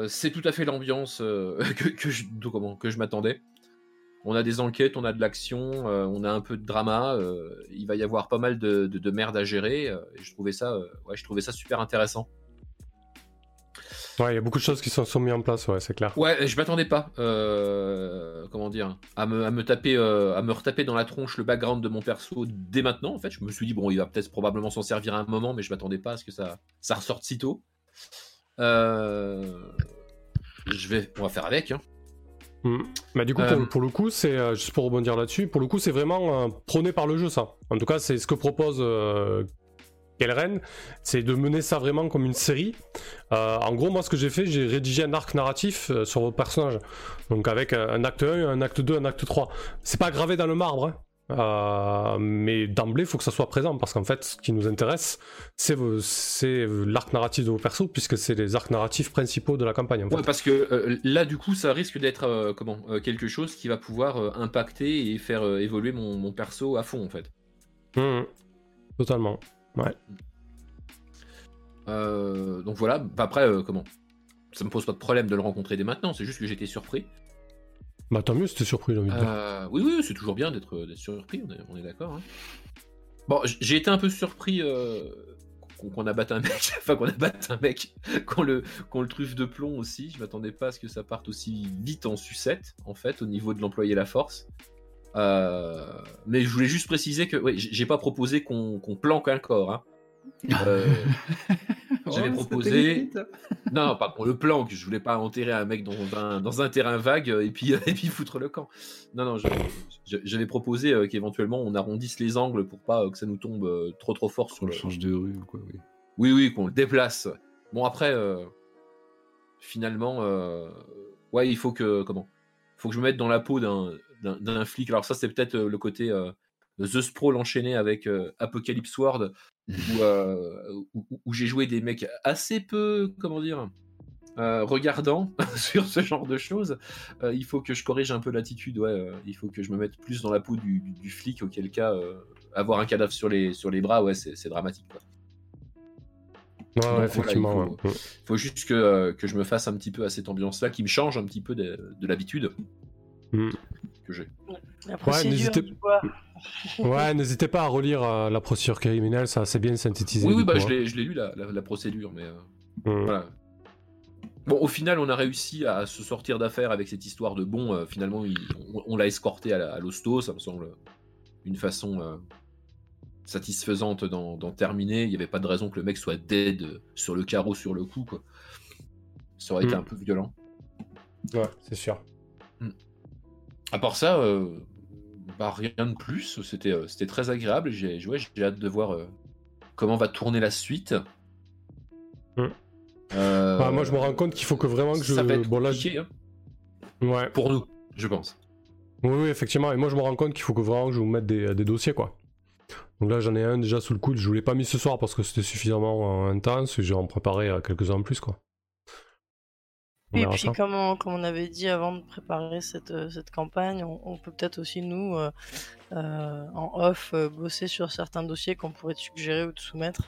c'est tout à fait l'ambiance que, je, m'attendais. on a des enquêtes, on a de l'action, on a un peu de drama. il va y avoir pas mal de, de, merde à gérer. et je trouvais ça, ouais, je trouvais ça super intéressant. Ouais, il y a beaucoup de choses qui sont, sont mises en place, ouais, c'est clair. Ouais, je m'attendais pas, euh, comment dire, à me, à me taper, euh, à me retaper dans la tronche le background de mon perso dès maintenant. En fait, je me suis dit bon, il va peut-être probablement s'en servir à un moment, mais je m'attendais pas à ce que ça, ça ressorte si tôt. Euh, je vais, on va faire avec. Hein. Hmm. Bah, du coup, pour, le coup, c'est juste pour rebondir là-dessus. Pour le coup, c'est vraiment prôné par le jeu, ça. En tout cas, c'est ce que propose Kelren, c'est de mener ça vraiment comme une série. Euh, en gros, moi, ce que j'ai fait, j'ai rédigé un arc narratif euh, sur vos personnages. Donc, avec un acte 1, un acte 2, un acte 3. C'est pas gravé dans le marbre, hein. euh, mais d'emblée, il faut que ça soit présent parce qu'en fait, ce qui nous intéresse, c'est l'arc narratif de vos persos, puisque c'est les arcs narratifs principaux de la campagne. ouais, parce que là, du coup, ça risque d'être comment quelque chose qui va pouvoir impacter et faire évoluer mon, perso à fond, en fait. Mmh. totalement. Ouais. Euh, donc voilà, bah, après, euh, comment? Ça me pose pas de problème de le rencontrer dès maintenant, c'est juste que j'étais surpris. Bah tant mieux, c'était surpris, j'ai envie de dire. Euh, oui, oui, c'est toujours bien d'être surpris, on est, d'accord. Hein. Bon, j'ai été un peu surpris qu'on abatte un mec, enfin qu'on abatte un mec, qu'on le, qu'on le truffe de plomb aussi. Je m'attendais pas à ce que ça parte aussi vite en sucette, en fait, au niveau de l'employé la force. Euh, mais je voulais juste préciser que ouais, j'ai pas proposé qu'on planque un corps. Hein. Euh, j'avais oh, proposé. Non, pas pour le planque. Je voulais pas enterrer un mec dans un, dans un terrain vague et puis, et puis foutre le camp. Non, non, j'avais proposé euh, qu'éventuellement on arrondisse les angles pour pas que ça nous tombe trop trop fort sur le. change de rue ou quoi, oui. Oui, oui, qu'on le déplace. Bon, après, finalement, ouais, il faut que. Comment faut que je me mette dans la peau d'un d'un flic. Alors ça, c'est peut-être euh, le côté euh, The Sprawl enchaîné avec euh, Apocalypse World, où, j'ai joué des mecs assez peu, comment dire, regardants sur ce genre de choses. il faut que je corrige un peu l'attitude, ouais. il faut que je me mette plus dans la peau du, flic, auquel cas, avoir un cadavre sur les, sur les bras, ouais, c'est dramatique. Ouais, effectivement. il, faut, juste que, que, je me fasse un petit peu à cette ambiance-là, qui me change un petit peu de, l'habitude. Mm que j'ai. Ouais, n'hésitez ouais, pas à relire euh, la procédure criminelle, ça c'est bien synthétisé. Oui, oui bah, je l'ai lu la, la, procédure, mais euh, mmh. voilà. Bon, au final, on a réussi à se sortir d'affaire avec cette histoire de bon. Euh, finalement, on, l'a escorté à l'hosto, ça me semble une façon satisfaisante d'en terminer. Il n'y avait pas de raison que le mec soit dead sur le carreau sur le coup, quoi. Ça aurait été mmh. un peu violent. Ouais, c'est sûr. À part ça, euh, bah, rien de plus. C'était euh, c'était très agréable. J'ai j'ai hâte de voir euh, comment va tourner la suite. Hmm. Bah, moi, je me rends compte qu'il faut que vraiment que je. Ça va être bon, hein. ouais. Pour nous, je pense. Oui, effectivement. Et moi, je me rends compte qu'il faut que vraiment que je vous mette des, des dossiers, quoi. Donc là, j'en ai un déjà sous le coude. Je ne l'ai pas mis ce soir parce que c'était suffisamment intense. J'ai en préparé quelques-uns en plus, quoi. Et puis, comme on, comme on, avait dit avant de préparer cette, euh, cette campagne, on, peut peut-être aussi, nous, euh, euh, en off, bosser sur certains dossiers qu'on pourrait te suggérer ou te soumettre.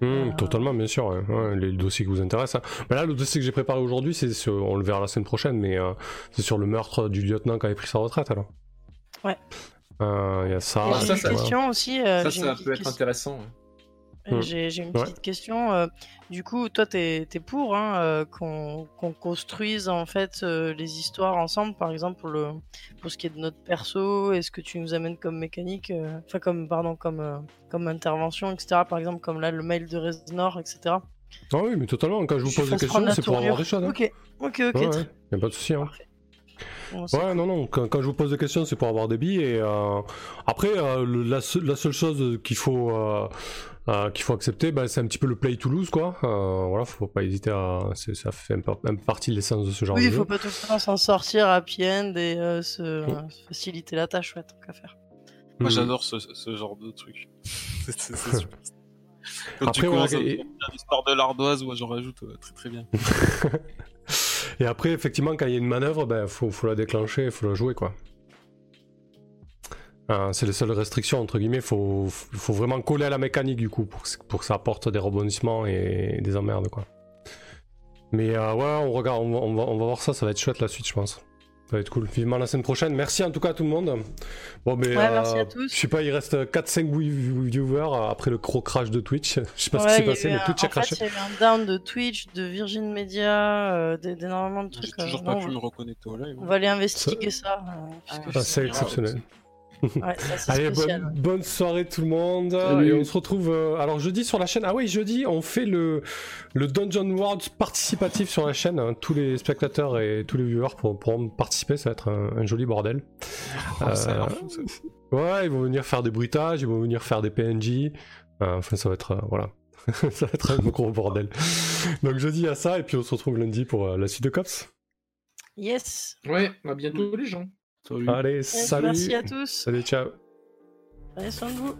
Mmh, totalement, bien sûr, les dossiers qui vous intéressent. Hein. là, le dossier que j'ai préparé aujourd'hui, c'est on le verra la semaine prochaine, mais c'est sur le meurtre du lieutenant qui avait pris sa retraite, alors. Ouais. Il y a ça. Ah, ça, question aussi. ça, ça peut être intéressant. Mm. J'ai une petite question. Euh, du coup, toi, tu es, pour hein, euh, qu'on construise en fait euh, les histoires ensemble, par exemple pour, le, pour ce qui est de notre perso, est-ce que tu nous amènes comme mécanique, enfin comme pardon comme comme intervention, etc. Par exemple comme là le mail de Reznor, etc. Ah oui, mais totalement. Quand je vous pose des questions, c'est pour avoir des choses. Hein. Ok, ok, ok. Ouais, a pas de souci. Hein. Ouais, non, non, quand, je vous pose des questions, c'est pour avoir des billes. Et après, la, la, seule chose qu'il faut, euh, qu'il faut accepter, bah, c'est un petit peu le play Toulouse, quoi. Euh, voilà, faut pas hésiter à. Ça fait un, partie de l'essence de ce genre oui, de jeu. Oui, il faut pas tout le temps s'en sortir à end et euh, se, faciliter la tâche, ouais, tant qu'à faire. Moi, mm. j'adore ce, genre de truc. c'est super. Quand après, tu commences ouais, à l'histoire de l'ardoise, moi j'en rajoute très très bien. et après, effectivement, quand il y a une manœuvre, ben, faut, la déclencher, faut la jouer, quoi. Euh, c'est les seules restrictions, entre guillemets. Il faut, vraiment coller à la mécanique, du coup, pour, que ça apporte des rebondissements et des emmerdes, quoi. Mais euh, ouais, on regarde, on, va, voir ça, ça va être chouette la suite, je pense. Va être cool. Vivement la semaine prochaine. Merci en tout cas à tout le monde. Bon, mais. Ouais, merci à tous. Je sais pas, il reste 4-5 viewers après le gros crash de Twitch. Je sais pas ce qui s'est passé, mais Twitch a crashé. il y a eu un down de Twitch, de Virgin Media, euh, d'énormément de trucs. J'ai toujours pas pu me reconnecter au live. On va aller investiguer ça. ça c'est exceptionnel. Ouais, ça, Allez, spécial, bonne, bonne, soirée tout le monde. Salut. Et on se retrouve. euh, alors jeudi sur la chaîne. Ah oui, jeudi on fait le le Dungeon World participatif sur la chaîne. hein. Tous les spectateurs et tous les viewers pourront, pourront participer. Ça va être un, un joli bordel. Ah, ça a l'air Euh, fou, ça. Ouais, ils vont venir faire des bruitages, ils vont venir faire des PNJ. Euh, enfin, ça va être euh, voilà. ça va être un gros bordel. Donc jeudi à ça et puis on se retrouve lundi pour euh, la suite de Cops. Yes. Ouais, à bientôt les gens. Salut. Allez, salut. Merci à tous. Salut, ciao. Prenez soin de vous.